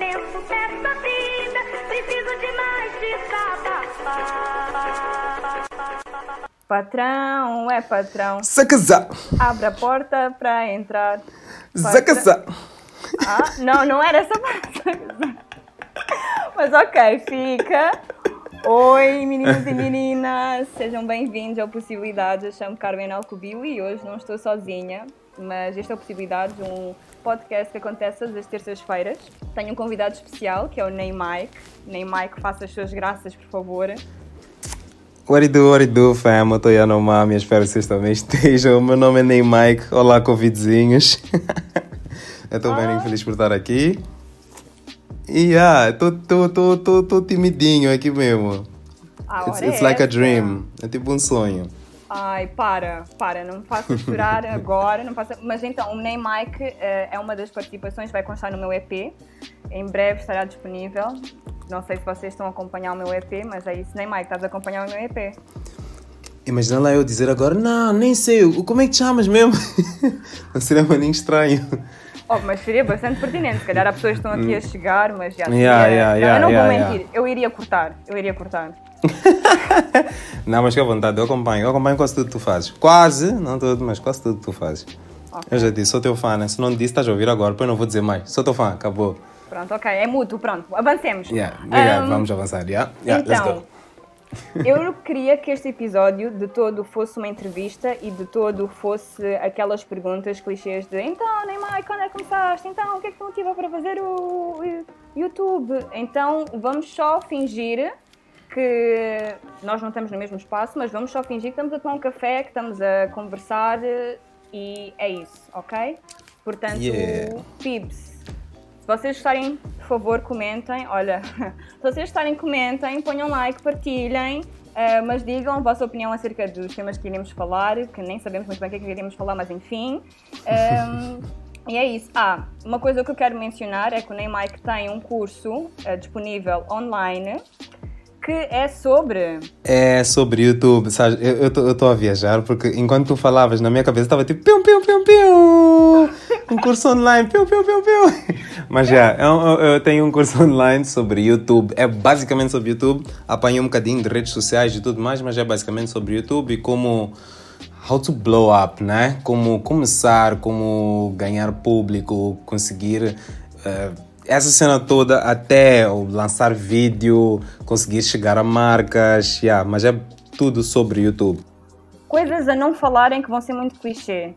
tempo dessa vida, preciso de mais desabafar. Patrão, é patrão. Zacazá! Abre a porta para entrar. Zacazá! Ah, não, não era essa parte. Mas ok, fica. Oi, meninos e meninas, sejam bem-vindos ao Possibilidades. Eu chamo Carmen Alcubio e hoje não estou sozinha, mas este é o Possibilidades, um podcast que acontece as terças-feiras. Tenho um convidado especial que é o Ney Mike. Ney Mike, faça as suas graças, por favor. What it do, what it do, fam? Eu estou Yanomami, espero que vocês também estejam. O meu nome é Ney Mike. Olá, convidezinhos. Eu estou bem Ah. feliz por estar aqui. E ah, tô timidinho aqui mesmo. It's, it's é like a dream. É tipo um sonho. Ai, para, para, não me faça chorar agora, não faça... Mas então, o Ney Mike eh, é uma das participações, vai constar no meu EP, em breve estará disponível. Não sei se vocês estão a acompanhar o meu EP, mas é isso, Ney Mike, estás a acompanhar o meu EP. Imagina lá eu dizer agora, não, nem sei, como é que te chamas mesmo? Não seria maninho estranho. Oh, mas seria bastante pertinente, se calhar há pessoas que estão aqui a chegar, mas já Hum. Yeah, yeah, Não, yeah, Eu não vou mentir, eu iria cortar, eu iria cortar. Não, mas que à vontade, eu acompanho. Eu acompanho quase tudo que tu fazes. Quase, não tudo, mas quase tudo que tu fazes. Ok. Eu já disse, sou teu fã, né? Se não disse, estás a ouvir agora, depois não vou dizer mais. Sou teu fã, acabou. Pronto, ok, é mútuo, pronto, avancemos. Yeah, obrigado, Ahm, vamos avançar. Yeah, yeah, let's então, eu queria que este episódio de todo fosse uma entrevista e de todo fosse aquelas perguntas clichês de então, Neymar, quando é que começaste? Então, o que é que te motiva para fazer o YouTube? Então, vamos só fingir que nós não estamos no mesmo espaço, mas vamos só fingir que estamos a tomar um café, que estamos a conversar eh, e é isso, ok? Portanto, Yeah. Pibs, se vocês gostarem, por favor, comentem. Olha, se vocês gostarem, comentem, ponham like, partilhem, eh, mas digam a vossa opinião acerca dos temas que iremos falar, que nem sabemos muito bem o que é que iremos falar, mas enfim. Ehm, e é isso. Ah, uma coisa que eu quero mencionar é que o Neymar tem um curso eh, disponível online que é sobre. É sobre YouTube, sabe? Eu estou a viajar porque enquanto tu falavas na minha cabeça estava tipo piu, piu, piu, piu. Um curso online, piu, piu, piu, piu. Mas já, eu, eu- eu tenho um curso online sobre YouTube. É basicamente sobre YouTube. Apanho um bocadinho de redes sociais e tudo mais, mas é basicamente sobre YouTube e como. How to blow up, né? Como começar, como ganhar público, conseguir. eh, essa cena toda até o lançar vídeo, conseguir chegar a marcas, yeah, mas é tudo sobre YouTube. Coisas a não falarem que vão ser muito clichê.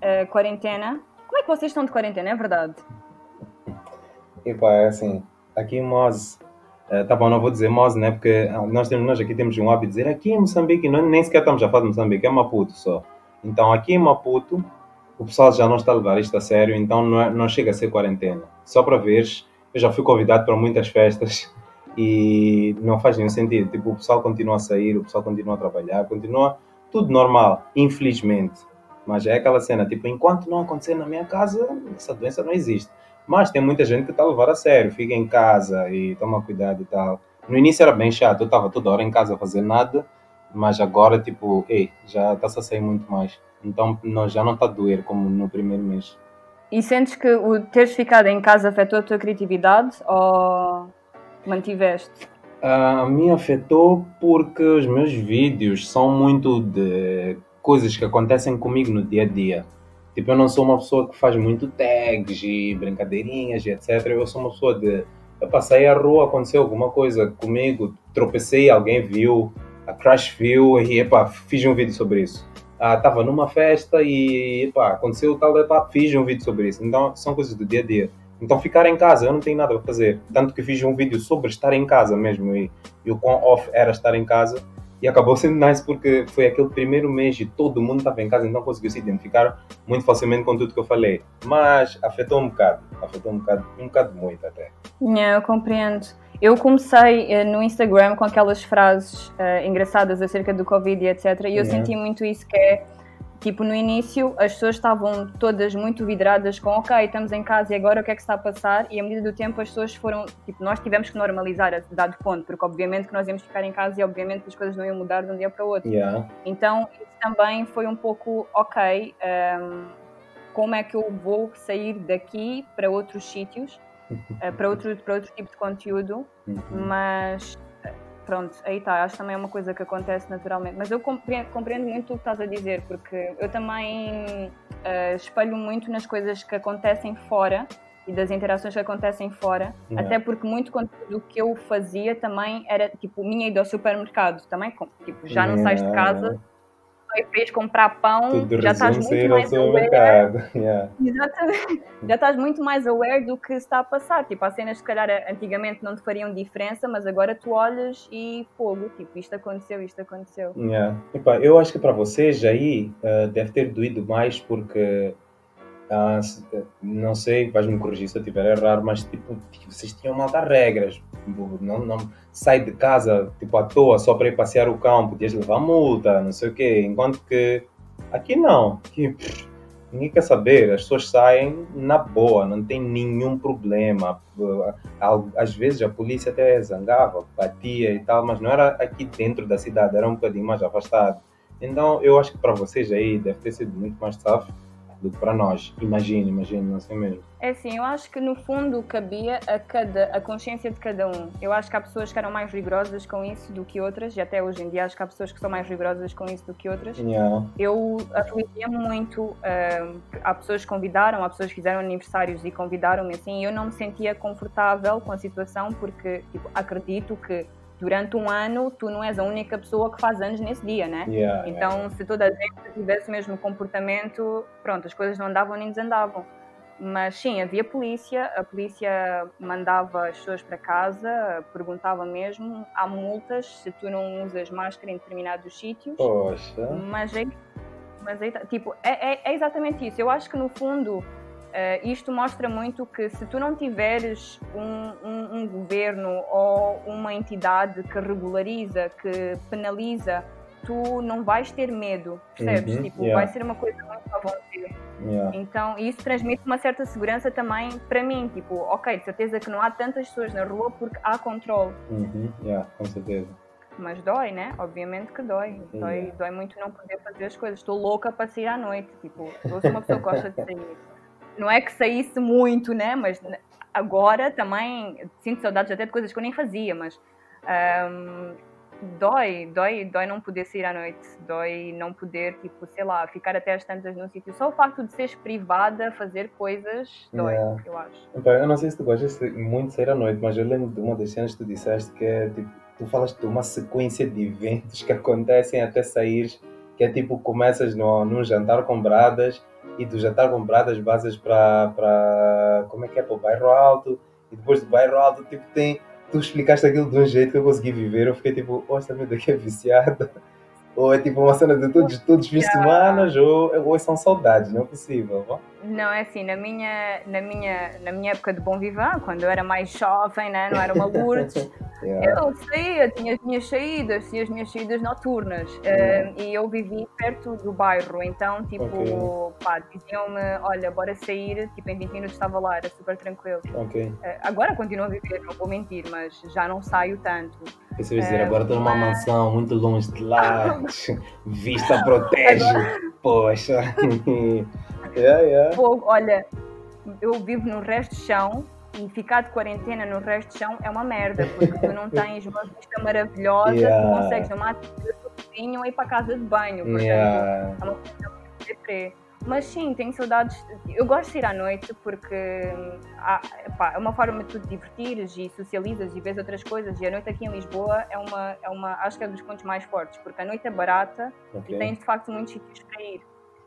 Eh, quarentena. Como é que vocês estão de quarentena? É verdade. E pá, é assim, aqui em Moz, eh, tá bom, não vou dizer Moz, né? Porque ah, nós, temos, nós aqui temos um hábito de dizer aqui em Moçambique, não, nem sequer estamos a falar de Moçambique, é Maputo só. Então aqui em Maputo, o pessoal já não está a levar isto a sério, então não, é- não chega a ser quarentena. Só para veres, eu já fui convidado para muitas festas e não faz nenhum sentido. Tipo, o pessoal continua a sair, o pessoal continua a trabalhar, continua tudo normal, infelizmente. Mas é aquela cena, tipo, enquanto não acontecer na minha casa, essa doença não existe. Mas tem muita gente que está a levar a sério, fica em casa e toma cuidado e tal. No início era bem chato, eu estava toda hora em casa a fazer nada, mas agora, tipo, ei, já está-se a sair muito mais. Então não, já não está a doer como no primeiro mês. E sentes que o teres ficado em casa afetou a tua criatividade ou mantiveste? A mim afetou porque os meus vídeos são muito de coisas que acontecem comigo no dia a dia. Tipo, eu não sou uma pessoa que faz muito tags e brincadeirinhas e etc. Eu sou uma pessoa de. Eu passei a rua, aconteceu alguma coisa comigo, tropecei, alguém viu, a Crash viu e epá, fiz um vídeo sobre isso. Estava numa festa e epá, aconteceu tal, epá, fiz um vídeo sobre isso. Então, são coisas do dia a dia. Então, ficar em casa, eu não tenho nada para fazer. Tanto que fiz um vídeo sobre estar em casa mesmo e, e o quão off era estar em casa. E acabou sendo nice porque foi aquele primeiro mês e todo mundo estava em casa, então conseguiu se identificar muito facilmente com tudo que eu falei. Mas afetou um bocado, afetou um bocado, um bocado muito até. Yeah, eu compreendo. Eu comecei eh, no Instagram com aquelas frases eh, engraçadas acerca do Covid e etc. E eu Yeah. senti muito isso que é Tipo, no início as pessoas estavam todas muito vidradas com ok, estamos em casa e agora o que é que está a passar? E à medida do tempo as pessoas foram, tipo, nós tivemos que normalizar a dado ponto, porque obviamente que nós íamos ficar em casa e obviamente que as coisas não iam mudar de um dia para o outro. Yeah. Então isso também foi um pouco ok, ehm, como é que eu vou sair daqui para outros sítios? Eh, para, outro, para outro tipo de conteúdo, Uhum. mas eh, pronto, aí está, acho que também é uma coisa que acontece naturalmente. Mas eu compreendo, compreendo muito o que estás a dizer, porque eu também eh, espelho muito nas coisas que acontecem fora e das interações que acontecem fora, até porque muito conteúdo que eu fazia também era tipo minha ida ao supermercado, também tipo, já não sais de casa, só fez comprar pão, Tudo já estás resume muito mais aware. Yeah. Exatamente. Já estás muito mais aware do que está a passar. Tipo, há cenas que, se calhar, antigamente não te fariam diferença, mas agora tu olhas e fogo. Tipo, isto aconteceu, isto aconteceu. Yeah. Epá, eu acho que para vocês aí eh, deve ter doído mais porque ah, se- não sei, vais-me corrigir se eu estiver errado, mas tipo, vocês tinham mal dar regras. Tipo, Não, não sai de casa tipo, à toa só para ir passear o cão, podias levar multa, não sei o quê. Enquanto que aqui não. Aqui, pff, ninguém quer saber, as pessoas saem na boa, não tem nenhum problema. Às vezes a polícia até zangava, batia e tal, mas não era aqui dentro da cidade, era um bocadinho mais afastado. Então eu acho que para vocês aí deve ter sido muito mais que para nós. Imagine, imagine, não sei mesmo. É assim, eu acho que no fundo cabia a cada a consciência de cada um. Eu acho que há pessoas que eram mais rigorosas com isso do que outras, e até hoje em dia acho que há pessoas que são mais rigorosas com isso do que outras. Yeah. Eu afligia-me muito. ahm, há pessoas que convidaram, há pessoas que fizeram aniversários e convidaram-me assim. E eu não me sentia confortável com a situação porque tipo, acredito que durante um ano tu não és a única pessoa que faz anos nesse dia, né? Yeah, Então, se toda a gente tivesse o mesmo comportamento, pronto, as coisas não andavam nem desandavam. Mas sim, havia polícia, a polícia mandava as pessoas para casa, perguntava mesmo, há multas se tu não usas máscara em determinados sítios. Poxa. Mas aí, mas tá- tipo, é, é- é exatamente isso. Eu acho que no fundo eh, isto mostra muito que se tu não tiveres um, um- um governo ou uma entidade que regulariza, que penaliza, tu não vais ter medo, percebes? Uhum, tipo, yeah. vai ser uma coisa muito à vontade. Yeah. Então, isso transmite uma certa segurança também para mim. Tipo, ok, de certeza que não há tantas pessoas na rua porque há controle. Uhum. Yeah, com certeza. Mas dói, né? Obviamente que dói. Dói, Yeah. dói muito não poder fazer as coisas. Estou louca para sair à noite. Tipo, eu sou uma pessoa que gosta de sair. Não é que saísse muito, né? Mas agora também sinto saudades até de coisas que eu nem fazia, mas ahm, dói, dói, dói não poder sair à noite. Dói não poder, tipo, sei lá, ficar até às tantas num sítio. Só o facto de seres privada a fazer coisas dói, Yeah. eu acho. Epá, eu não sei se tu gostas muito de sair à noite, mas eu lembro de uma das cenas que tu disseste que é tipo, tu falaste de uma sequência de eventos que acontecem até saíres, que é tipo, começas no, num jantar com bradas e do jantar com bradas basas para, como é que é, para o bairro alto e depois do bairro alto, tipo, tem, tu explicaste aquilo de um jeito que eu consegui viver, eu fiquei tipo, oh, esta merda aqui é viciada. Ou é tipo uma cena de todos, todos os fins de semana, ou, ou são saudades, não é possível. vá? Não, é assim, na minha, na minha, na minha época de bom vivan, quando eu era mais jovem, né? não era uma Lourdes, Yeah. eu saía, tinha as minhas saídas, tinha as minhas saídas noturnas eh, e eu vivi perto do bairro, então tipo, Ok. pá, diziam-me, olha, bora sair, tipo em 20 minutos estava lá, era super tranquilo. Ok. Eh, agora continuo a viver, não vou mentir, mas já não saio tanto. Pensei dizer, É, agora estou numa mas- mansão muito longe de lá, vista protege, poxa. yeah, yeah. Fogo, olha, eu vivo no resto de chão e ficar de quarentena no resto de chão é uma merda, porque tu não tens uma vista maravilhosa, Yeah. tu consegues ir ao cozinho ou ir para a casa de banho, portanto, Yeah. é uma coisa. Mas sim, tenho saudades. Eu gosto de ir à noite porque há- é uma forma de tu te divertires e socializas e vês outras coisas. E a noite aqui em Lisboa é uma, é uma acho que é um dos pontos mais fortes, porque a noite é barata e Ok, tens de facto muitos sítios para ir.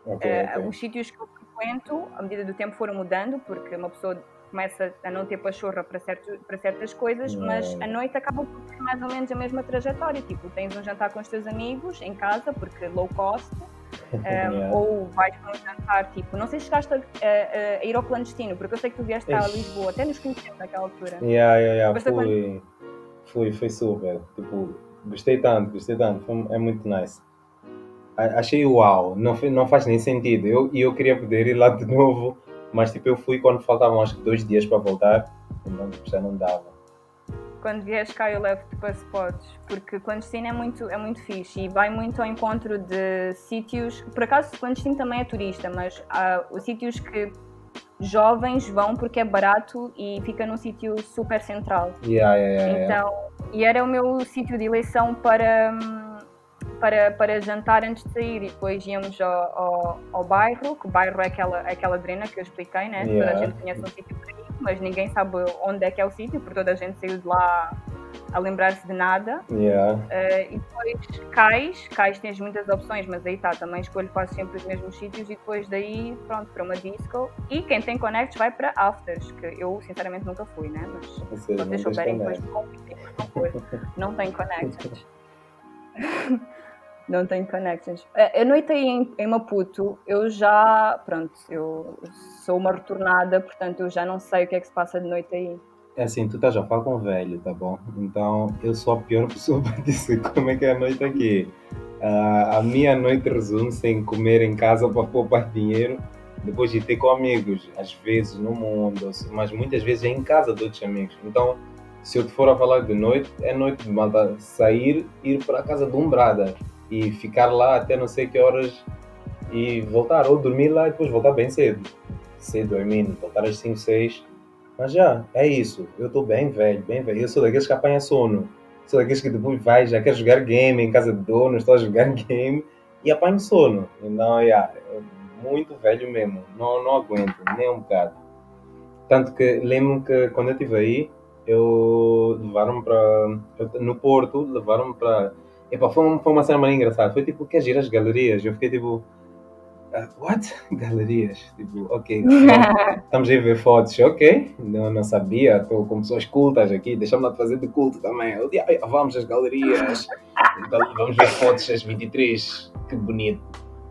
ok, Eh, ok. Os sítios que eu frequento, à medida do tempo foram mudando, porque uma pessoa começa a não ter pachorra para, certo, para certas coisas, mas Não. a noite acaba por ter mais ou menos a mesma trajetória. Tipo, tens um jantar com os teus amigos em casa, porque low cost, um, ou vais para um jantar, tipo, não sei se chegaste a, a- a ir ao clandestino, porque eu sei que tu vieste cá a. Lisboa, até nos conhecemos naquela altura. Yeah, yeah, yeah. Fui, fui, foi super. Tipo, gostei tanto, gostei tanto. Foi, é muito nice. A- Achei uau, não, fe- não faz nem sentido. Eu, e eu queria poder ir lá de novo, mas tipo, eu fui quando faltavam acho que dois dias para voltar, então tipo, já não dava. Quando vieres cá eu levo-te para spots, porque clandestino é muito, é muito fixe e vai muito ao encontro de sítios, por acaso clandestino também é turista, mas há os sítios que jovens vão porque é barato e fica num sítio super central. Yeah, yeah, yeah, yeah. Então, e era o meu sítio de eleição para, hum, para, para jantar antes de sair. E depois íamos ao, ao, ao bairro, que o bairro é aquela, é aquela drena que eu expliquei, né? Toda Yeah. a gente conhece um sítio pequenino, mas ninguém sabe onde é que é o sítio, porque toda a gente saiu de lá a lembrar-se de nada. Yeah. Eh, e depois cais, cais tens muitas opções, mas aí está, também escolho quase sempre os mesmos sítios e depois daí, pronto, para uma disco. E quem tem connects vai para afters, que eu sinceramente nunca fui, né? Mas se vocês souberem depois me convidem, não foi. Não tem connections. não tem connections. A noite aí em, em Maputo, eu já, pronto, eu sou uma retornada, portanto eu já não sei o que é que se passa de noite aí. É assim, tu estás a falar com velho, tá bom? Então, eu sou a pior pessoa para dizer como é que é a noite aqui. Ah, a minha noite resume-se em comer em casa para poupar dinheiro, depois de ter com amigos, às vezes no mundo, mas muitas vezes é em casa de outros amigos. Então, se eu te for a falar de noite, é noite de sair, ir para a casa de um brother e ficar lá até não sei que horas e voltar, ou dormir lá e depois voltar bem cedo. Cedo, I mean, voltar às 5, 6. Mas já, é isso. Eu estou bem velho, bem velho. Eu sou daqueles que apanha sono. Sou daqueles que depois vai, já quer jogar game em casa de dono, estou a jogar game e apanho sono. Então, yeah, muito velho mesmo. Não, não aguento, nem um bocado. Tanto que lembro que quando eu estive aí, eu levaram-me para. No Porto, levaram-me para. Epa, foi, um- foi uma cena mais engraçada. Foi tipo, queres ir às galerias? Eu fiquei tipo. "Ah, what? Galerias? Tipo, ok. Estamos aí a ver fotos, ok? Não, não sabia, estou com pessoas cultas aqui, deixa-me lá fazer de culto também. Eu "Ai, vamos às galerias, então, vamos ver fotos às 23, que bonito.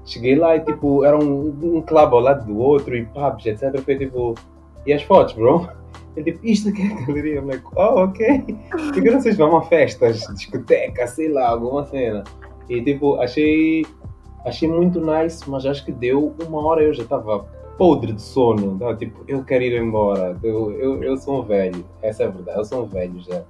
Cheguei lá e tipo, era um, um clube ao lado do outro e pubs, etc. Foi tipo, e as fotos, bro? Eu tipo, isto aqui é galeria, like, oh, ok. Porque eu não sei se vão a festas, discoteca, sei lá, alguma cena. E tipo, achei, achei muito nice, mas acho que deu uma hora eu já estava podre de sono. Tipo, eu quero ir embora. Eu, eu, eu sou um velho. Essa é a verdade. Eu sou um velho já.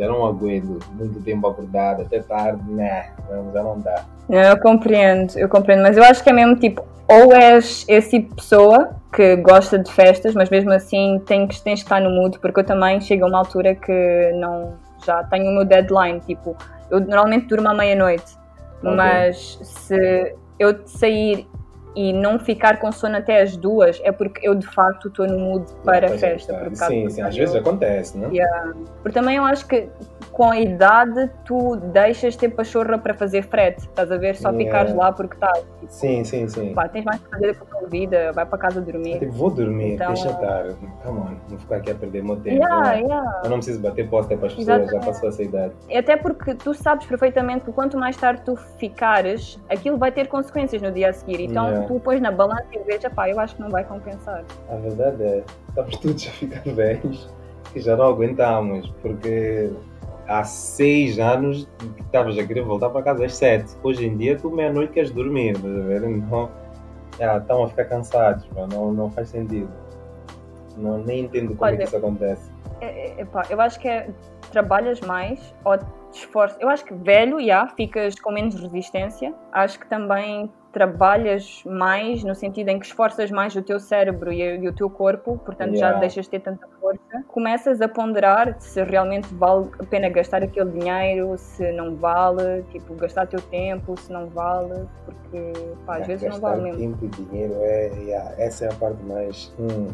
Já não aguento muito tempo acordado, até tarde, né? Não, já não dá. Eu compreendo, eu compreendo, mas eu acho que é mesmo tipo, ou és esse tipo de pessoa que gosta de festas, mas mesmo assim tens, tens que estar no mood, porque eu também chego a uma altura que não já tenho o meu deadline, tipo, eu normalmente durmo à meia-noite, Ok. mas se eu sair e não ficar com sono até às duas, é porque eu de facto estou no mood para a Tá, festa. por causa Sim, sim, às vezes acontece, né? Yeah. Porque também eu acho que com a idade tu deixas ter pachorra para fazer frete, estás a ver? Só Yeah. ficares lá porque estás. Sim, sim, sim. Pá, tens mais que fazer com a tua vida, vai para casa Eu, dormir. tipo, vou dormir, Então- deixa estar. Come on, não ficar aqui a perder meu tempo. Yeah, né? yeah. Eu não preciso bater posta para as pessoas, já Exatamente. passou essa idade. Até porque tu sabes perfeitamente que quanto mais tarde tu ficares, aquilo vai ter consequências no dia a seguir. Então Yeah. tu pões na balança e vês, pá, eu acho que não vai compensar. A verdade é, estamos todos a ficar velhos que já não aguentamos, porque há seis anos que estavas a querer voltar para casa às sete. Hoje em dia, tu meia-noite queres dormir, estás a ver? Então, já, estão a ficar cansados, pá, não, não faz sentido. Não, nem entendo como é que Olha, isso acontece. É, é, epá, eu acho que é trabalhas mais ou te esforças. Eu acho que velho, já, ficas com menos resistência. Acho que também trabalhas mais no sentido em que esforças mais o teu cérebro e, e o teu corpo, portanto já Yeah. deixas de ter tanta força. Começas a ponderar se realmente vale a pena gastar aquele dinheiro, se não vale, tipo, gastar teu tempo, se não vale, porque pá, às Já, vezes não vale mesmo. tempo e dinheiro, é, yeah, essa é a parte mais hum,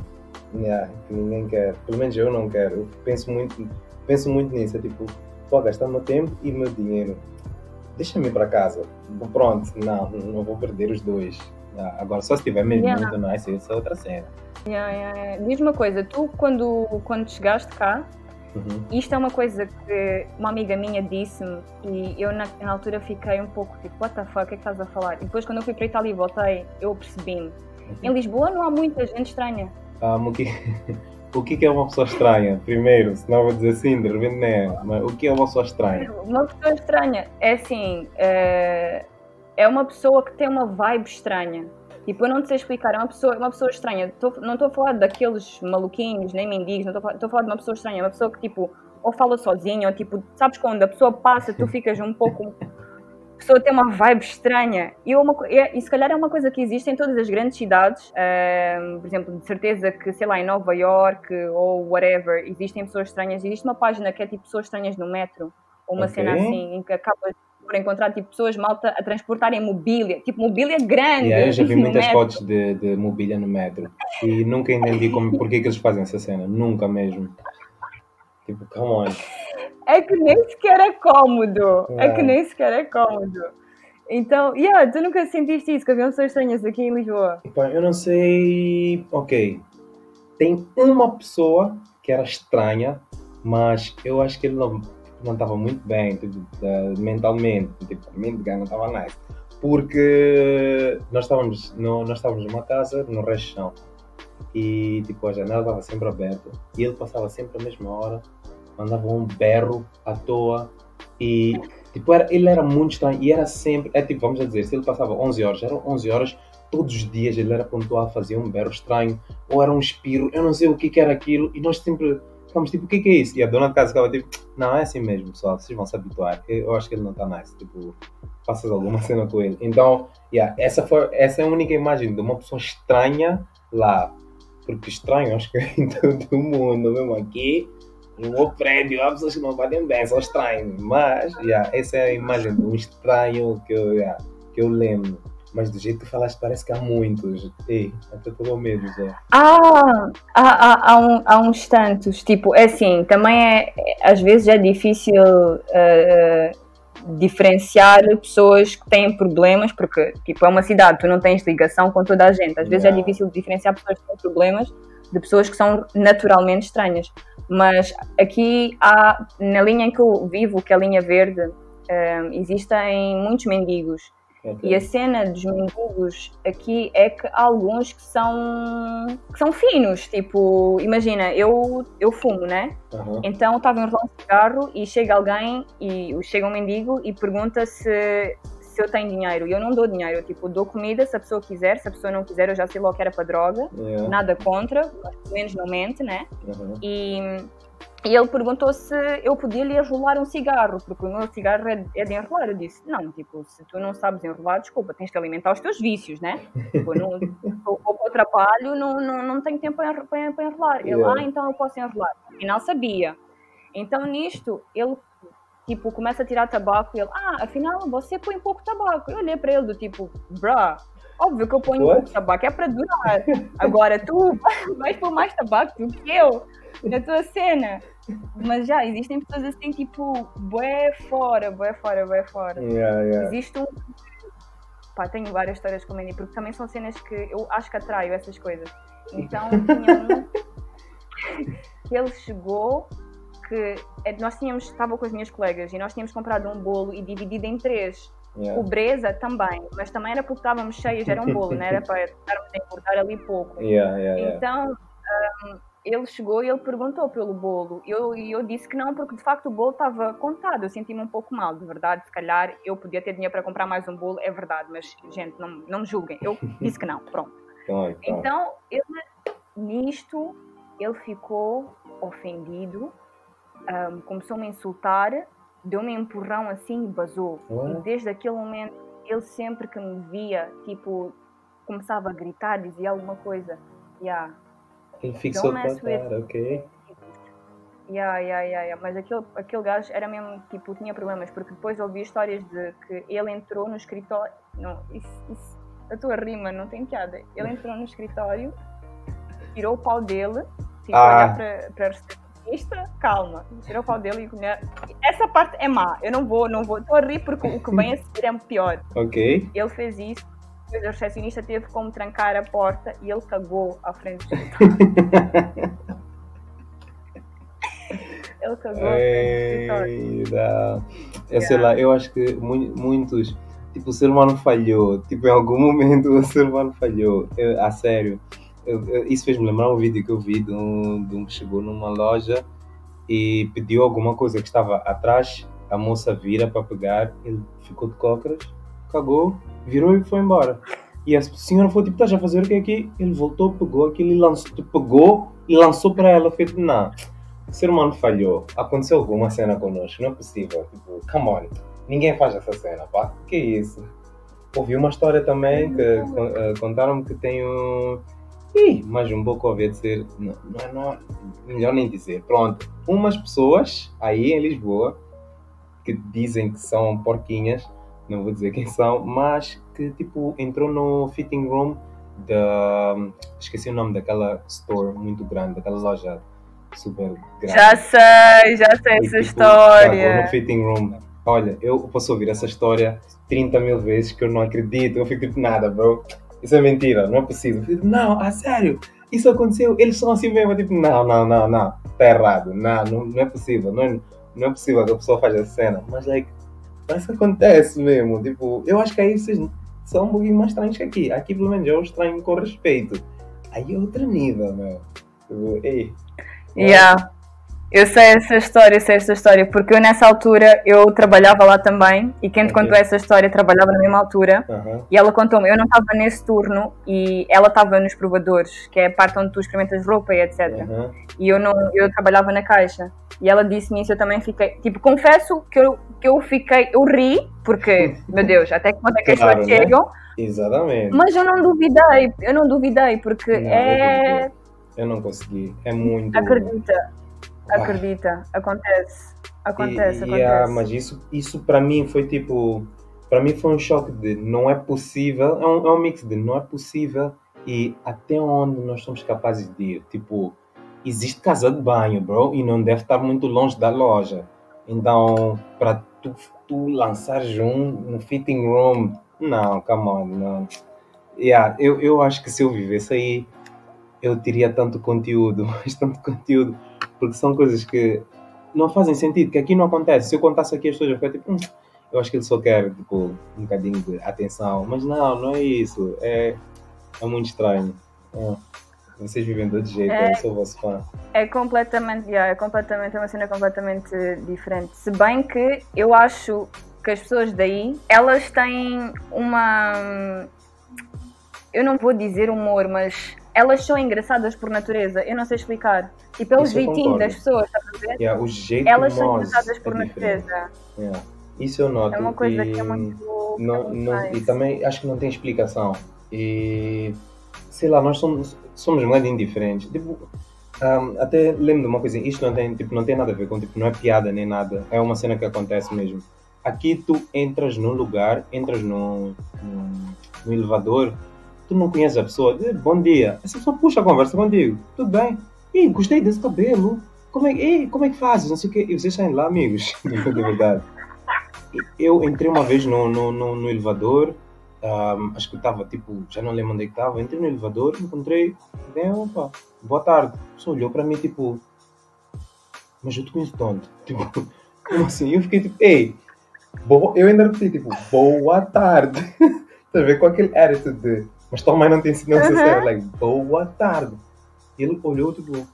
yeah, que ninguém quer. Pelo menos eu não quero. Eu penso muito, penso muito nisso. É tipo, vou gastar meu tempo e meu dinheiro. Deixa-me ir para casa. Pronto, não, não vou perder os dois. Ah, agora, só se tiver mesmo Yeah. muito nice, isso é outra cena. Yeah, yeah, yeah. Diz uma coisa, tu quando, quando chegaste cá, Uhum. Isto é uma coisa que uma amiga minha disse-me e eu na, na altura fiquei um pouco tipo, what the fuck, o que é que estás a falar? E depois quando eu fui para Itália e voltei, eu percebi-me. Em Lisboa não há muita gente estranha. Ah, mas o, que, o que é uma pessoa estranha? Primeiro, senão vou dizer assim, de repente não é. Mas o que é uma pessoa estranha? Uma pessoa estranha é assim, é, é uma pessoa que tem uma vibe estranha. Tipo, eu não te sei explicar, é uma pessoa, uma pessoa estranha. Tô- não estou a falar daqueles maluquinhos, nem mendigos, estou a falar- estou a falar de uma pessoa estranha, uma pessoa que tipo, ou fala sozinha, ou tipo, sabes quando a pessoa passa, tu ficas um pouco pessoa tem uma vibe estranha. E, uma, co- e, e se calhar é uma coisa que existe em todas as grandes cidades. Ahm, por exemplo, de certeza que, sei lá, em Nova York ou whatever, existem pessoas estranhas. Existe uma página que é tipo pessoas estranhas no metro, ou uma Ok. cena assim, em que acaba por encontrar tipo pessoas malta a transportarem mobília, tipo mobília grande. Yeah, eu já vi muitas metro. fotos de, de mobília no metro e nunca entendi como, porque que eles fazem essa cena. Nunca mesmo. Tipo, come on. É que nem sequer é cômodo. É que É. nem sequer é cômodo. Então, yeah, tu nunca sentiste isso, que havia pessoas estranhas aqui em Lisboa? Eu não sei. Ok. Tem uma pessoa que era estranha, mas eu acho que ele não não estava muito bem, tipo, mentalmente. Tipo, a mente dele não estava nice. Porque nós estávamos, no, nós estávamos numa casa no resto de chão. E tipo, a janela estava sempre aberta. E ele passava sempre a mesma hora, mandava um berro à toa. E tipo, era, ele era muito estranho. E era sempre, é tipo, vamos dizer, se ele passava 11 horas, eram 11 horas, todos os dias ele era pontual, fazia um berro estranho, ou era um espirro, eu não sei o que, que era aquilo, e nós sempre ficámos tipo, o que, que é isso? E a dona de casa ficava tipo, não, é assim mesmo, pessoal, vocês vão se habituar, eu acho que ele não está nice, tipo, faças alguma cena com ele. Então, yeah, essa, foi, essa é a única imagem de uma pessoa estranha lá, porque estranho acho que é em todo o mundo, mesmo aqui, no meu prédio, há pessoas que não batem bem, são estranhos, mas, yeah, essa é a imagem de um estranho que eu, yeah, que eu lembro. Mas do jeito que falaste, parece que há muitos. Ei, até com medo já. Ah, há, há, há, um- há uns tantos. Tipo, é assim, também é, é- às vezes é difícil eh, diferenciar pessoas que têm problemas, porque, tipo, é uma cidade, tu não tens ligação com toda a gente. Às vezes é Yeah. difícil diferenciar pessoas que têm problemas de pessoas que são naturalmente estranhas. Mas aqui há, na linha em que eu vivo, que é a linha verde, eh, existem muitos mendigos. Ok. E a cena dos mendigos aqui é que há alguns que são, que são finos. Tipo, imagina, eu, eu fumo, né? Aham. Então estava a enrolar um cigarro e chega alguém, e chega um mendigo e pergunta se, se eu tenho dinheiro. E eu não dou dinheiro, eu tipo, dou comida se a pessoa quiser, se a pessoa não quiser, eu já sei logo que era para droga. Yeah. Nada contra, mas pelo menos não mente, né? Aham. E, e ele perguntou se eu podia lhe enrolar um cigarro, porque o meu cigarro é, é de enrolar. Eu disse, não, tipo, se tu não sabes enrolar, desculpa, tens de alimentar os teus vícios, né? Tipo, eu não, ou, ou para o trabalho, não, não, não tenho tempo para, enro- para, para enrolar. Ele, Yeah. ah, então eu posso enrolar. Afinal, sabia. Então, nisto, ele, tipo, começa a tirar tabaco e ele, ah, afinal, você põe pouco tabaco. Eu olhei para ele do tipo, bruh, óbvio que eu ponho What? pouco tabaco, é para durar. Agora, tu vais pôr mais tabaco do que eu na tua cena. Mas já, existem pessoas assim, tipo, bué fora, bué fora, bué fora. Yeah, yeah. Existe um. Pá, tenho várias histórias com o Mandy, porque também são cenas que eu acho que atraio essas coisas. Então tinha um ele chegou que é, nós tínhamos, estava com as minhas colegas e nós tínhamos comprado um bolo e dividido em três. Yeah. Pobreza também, mas também era porque estávamos cheios, era um bolo, não era para estarmos a engordar ali pouco. Yeah, yeah. Então, hum, ele chegou e ele perguntou pelo bolo. E eu, eu disse que não, porque de facto o bolo estava contado. Eu senti-me um pouco mal, de verdade. Se calhar eu podia ter dinheiro para comprar mais um bolo, é verdade. Mas, gente, não, não me julguem. Eu disse que não, pronto. Então, então. Então, ele, nisto, ele ficou ofendido, hum, começou-me a insultar, deu-me um empurrão assim e basou. What? E desde aquele momento, ele sempre que me via, tipo, começava a gritar, dizia alguma coisa. Yeah, Ele fixou Don't mess with- ok? Yeah, yeah, yeah, yeah. Mas aquele, aquele gajo era mesmo, tipo, tinha problemas, porque depois ouvi histórias de que ele entrou no escritório. Não, isso, isso, a tua rima não tem piada. Ele entrou no escritório, tirou o pau dele, ficou Ah. olhar para, recepcionista, calma, tirou o pau dele e comia. Essa parte é má, eu não vou, não vou. Estou a rir porque o que vem a seguir é pior. Ok. Ele fez isso, depois a recepcionista teve como trancar a porta e ele cagou à frente do escritório. Ele cagou à frente do escritório. Eu sei lá, eu acho que mu- muitos. Tipo, o ser humano falhou. Tipo, em algum momento o ser humano falhou. Eu, a sério. Eu- eu- isso fez-me lembrar um vídeo que eu vi de um, de um que chegou numa loja e pediu alguma coisa que estava atrás. A moça vira para pegar, ele ficou de cócoras, cagou, virou e foi embora. E a senhora foi tipo, estás a fazer o que aqui? Ele voltou, pegou aquilo e lançou, pegou e lançou para ela. Feito, não, o ser humano falhou. Aconteceu alguma cena connosco, não é possível. Tipo, come on. ninguém faz essa cena, pá. Que isso? Ouvi uma história também que eh, contaram-me que tem um. Ih, mas um pouco a dizer. Não, não, é- não, é- melhor nem dizer. Pronto. Umas pessoas aí em Lisboa que dizem que são porquinhas, não vou dizer quem são, mas que tipo entrou no fitting room da. Esqueci o nome daquela store muito grande, daquela loja super grande. Já sei, já sei E, essa tipo, história. no fitting room. Olha, eu posso ouvir essa história 30 mil vezes que eu não acredito. Eu fico tipo, nada, bro. Isso é mentira, não é possível. Não, a sério, isso aconteceu. Eles são assim mesmo. Eu, tipo, não, não, não, não. Tá errado. Não, não, não é possível. Não é, não é possível que a pessoa faça essa cena. Mas, like, mas acontece mesmo. Tipo, eu acho que aí vocês são um pouquinho mais estranhos que aqui. Aqui, pelo menos, eu estranho com respeito. Aí é outro nível, meu. Tipo, ei. Yeah. Eu sei essa história, eu sei essa história, porque eu nessa altura eu trabalhava lá também e quem te Ok. contou essa história trabalhava na mesma altura Aham. e ela contou-me, eu não estava nesse turno e ela estava nos provadores, que é a parte onde tu experimentas roupa e etc. Aham. E eu não, eu trabalhava na caixa. E ela disse-me isso, eu também fiquei, tipo, confesso que eu, que eu fiquei, eu ri, porque, meu Deus, até que ponto é que as pessoas né? chegam, Exatamente. mas eu não duvidei, eu não duvidei, porque Não, é, Eu não consegui. É muito. acredita, Ah. acredita, acontece, acontece, E- e, acontece. ah, mas isso, isso para mim foi tipo. Para mim foi um choque de não é possível. É um, é um mix de não é possível e até onde nós somos capazes de ir. Tipo, existe casa de banho, bro, e não deve estar muito longe da loja. Então, para tu, tu lançares um, um fitting room, não, come on, não. Yeah, eu, eu acho que se eu vivesse aí, eu teria tanto conteúdo, mas tanto conteúdo, porque são coisas que não fazem sentido, que aqui não acontece. Se eu contasse aqui as pessoas, eu ficaria tipo, "Hum, eu acho que ele só quer tipo, um bocadinho de atenção, mas não, não é isso. É, é muito estranho. É. Vocês vivem de outro jeito, É. eu sou vosso fã. É completamente, yeah, é completamente é uma cena completamente diferente. Se bem que eu acho que as pessoas daí, elas têm uma eu não vou dizer humor, mas elas são engraçadas por natureza. Eu não sei explicar. Tipo, é o Isso eu jeitinho das pessoas, estás a ver? Yeah, o jeito Elas são engraçadas por é natureza. Yeah. Isso eu noto. É uma coisa e... que é muito. não, é não- e também acho que não tem explicação. E sei lá, nós somos, somos um bocadinho diferentes. Tipo, ahm, até lembro de uma coisa, isto não tem, tipo, não tem nada a ver com, tipo, não é piada nem nada, é uma cena que acontece mesmo. Aqui tu entras num lugar, entras num, num, num elevador, tu não conheces a pessoa, diz, bom dia, essa pessoa puxa a conversa contigo, tudo bem? Ih, gostei desse cabelo, como é, ei, como é que fazes? Não sei o quê. E vocês saem lá, amigos, de verdade. Eu entrei uma vez no, no, no, no elevador, ahm, acho que estava tipo, já não lembro onde é que estava, entrei no elevador, encontrei, bem, opa, boa tarde. A pessoa olhou para mim tipo, mas eu te conheço onde? Tipo, como assim? Eu fiquei tipo, ei, eu ainda repeti tipo, boa tarde. Estás a ver com aquele attitude de, mas tua mãe não te ensinou Uhum. série, like, boa tarde. Ele olhou tipo,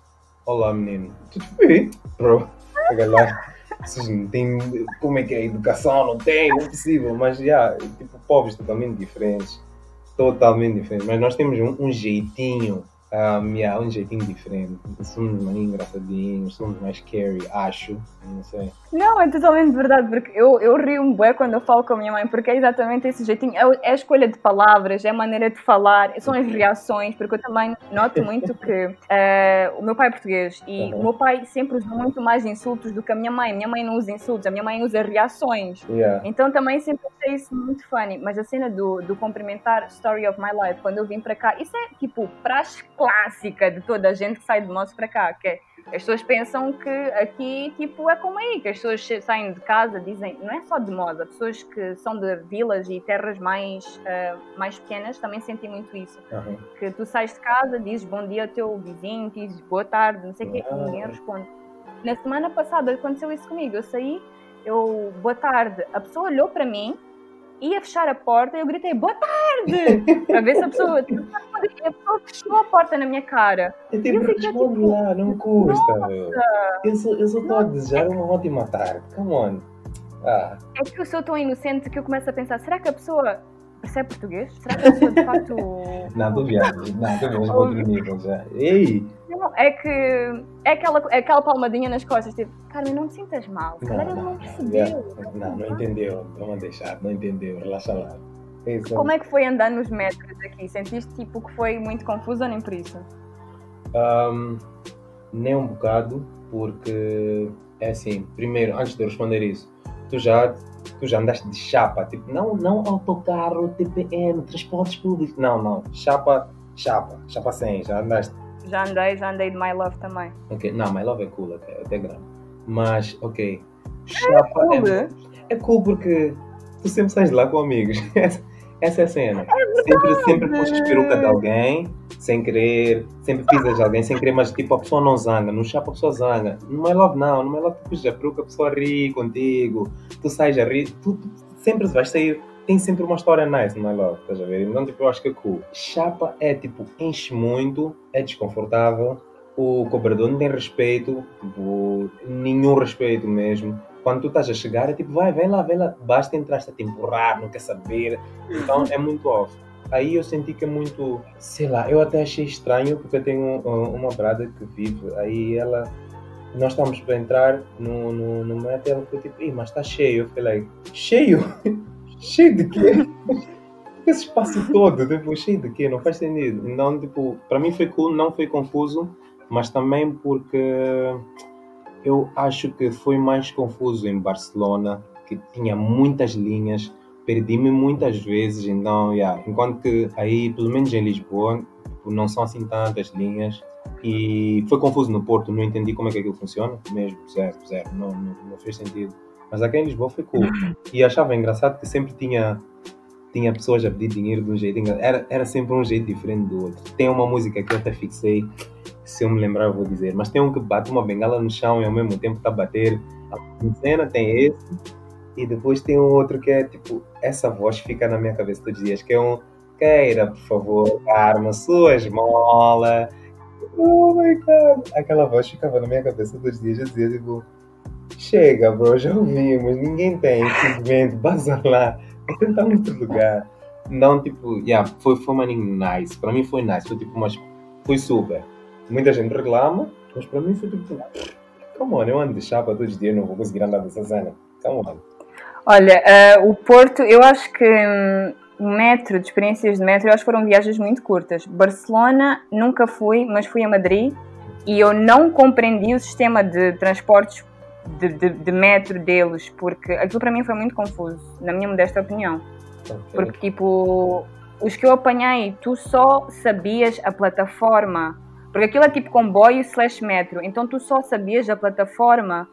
olá menino. Tu tipo, ei, bro, chega lá. Vocês não têm como é que é a educação, não tem, não é possível, mas já, tipo, povos totalmente diferentes, totalmente diferentes, mas nós temos um, um jeitinho, um, yeah, um jeitinho diferente, somos mais engraçadinhos, somos mais scary, acho, não sei. Não, é totalmente verdade, porque eu, eu rio-me bué quando eu falo com a minha mãe, porque é exatamente esse jeitinho, é, é a escolha de palavras, é a maneira de falar, são as reações, porque eu também noto muito que eh, o meu pai é português e Uhum. o meu pai sempre usa muito mais insultos do que a minha mãe. Minha mãe não usa insultos, a minha mãe usa reações. Yeah. Então também sempre achei isso muito funny. Mas a cena do, do cumprimentar Story of My Life, quando eu vim para cá, isso é tipo praxe clássica de toda a gente que sai de Mossos para cá, que é, as pessoas pensam que aqui tipo é como aí, que as pessoas saem de casa, dizem, não é só de Mosa, pessoas que são de vilas e terras mais, ah, mais pequenas também sentem muito isso. Uhum. Que tu sais de casa, dizes bom dia ao teu vizinho, dizes boa tarde, não sei o quê, e Ah. ninguém responde. Na semana passada aconteceu isso comigo. Eu saí, eu, boa tarde, a pessoa olhou para mim, ia fechar a porta e eu gritei, boa tarde! para ver se a pessoa. A pessoa fechou a porta na minha cara. Eu tipo, fiquei responde tipo, lá, não custa, meu. Eu só eu só estou a desejar uma ótima tarde, come on. Ah, É que eu sou tão inocente que eu começo a pensar, será que a pessoa percebe português? Será que a pessoa de facto. não, não, tu viajas para outro nível já. Ei, Não, é que é aquela, é aquela palmadinha nas costas, tipo, Carmen, não te sintas mal. Se calhar ele não percebeu. yeah. Não, não entendeu. Vamos deixar, não entendeu. Relaxa lá. É isso. Como é que foi andar nos metros aqui? Sentiste tipo que foi muito confuso ou nem por isso? Ahm, nem um bocado, porque é assim, primeiro, antes de eu responder isso, tu já, tu já andaste de chapa, tipo, não, não autocarro, TPM, transportes públicos, não, não, chapa, chapa, chapa 100, já andaste. Já andei, já andei de My Love também. Ok, não, My Love é cool até, até grande, mas, ok, chapa cool, é, é cool porque tu sempre sais de lá com amigos, essa é a cena, sempre, sempre puxas peruca de alguém, sem querer, sempre pisas de alguém sem querer, mas tipo a pessoa não zanga, no chapa a pessoa zanga. No My Love não, no My Love tu puxas a peruca, a pessoa ri contigo, tu sais a rir, tu, tu sempre vais sair, tem sempre uma história nice no My Love, estás a ver? Então tipo, eu acho que é cool. Chapa é tipo, enche muito, é desconfortável, o cobrador não tem respeito, tipo, nenhum respeito mesmo. Quando tu estás a chegar, é tipo, vai, vem lá, vem lá, basta entrar, a te empurrar, não quer saber. Então é muito off. Aí eu senti que é muito, sei lá, eu até achei estranho porque eu tenho um- uma brada que vive, aí ela, nós estávamos para entrar no, no, no metro e ela foi tipo, Ih, mas está cheio. Eu falei, cheio? cheio de quê? Esse espaço todo, tipo, cheio de quê? Não faz sentido. Então, tipo, para mim foi cool, não foi confuso, mas também porque eu acho que foi mais confuso em Barcelona, que tinha muitas linhas, perdi-me muitas vezes, então, yeah, enquanto que aí, pelo menos em Lisboa, tipo, não são assim tantas linhas, e foi confuso no Porto, não entendi como é que aquilo funciona, mesmo, zero, zero, não, não, não fez sentido. Mas aqui em Lisboa foi cool, e achava engraçado que sempre tinha tinha pessoas a pedir dinheiro de um jeito era, era sempre um jeito diferente do outro. Tem uma música que eu até fixei, se eu me lembrar eu vou dizer, mas tem um que bate uma bengala no chão e ao mesmo tempo está a bater. A cena tem esse, e depois tem um outro que é tipo, essa voz fica na minha cabeça todos os dias, que é um queira, por favor, Carma, sua esmola. Oh my god! Aquela voz ficava na minha cabeça todos os dias, eu dizia tipo, chega, bro, já ouvimos, ninguém tem, simplesmente, baza lá, tentar em outro lugar. Não, tipo, yeah, foi, foi uma nice, para mim foi nice, foi tipo, mas foi super. Muita gente reclama, mas para mim foi tipo, come on, eu ando de chapa todos os dias, não vou conseguir andar dessa cena. Come on. Olha, eh, o Porto, eu acho que hum, metro, de experiências de metro, eu acho que foram viagens muito curtas. Barcelona nunca fui, mas fui a Madrid e eu não compreendi o sistema de transportes de, de- de metro deles, porque aquilo para mim foi muito confuso, na minha modesta opinião. Porque, tipo, os que eu apanhei, tu só sabias a plataforma. Porque aquilo é tipo comboio slash metro. Então tu só sabias a plataforma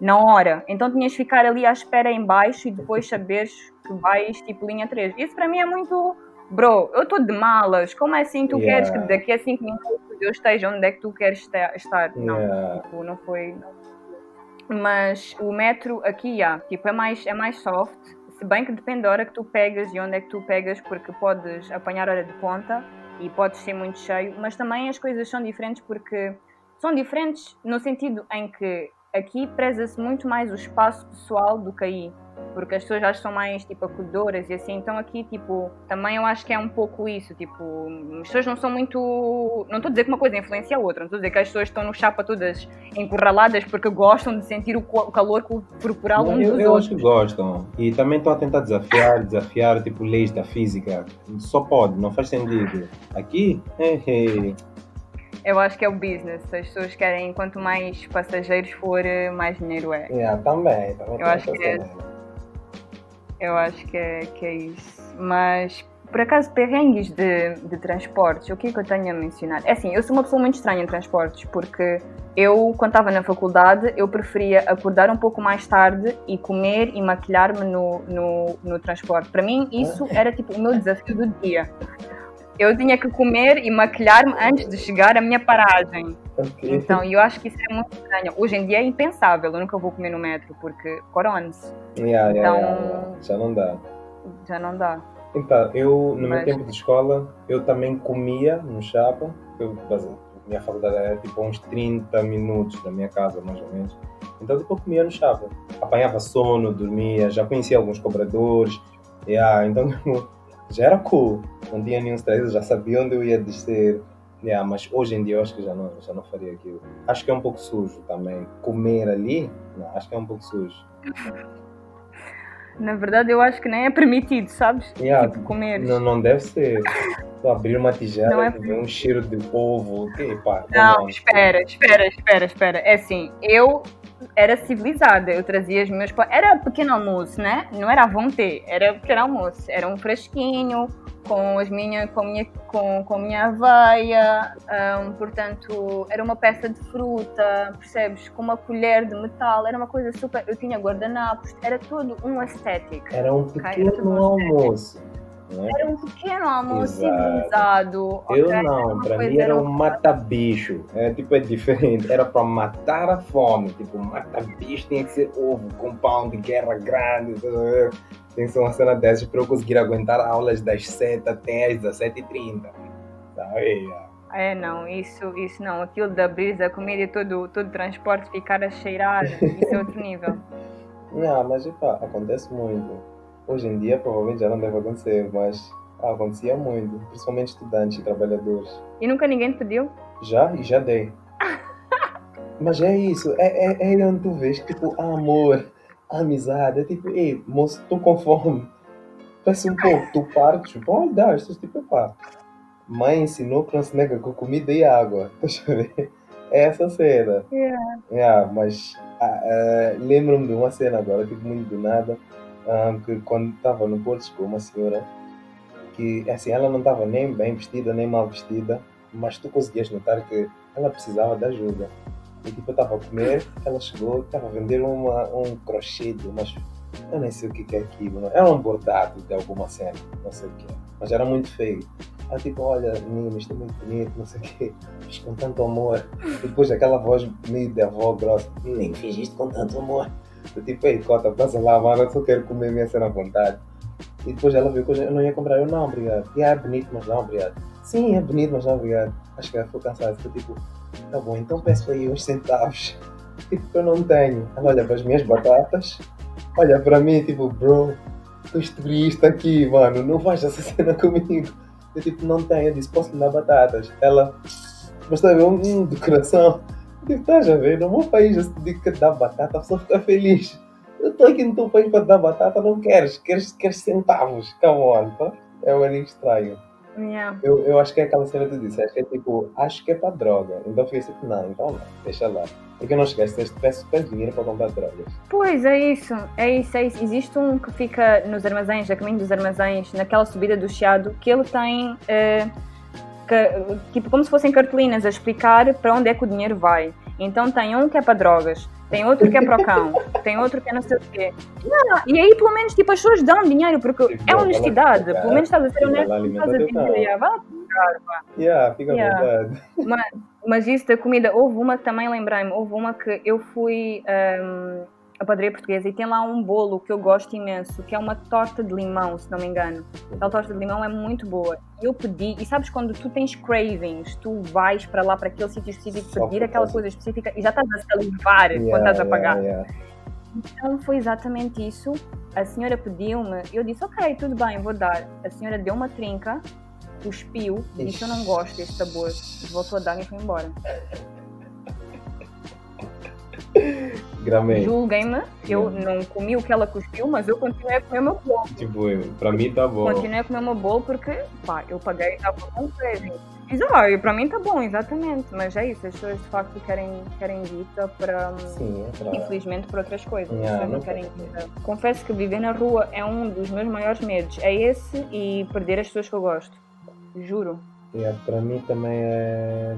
na hora. Então tinhas de ficar ali à espera em baixo e depois saberes que vais tipo linha 3. Isso para mim é muito. Bro, eu estou de malas. Como é assim tu Yeah. queres que daqui a 5 minutos eu esteja onde é que tu queres esta- estar? Não, Yeah. tipo, não foi. Mas o metro aqui, já, tipo, é mais, é mais soft. Se bem que depende da hora que tu pegas e onde é que tu pegas, porque podes apanhar hora de ponta e podes ser muito cheio, mas também as coisas são diferentes porque são diferentes no sentido em que aqui preza-se muito mais o espaço pessoal do que aí. Porque as pessoas já são mais tipo acolhedoras e assim, então aqui tipo, também eu acho que é um pouco isso, tipo, as pessoas não são muito. Não estou a dizer que uma coisa influencia a outra, não estou a dizer que as pessoas estão no chapa todas encurraladas porque gostam de sentir o calor corporal Não, uns eu, dos eu outros. acho que gostam. E também estão a tentar desafiar, desafiar, tipo, leis da física. Só pode, não faz sentido. Aqui, Eu acho que é o business. As pessoas querem, quanto mais passageiros for, mais dinheiro é. yeah, também. também Eu acho que é-. Eu acho que é, que é isso. Mas, por acaso, perrengues de, de transportes, o que é que eu tenho a mencionar? É assim, eu sou uma pessoa muito estranha em transportes, porque eu, quando estava na faculdade, eu preferia acordar um pouco mais tarde e comer e maquilhar-me no, no, no transporte. Para mim, isso era tipo o meu desafio do dia. Eu tinha que comer e maquilhar-me antes de chegar à minha paragem. Ok. Então, eu acho que isso é muito estranho. Hoje em dia é impensável, eu nunca vou comer no metro, porque corones, Yeah, yeah, então- yeah, yeah. Já não dá. já não dá. Então, eu, no meu Mas- tempo de escola, eu também comia no chapa. Eu, minha faculdade era tipo uns 30 minutos da minha casa, mais ou menos. Então, tipo, eu comia no chapa. Apanhava sono, dormia, já conhecia alguns cobradores. Yeah, então, tipo, já era cool. Não tinha nenhum stress, eu já sabia onde eu ia descer. Yeah, mas hoje em dia eu acho que já não, já não faria aquilo. Acho que é um pouco sujo também. Comer ali, não, acho que é um pouco sujo. Na verdade, eu acho que nem é permitido, sabes? Yeah, Tipo, comer. Não, não deve ser. Tu abrir uma tigela Não é e ver um cheiro de ovo. Pá, Não, on. espera, espera, espera, espera. É assim, eu era civilizada, eu trazia os meus. Era pequeno almoço, né? Não era vontade, era pequeno almoço. Era um fresquinho com, as minha, com, a minha, com, com minha aveia, ahm, portanto, era uma peça de fruta, percebes? Com uma colher de metal, era uma coisa super. Eu tinha guardanapos, era todo um estético. Era um pequeno eu tô almoço. Não é? Era um pequeno almoço civilizado. Eu não, para mim era um mata-bicho. É, tipo, é diferente. Era para matar a fome. Tipo, mata-bicho tinha que ser ovo, com pão de guerra grande. Tem que ser uma cena dessas para eu conseguir aguentar aulas das 7 até às 17h30. Sabe? É, não, isso, isso não. Aquilo da brisa, a comida e todo, todo o transporte ficar a cheirar, isso é outro nível. Não, mas epá, acontece muito. Hoje em dia provavelmente já não deve acontecer, mas ah, acontecia muito. Principalmente estudantes e trabalhadores. E nunca ninguém te pediu? Já e já dei. Mas é isso, é, é, é onde tu vês, tipo, amor, amizade, é tipo, ei, moço, tô com fome. Peça um pouco, tu partes, pode dar, isso tipo, pá. Mãe ensinou que não se nega com comida e água, estás a ver? É essa cena. Yeah. Yeah, mas ah, ah, lembro-me de uma cena agora, tipo, muito do nada, ah, que quando estava no Porto com uma senhora, que assim, ela não estava nem bem vestida, nem mal vestida, mas tu conseguias notar que ela precisava de ajuda. E tipo, eu estava a comer, ela chegou, estava a vender uma, um crochê, de umas, eu nem sei o que que é aquilo, era um bordado de alguma cena, não sei o que é, mas era muito feio. Ela tipo, olha, menino, isto é muito bonito, não sei o quê, fiz com tanto amor. E depois aquela voz meio de avó grossa, nem fiz isto com tanto amor. Eu tipo, ei, cota, passa lá, mano, eu só quero comer minha cena à vontade. E depois ela viu que eu não ia comprar, eu não, obrigado. E ah, é bonito, mas não, obrigado. Sim, é bonito, mas não, obrigado. Acho que ela ficou cansada, ficou tipo, tá bom, então peço aí uns centavos. Tipo, eu não tenho. Ela olha para as minhas batatas, olha para mim, tipo, bro, tu destruí isto aqui, mano, não faz essa cena comigo. Eu tipo, não tenho, eu disse, posso lhe dar batatas? Ela, mas tá bom, hum, do coração. Estás a ver, no meu país digo que dá batata, a pessoa fica feliz. Eu estou aqui no teu país para te dar batata, não queres, queres, queres centavos, come on, pá. É um anime estranho. Yeah. Eu, eu acho que é aquela cena que tu disse, acho que é tipo, acho que é para droga. Então eu fiquei tipo, não, então não, deixa lá. Porque não chegaste, te peço, peço dinheiro para comprar drogas. Pois, é isso, é isso, é isso. Existe um que fica nos armazéns, a caminho dos armazéns, naquela subida do Chiado, que ele tem, eh, tipo, como se fossem cartolinas a explicar para onde é que o dinheiro vai. Então tem um que é para drogas, tem outro que é para o cão, tem outro que é não sei o quê. Não, e aí, pelo menos, tipo, as pessoas dão dinheiro, porque é honestidade. Pelo menos estás a ser honesto estás a dizer. Yeah, vai lá Yeah, fica Yeah. vontade. Mas isso da comida, houve uma que também lembrei-me, houve uma que eu fui hum, a padaria portuguesa e tem lá um bolo que eu gosto imenso, que é uma torta de limão, se não me engano. Aquela torta de limão é muito boa. Eu pedi, e sabes quando tu tens cravings, tu vais para lá, para aquele sítio específico, Só pedir aquela coisa específica e já estás a salivar quando Yeah, estás a pagar. yeah, yeah. Então foi exatamente isso. A senhora pediu-me, eu disse, ok, tudo bem, vou dar. A senhora deu uma trinca, cuspiu, disse, eu não gosto desse sabor. Voltou a dar e foi embora. Gramei. Julguem-me, eu não comi o que ela cuspiu, mas eu continuei a comer o meu bolo. Tipo, para mim tá bom. Continuei a comer o meu bolo porque, pá, eu paguei e estava com craving. Diz, ah, e para mim tá bom, exatamente. Mas é isso, as pessoas de facto querem, querem guita para. Sim, é pra... Infelizmente por outras coisas. Yeah, não não querem guita. Confesso que viver na rua é um dos meus maiores medos. É esse e perder as pessoas que eu gosto. Juro. Yeah, para mim também é.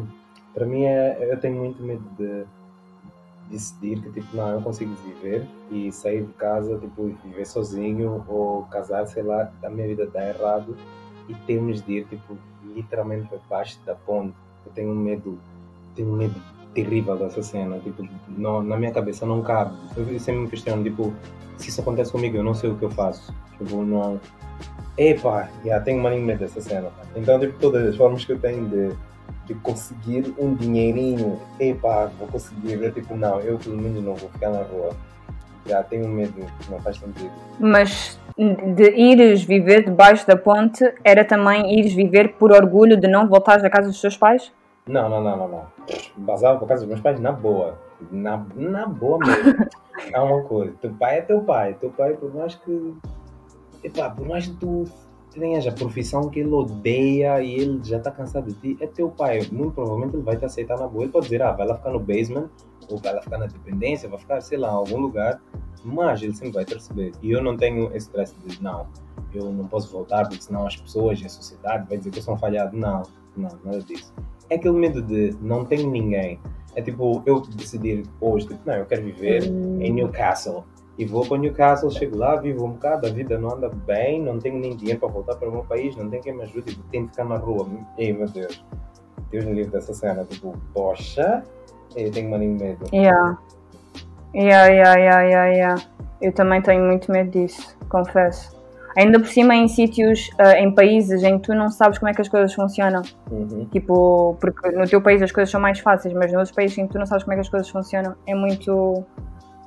Para mim é. Eu tenho muito medo de decidir que, tipo, não, eu consigo viver e sair de casa, tipo, viver sozinho ou casar, sei lá, a minha vida dá errado e termos de ir, tipo, literalmente para baixo da ponte. Eu tenho medo, tenho medo terrível dessa cena, tipo, não, na minha cabeça não cabe. Eu sempre me questiono, tipo, se isso acontece comigo, eu não sei o que eu faço. Tipo, não. Epá, já tenho uma medo dessa cena. Então, tipo, todas as formas que eu tenho de, de conseguir um dinheirinho, epá, vou conseguir. Eu, tipo, não, eu pelo menos não vou ficar na rua. Já tenho medo, não faz sentido. Mas de ires viver debaixo da ponte era também ires viver por orgulho de não voltares à casa dos teus pais? Não, não, não, não, não. Vazava para casa dos meus pais na boa. Na, na boa mesmo. Há uma coisa, teu pai é teu pai. Teu pai, por mais que. Epá, por mais que tu tenhas a profissão que ele odeia e ele já está cansado de ti, é teu pai. Muito provavelmente ele vai te aceitar na boa. Ele pode dizer, ah, vai lá ficar no basement, ou vai lá ficar na dependência, vai ficar, sei lá, em algum lugar, mas ele sempre vai te receber. E eu não tenho esse stress de, não, eu não posso voltar porque senão as pessoas e a sociedade vai dizer que eu sou um falhado. Não, não, nada disso. É aquele medo de não tenho ninguém. É tipo, eu decidir hoje, tipo, não, eu quero viver em Newcastle. E vou para Newcastle, chego lá, vivo um bocado, a vida não anda bem, não tenho nem dinheiro para voltar para o meu país, não tenho quem me ajude, tenho que ficar na rua. Ei, meu Deus. Deus me livre dessa cena. Tipo, poxa, eu tenho maninho medo. Yeah. Yeah, yeah, yeah, yeah, yeah. Eu também tenho muito medo disso, confesso. Ainda por cima em sítios, ah, em países em que tu não sabes como é que as coisas funcionam. Uhum. Tipo, porque no teu país as coisas são mais fáceis, mas nos outros países em que tu não sabes como é que as coisas funcionam, é muito,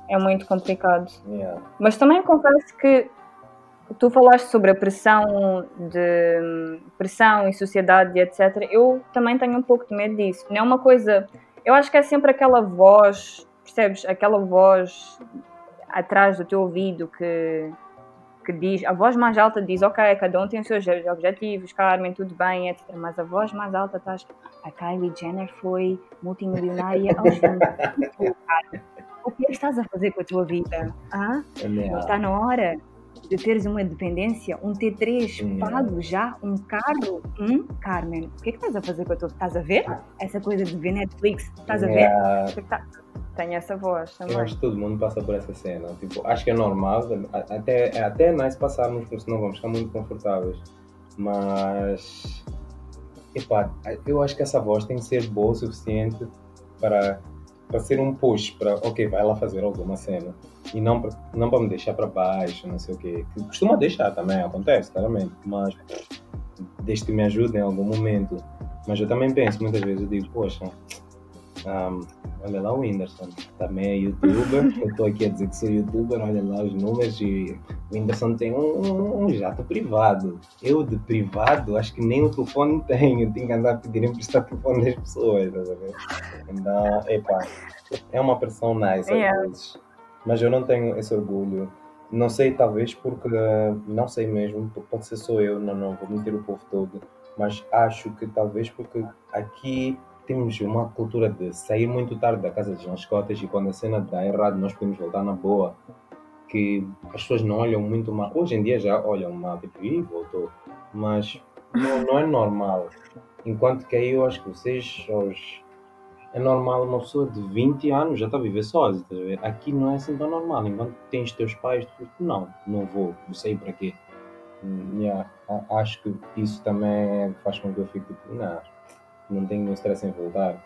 é muito complicado. Yeah. Mas também confesso que tu falaste sobre a pressão de pressão e sociedade etc. Eu também tenho um pouco de medo disso. Não é uma coisa. Eu acho que é sempre aquela voz, percebes? Aquela voz atrás do teu ouvido que, que diz, a voz mais alta diz, ok, cada um tem os seus objetivos, Carmen, tudo bem, etc. Mas a voz mais alta estás, a Kylie Jenner foi multimilionária aos 20. O que é que estás a fazer com a tua vida? Ah? Yeah. Está na hora de teres uma dependência, um T3 Hum. pago já, um carro. Hum? Carmen, o que é que estás a fazer com a tua Estás a ver? Essa coisa de ver Netflix, estás a ver? É tá- Tenho essa voz Eu também. acho que todo mundo passa por essa cena. Tipo, acho que é normal, até, é até nice passarmos, porque senão vamos ficar muito confortáveis. Mas, epá, eu acho que essa voz tem que ser boa o suficiente para, para ser um push, para, ok, vai lá fazer alguma cena. E não, para- não para me deixar para baixo, não sei o quê. Que costuma deixar também, acontece, claramente. Mas, desde que me ajude em algum momento. Mas eu também penso, muitas vezes, eu digo, poxa, Ahm, olha lá o Whindersson, também é youtuber. Eu estou aqui a dizer que sou youtuber, olha lá os números. E o Whindersson tem um, um- jato privado. Eu, de privado, acho que nem o telefone tenho. Tenho que andar a pedir emprestar o telefone das pessoas. ver? Então, epá, é uma pressão nice Yeah. às vezes. Mas eu não tenho esse orgulho. Não sei, talvez porque. Não sei mesmo, pode ser só eu, não, não vou meter o povo todo. Mas acho que talvez porque aqui temos uma cultura de sair muito tarde da casa das nossas cotas e quando a cena dá errado nós podemos voltar na boa. Que as pessoas não olham muito mal. Hoje em dia já olham mal, tipo, ih, voltou. Mas não, não é normal. Enquanto que aí eu acho que vocês, aos... é normal uma pessoa de 20 anos já está a viver sozinha. estás a? Aqui não é assim tão normal. Enquanto tens teus pais, tu, não, não vou, vou sair para quê? Hum, yeah, acho que isso também faz com que eu fique tipo, não, não tenho nenhum stress em voltar.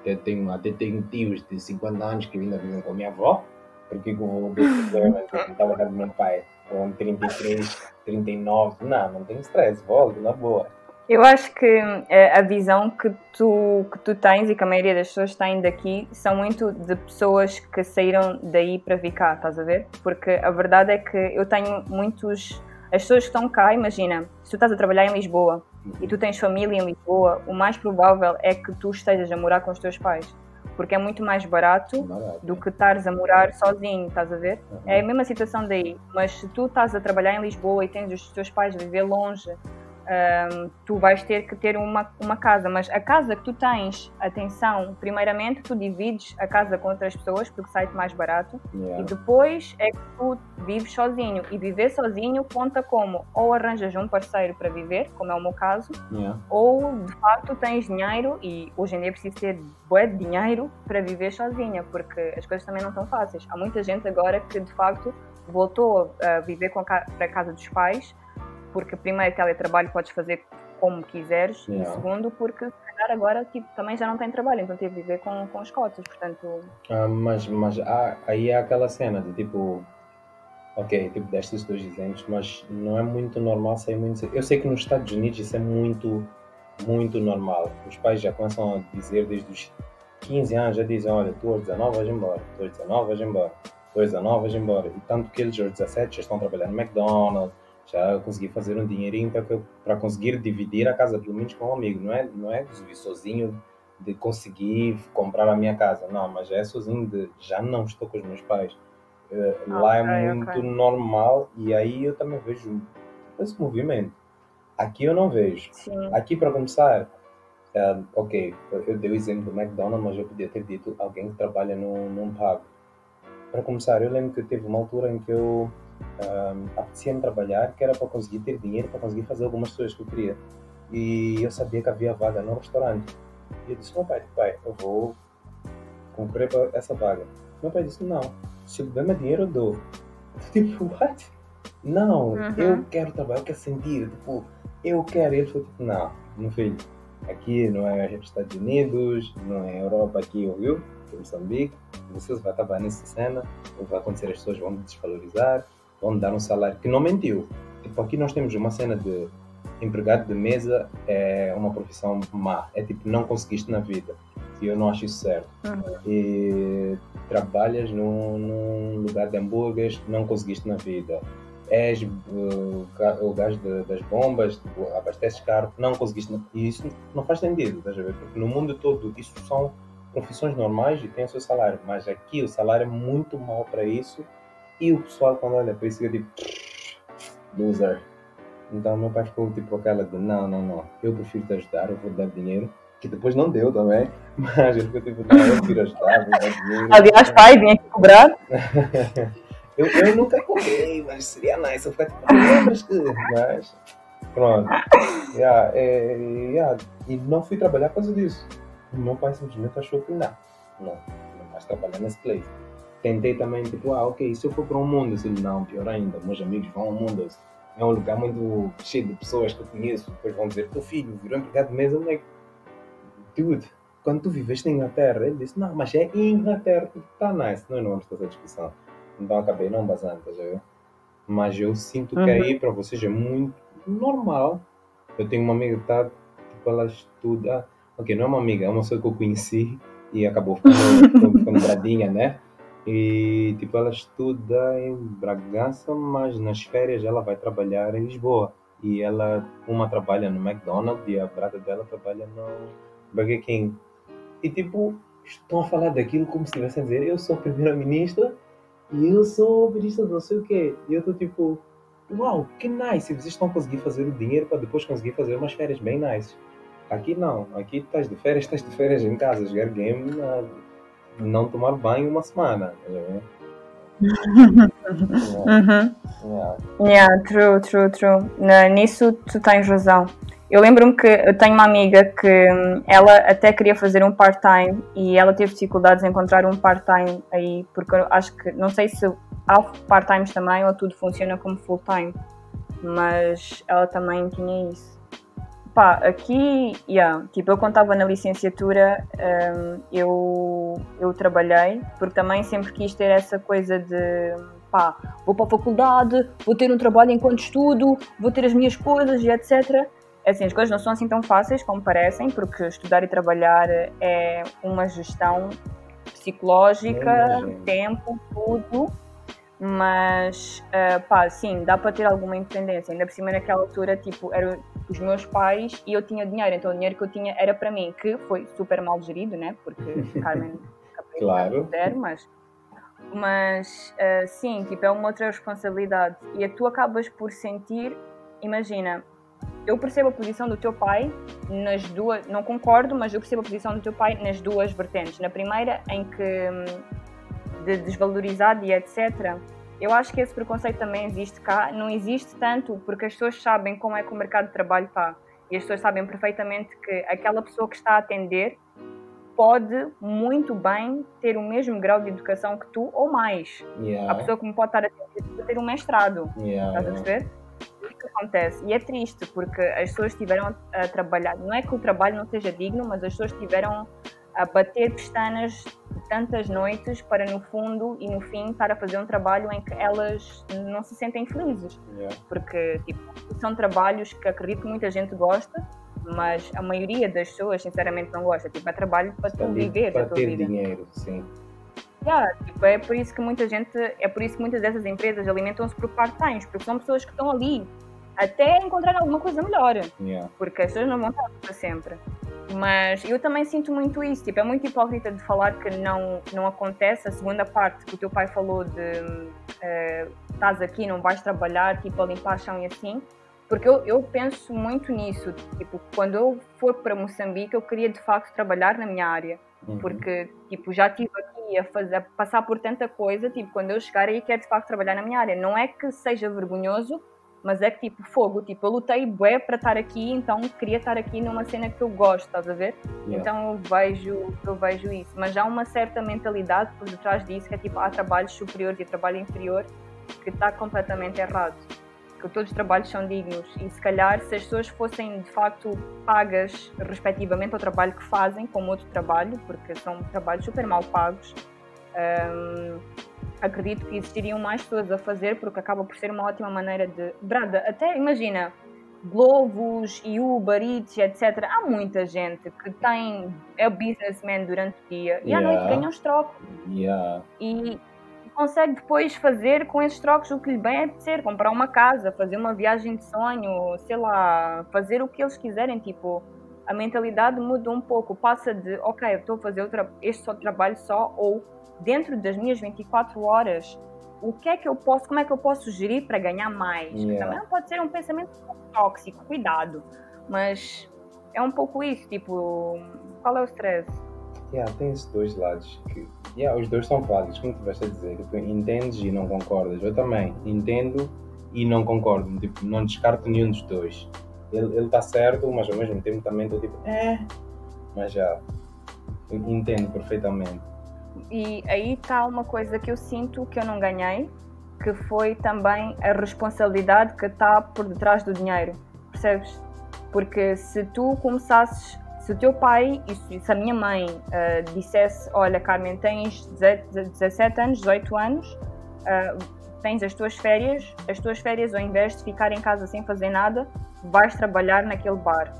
Até tenho, até tenho tios de 50 anos que ainda vivem com a minha avó, porque que vou ter problema de estava na casa do meu pai com 33, 39, não, não tenho stress, volto na boa. Eu acho que eh, a visão que tu, que tu tens e que a maioria das pessoas têm daqui são muito de pessoas que saíram daí para vir cá, estás a ver? Porque a verdade é que eu tenho muitos. As pessoas que estão cá, imagina, se tu estás a trabalhar em Lisboa e tu tens família em Lisboa, o mais provável é que tu estejas a morar com os teus pais. Porque é muito mais barato Barato. do que estares a morar sozinho, estás a ver? É a mesma situação daí, mas se tu estás a trabalhar em Lisboa e tens os teus pais a viver longe, hum, tu vais ter que ter uma, uma casa. Mas a casa que tu tens, atenção, primeiramente tu divides a casa com outras pessoas porque sai-te mais barato e Yeah. depois é que tu vives sozinho. E viver sozinho conta como ou arranjas um parceiro para viver, como é o meu caso, Yeah. ou de facto tens dinheiro e hoje em dia é preciso ter bué de dinheiro para viver sozinha, porque as coisas também não estão fáceis. Há muita gente agora que de facto voltou a viver a para a casa dos pais, porque primeiro teletrabalho podes fazer como quiseres, Yeah. e segundo porque se calhar agora tipo, também já não tem trabalho, então teve de viver com, com as cotas, portanto Ah, mas mas há, aí há aquela cena de tipo, ok, tipo destes dois exemplos, mas não é muito normal sair muito. Eu sei que nos Estados Unidos isso é muito, muito normal. Os pais já começam a dizer desde os 15 anos, já dizem, olha, tu aos 19 vais embora, tu aos 19 vais embora. 2 a 9, vais embora. E tanto que eles aos 17 já estão trabalhando no McDonald's, já consegui fazer um dinheirinho para, conseguir dividir a casa, pelo menos com um amigo. Não é, não é sozinho de conseguir comprar a minha casa, não, mas é sozinho de já não estou com os meus pais. Eh, Lá é muito ok. normal e aí eu também vejo esse movimento. Aqui eu não vejo. Sim. Aqui, para começar, eh, ok, eu dei o exemplo do McDonald's, mas eu podia ter dito alguém que trabalha num, num pub. Para começar, eu lembro que teve uma altura em que eu um, apetecia-me trabalhar, que era para conseguir ter dinheiro, para conseguir fazer algumas coisas que eu queria. E eu sabia que havia vaga no restaurante. E eu disse, meu pai, pai, eu vou concorrer para essa vaga. Meu pai disse, não, se eu der meu dinheiro, eu dou. Tipo, what? Não, Uhum. eu quero trabalhar, eu quero sentir, tipo, eu quero. E ele falou, tipo, não, meu filho, aqui não é Estados Unidos, não é Europa, aqui, ouviu? É Moçambique, você vai trabalhar nessa cena, vai acontecer, as pessoas vão desvalorizar, vão dar um salário que não mentiu. Tipo, aqui nós temos uma cena de empregado de mesa é uma profissão má, é tipo, não conseguiste na vida. E eu não acho isso certo. Uhum. E trabalhas num, num lugar de hambúrgueres, não conseguiste na vida. És uh, o gajo de- das bombas, tipo, abasteces carro, não conseguiste. Na... E isso não faz sentido, estás a ver? Porque no mundo todo isso são profissões normais e tem o seu salário. Mas aqui o salário é muito mau para isso. E o pessoal, quando olha para isso, fica tipo, loser. Então meu pai ficou tipo aquela de não, não, não, eu prefiro te ajudar, eu vou dar dinheiro, que depois não deu também, mas ele ficou tipo, não, eu prefiro ajudar, vou dar dinheiro. Aliás, pai, vim aqui cobrar. Eu, eu nunca cobrei, mas seria nice. Eu ficar tipo, lembras que. Mas. Pronto. Yeah, é, yeah. E não fui trabalhar por causa disso. O meu pai simplesmente achou que não. Não, não vais trabalhar nesse place. Tentei também, tipo, ah, ok, se eu for para um mundo, assim, não, pior ainda, meus amigos vão ao mundo. É um lugar muito cheio de pessoas que eu conheço. Depois vão dizer, teu filho virou empregado de mesa, like, dude, quando tu viveste na Inglaterra, ele disse, não, mas é Inglaterra, tá nice, nós não vamos ter essa discussão. Então acabei não basando, a ver? Mas eu sinto que Uhum. aí para vocês é muito normal. Eu tenho uma amiga que tá, tipo, ela estuda. Ok, não é uma amiga, é uma pessoa que eu conheci e acabou ficando, ficando bradinha, né? E tipo, ela estuda em Bragança, mas nas férias ela vai trabalhar em Lisboa. E ela, uma trabalha no McDonald's e a brada dela trabalha no Burger King. E tipo, estão a falar daquilo como se estivessem a dizer, eu sou primeira-ministra e eu sou ministra não sei o quê. E eu estou tipo, uau, que nice! Vocês estão a conseguir fazer o dinheiro para depois conseguir fazer umas férias bem nice. Aqui não, aqui estás de férias, estás de férias em casa, jogar game. Não tomar banho uma semana. a ver? Yeah, Uhum. yeah. Yeah, true, true, true. Na- nisso tu tens razão. Eu lembro-me que eu tenho uma amiga que hum, ela até queria fazer um part-time e ela teve dificuldades em encontrar um part-time aí, porque eu acho que, não sei se há part-times também ou tudo funciona como full-time, mas ela também tinha isso. Pá, aqui, yeah, tipo, eu quando estava na licenciatura, hum, eu, eu trabalhei, porque também sempre quis ter essa coisa de, pá, vou para a faculdade, vou ter um trabalho enquanto estudo, vou ter as minhas coisas e etc. Assim, as coisas não são assim tão fáceis como parecem, porque estudar e trabalhar é uma gestão psicológica, Imagino. tempo, tudo. Mas, ah, pá, sim, dá para ter alguma independência. Ainda por cima, naquela altura, tipo, eram os meus pais e eu tinha dinheiro. Então, o dinheiro que eu tinha era para mim, que foi super mal gerido, né? Porque Carmen Claro. zero, mas mas ah, sim, tipo, é uma outra responsabilidade e a tu acabas por sentir, imagina, eu percebo a posição do teu pai nas duas, não concordo, mas eu percebo a posição do teu pai nas duas vertentes. Na primeira, em que hum, de desvalorizado e etc. Eu acho que esse preconceito também existe cá. Não existe tanto porque as pessoas sabem como é que o mercado de trabalho está. E as pessoas sabem perfeitamente que aquela pessoa que está a atender pode muito bem ter o mesmo grau de educação que tu ou mais. A Yeah, pessoa que me pode estar a atender pode ter um mestrado. yeah, Estás a perceber? Isso acontece. E é triste, porque as pessoas estiveram a trabalhar. Não é que o trabalho não seja digno, mas as pessoas estiveram a bater pestanas tantas noites para, no fundo e no fim, estar a fazer um trabalho em que elas não se sentem felizes. Yeah. Porque tipo, são trabalhos que acredito que muita gente gosta, mas a maioria das pessoas, sinceramente, não gosta. Tipo, é trabalho para tu Para viver a para tua ter vida. dinheiro, sim. Yeah, tipo, é por isso que muita gente, é por isso que muitas dessas empresas alimentam-se por part-times, porque são pessoas que estão ali até encontrar alguma coisa melhor, Yeah. porque as pessoas não vão estar para sempre. Mas eu também sinto muito isso, tipo, é muito hipócrita de falar que não, não acontece. A segunda parte que o teu pai falou de eh, estás aqui, não vais trabalhar, tipo, a limpar chão e assim, porque eu, eu penso muito nisso, tipo, quando eu for para Moçambique, eu queria de facto trabalhar na minha área Uhum. porque tipo já estive aqui a, fazer, a passar por tanta coisa, tipo quando eu chegar aí quero de facto trabalhar na minha área. Não é que seja vergonhoso, mas é que tipo fogo, tipo eu lutei bué para estar aqui, então queria estar aqui numa cena que eu gosto, estás a ver? Yeah. Então eu vejo, eu vejo isso, mas há uma certa mentalidade por detrás disso que é tipo há trabalhos superiores e trabalho inferior que está completamente errado. Que todos os trabalhos são dignos e se calhar se as pessoas fossem de facto pagas respectivamente ao trabalho que fazem, como outro trabalho, porque são trabalhos super mal pagos, hum, acredito que existiriam mais pessoas a fazer porque acaba por ser uma ótima maneira de. Brada, até imagina, Globos e Uber Eats, etc. Há muita gente que tem, é businessman durante o dia e à Yeah. noite ganha os trocos Yeah. e consegue depois fazer com esses trocos o que lhe bem apetecer, comprar uma casa, fazer uma viagem de sonho, sei lá, fazer o que eles quiserem, tipo, a mentalidade muda um pouco, passa de, ok, eu estou a fazer este só trabalho só, ou dentro das minhas 24 horas, o que é que eu posso, como é que eu posso gerir para ganhar mais? Yeah. Também pode ser um pensamento tóxico, cuidado, mas é um pouco isso, tipo, qual é o stress? Yeah, tem esses dois lados. Que, yeah, os dois são válidos, como tu vais a dizer. Tipo, entendes e não concordas. Eu também entendo e não concordo. Tipo, não descarto nenhum dos dois. Ele está certo, mas ao mesmo tempo também estou tipo, é. Mas já, entendo perfeitamente. E aí está uma coisa que eu sinto que eu não ganhei, que foi também a responsabilidade que está por detrás do dinheiro, percebes? Porque se tu começasses, se o teu pai e se- a minha mãe ah, dissesse: Olha, Carmen, tens 17 anos, 18 anos, ah, tens as tuas férias, as tuas férias, ao invés de ficar em casa sem fazer nada, vais trabalhar naquele bar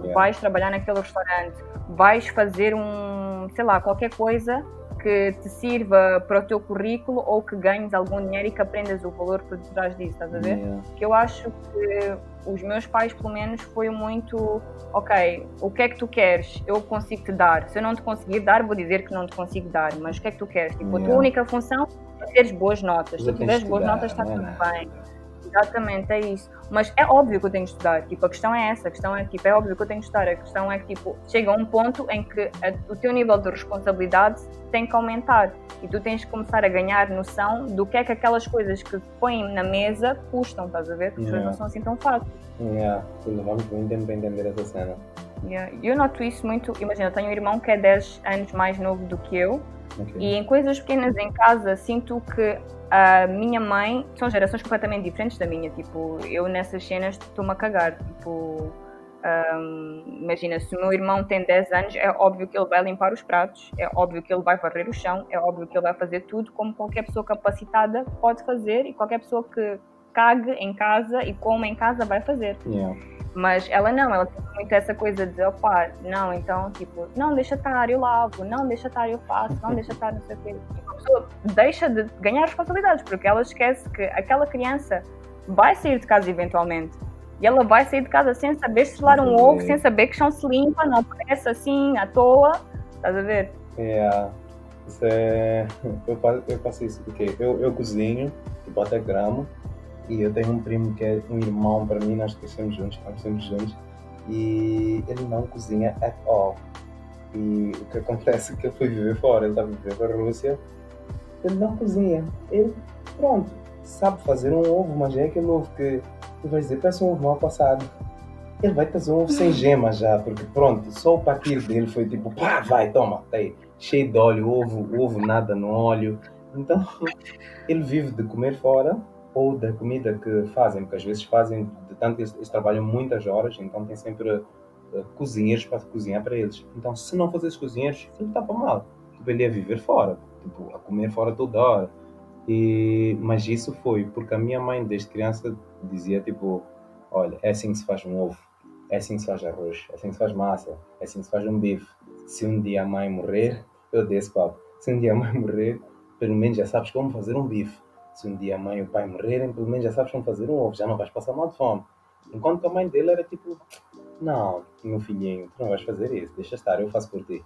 Yeah. vais trabalhar naquele restaurante, vais fazer um, sei lá, qualquer coisa que te sirva para o teu currículo ou que ganhes algum dinheiro e que aprendas o valor por detrás disso, estás a ver? Yeah. Que eu acho que os meus pais, pelo menos, foi muito, ok, o que é que tu queres? Eu consigo te dar. Se eu não te conseguir dar, vou dizer que não te consigo dar, mas o que é que tu queres? Tipo, a tua Yeah. única função é teres boas notas. Se tu tiveres boas notas, está não é tudo nada. bem. Exatamente, é isso. Mas é óbvio que eu tenho de estudar. Tipo, a questão é essa. A questão é, tipo, é óbvio que eu tenho de estudar. A questão é que, tipo, chega a um ponto em que a- o teu nível de responsabilidade tem que aumentar. E tu tens que começar a ganhar noção do que é que aquelas coisas que põem na mesa custam, estás a ver? Porque as coisas Yeah. não são assim tão fáceis. Yeah. Levamos muito tempo entender essa cena. Yeah. Eu noto isso muito. Imagina, eu tenho um irmão que é 10 anos mais novo do que eu. Ok. E em coisas pequenas em casa, sinto que a minha mãe são gerações completamente diferentes da minha. Tipo, eu nessas cenas estou-me a cagar. Tipo, ahm, imagina, se o meu irmão tem 10 anos, é óbvio que ele vai limpar os pratos, é óbvio que ele vai varrer o chão, é óbvio que ele vai fazer tudo como qualquer pessoa capacitada pode fazer e qualquer pessoa que cague em casa e coma em casa vai fazer. Yeah. Mas ela não, ela tem muito essa coisa de, opá, não, então, tipo, não, deixa estar, eu lavo, não, deixa estar, eu faço, não, deixa estar, não sei o quê. A pessoa deixa de ganhar responsabilidades, porque ela esquece que aquela criança vai sair de casa eventualmente. E ela vai sair de casa sem saber selar um ovo, sem saber que chão se limpa, não parece assim, à toa. Estás a ver? Yeah. Isso é... eu, faço, eu faço isso porque eu, eu cozinho, tipo até gramo, e eu tenho um primo que é um irmão para mim, nós crescemos juntos, nós crescemos juntos, e ele não cozinha at all. E o que acontece é que eu fui viver fora, ele está a viver para a Rússia, ele não cozinha. Ele, pronto, sabe fazer um ovo, mas é aquele ovo que tu vais dizer, parece um ovo mal passado. Ele vai fazer um ovo sem gema já, porque pronto, só o partir dele foi tipo, pá, vai, toma, tá aí, cheio de óleo, ovo, ovo nada no óleo. Então, ele vive de comer fora ou da comida que fazem, porque às vezes fazem, tanto eles, eles trabalham muitas horas, então tem sempre eh, cozinheiros para cozinhar para eles. Então, se não esses cozinheiros, ele estava mal. Tipo, ele viver fora, tipo, a comer fora toda hora. E, mas isso foi porque a minha mãe, desde criança, dizia tipo: Olha, é assim que se faz um ovo, é assim que se faz arroz, é assim que se faz massa, é assim que se faz um bife. Se um dia a mãe morrer, eu desse papo. Se um dia a mãe morrer, pelo menos já sabes como fazer um bife. Se um dia a mãe e o pai morrerem, pelo menos já sabes como fazer um ovo, já não vais passar mal de fome. Enquanto a mãe dele era tipo, não, meu filhinho, tu não vais fazer isso, deixa estar, eu faço por ti.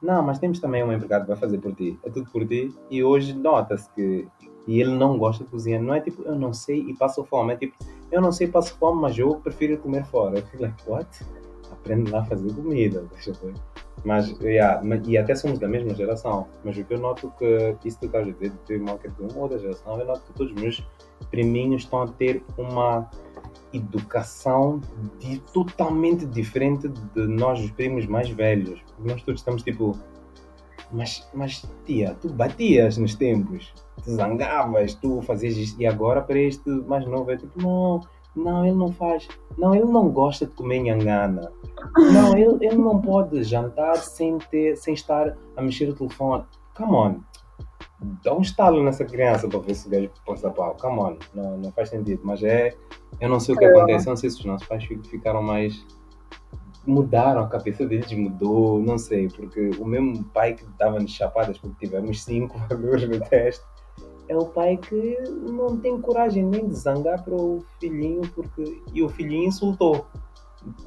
Não, mas temos também um empregado que vai fazer por ti. É tudo por ti. E hoje nota-se que. E ele não gosta de cozinhar. Não é tipo, eu não sei e passo fome. É tipo, eu não sei e passo fome, mas eu prefiro comer fora. Eu fico like, what? Aprende lá a fazer comida. Deixa eu ver. Mas, yeah, e até somos da mesma geração. Mas o que eu noto que, isso que tu estás a dizer, de ter de uma outra geração, eu noto que todos os meus priminhos estão a ter uma educação de- totalmente diferente de nós, os primos mais velhos. Nós todos estamos tipo, mas, mas tia, tu batias nos tempos, tu zangavas, tu fazias isto, e agora para este mais novo é tipo, não, não, ele não faz, não, ele não gosta de comer nhangana, não, ele, ele não pode jantar sem, ter, sem estar a mexer o telefone. Come on, dá um estalo nessa criança para ver se o gajo passa pau. Come on, não, não faz sentido. Mas é. Eu não sei o que acontece, eu não sei se os nossos pais fi- ficaram mais. Mudaram, a cabeça deles mudou, não sei, porque o mesmo pai que dava-nos chapadas porque tivemos cinco valores no teste é o pai que não tem coragem nem de zangar para o filhinho porque e o filhinho insultou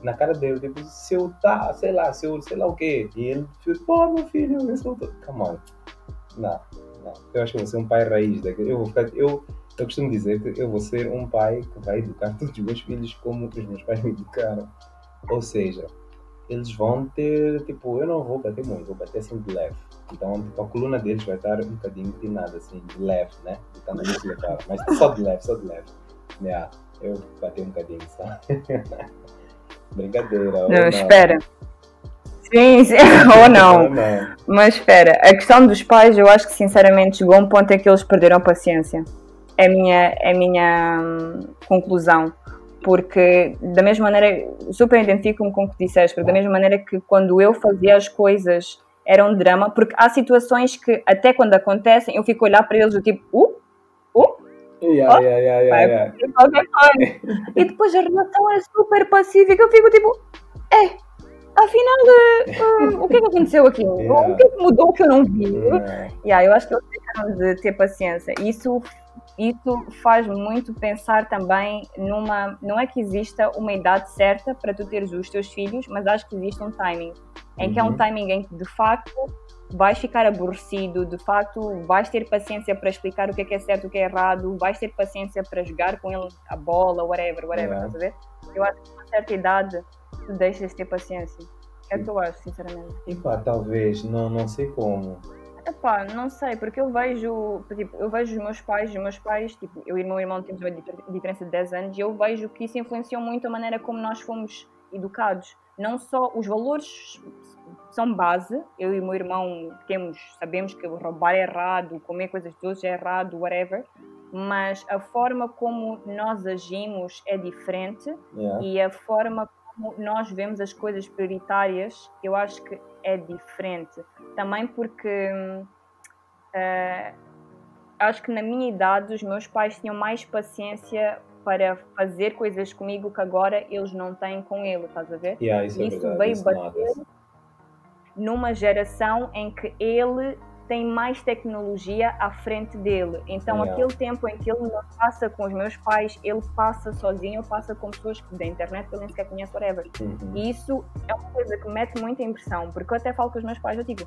na cara dele, tipo, se eu tá, sei lá, se eu sei lá o quê. E ele fez, pô, meu filho, insultou. Come on. Não, não. Eu acho que vou ser um pai raiz. daquele- Eu, vou ficar, eu, eu costumo dizer que eu vou ser um pai que vai educar todos os meus filhos como os meus pais me educaram. Ou seja, eles vão ter, tipo, eu não vou bater muito, vou bater assim de leve. Então, tipo, a coluna deles vai estar um bocadinho inclinada, assim, de leve, né? De tanto que. Mas só de leve, só de leve. Yeah, eu bati um bocadinho, sabe? Brincadeira. Não, espera. Sim, sim. ou não. não. Mas espera, a questão dos pais, eu acho que sinceramente chegou a um ponto em que eles perderam paciência. É a minha, é minha hum, conclusão. Porque, da mesma maneira, super identifico-me com o que disseste, porque da mesma maneira que quando eu fazia as coisas era um drama, porque há situações que, até quando acontecem, eu fico a olhar para eles do tipo, uh, uh, Yeah, yeah, yeah, yeah, yeah. qualquer coisa. E depois a relação é super pacífica, eu fico tipo, é, afinal, eh, hum, o que é que aconteceu aqui? Yeah. O que é que mudou que eu não vi? Yeah. Yeah, eu acho que eles deixaram de ter paciência. Isso, isso faz muito pensar também numa. Não é que exista uma idade certa para tu teres os teus filhos, mas acho que existe um timing. Em que é um Uhum. timing em que de facto vais ficar aborrecido, de facto vais ter paciência para explicar o que é que é certo, o que é errado, vais ter paciência para jogar com ele a bola, whatever, whatever, Yeah. estás a ver? Eu acho que a uma certa idade tu deixas de ter paciência. É o que eu acho, sinceramente. E pá, talvez, não, não sei como. Epá, não sei, porque eu vejo, tipo, eu vejo os meus pais, os meus pais, tipo, eu e o meu irmão temos uma difer- diferença de 10 anos e eu vejo que isso influenciou muito a maneira como nós fomos educados. Não só os valores são base, eu e o meu irmão temos, sabemos que roubar é errado, comer coisas outros é errado, whatever, mas a forma como nós agimos é diferente Yeah. e a forma como nós vemos as coisas prioritárias, eu acho que é diferente. Também porque eh, acho que na minha idade os meus pais tinham mais paciência para fazer coisas comigo que agora eles não têm com ele, estás a ver? Yeah, isso é Isso verdade. veio isso bater numa geração em que ele tem mais tecnologia à frente dele. Então, Yeah. aquele tempo em que ele não passa com os meus pais, ele passa sozinho, passa com pessoas que da internet que ele nem sequer conhece, whatever. Uhum. E isso é uma coisa que mete muita impressão, porque eu até falo com os meus pais, eu digo,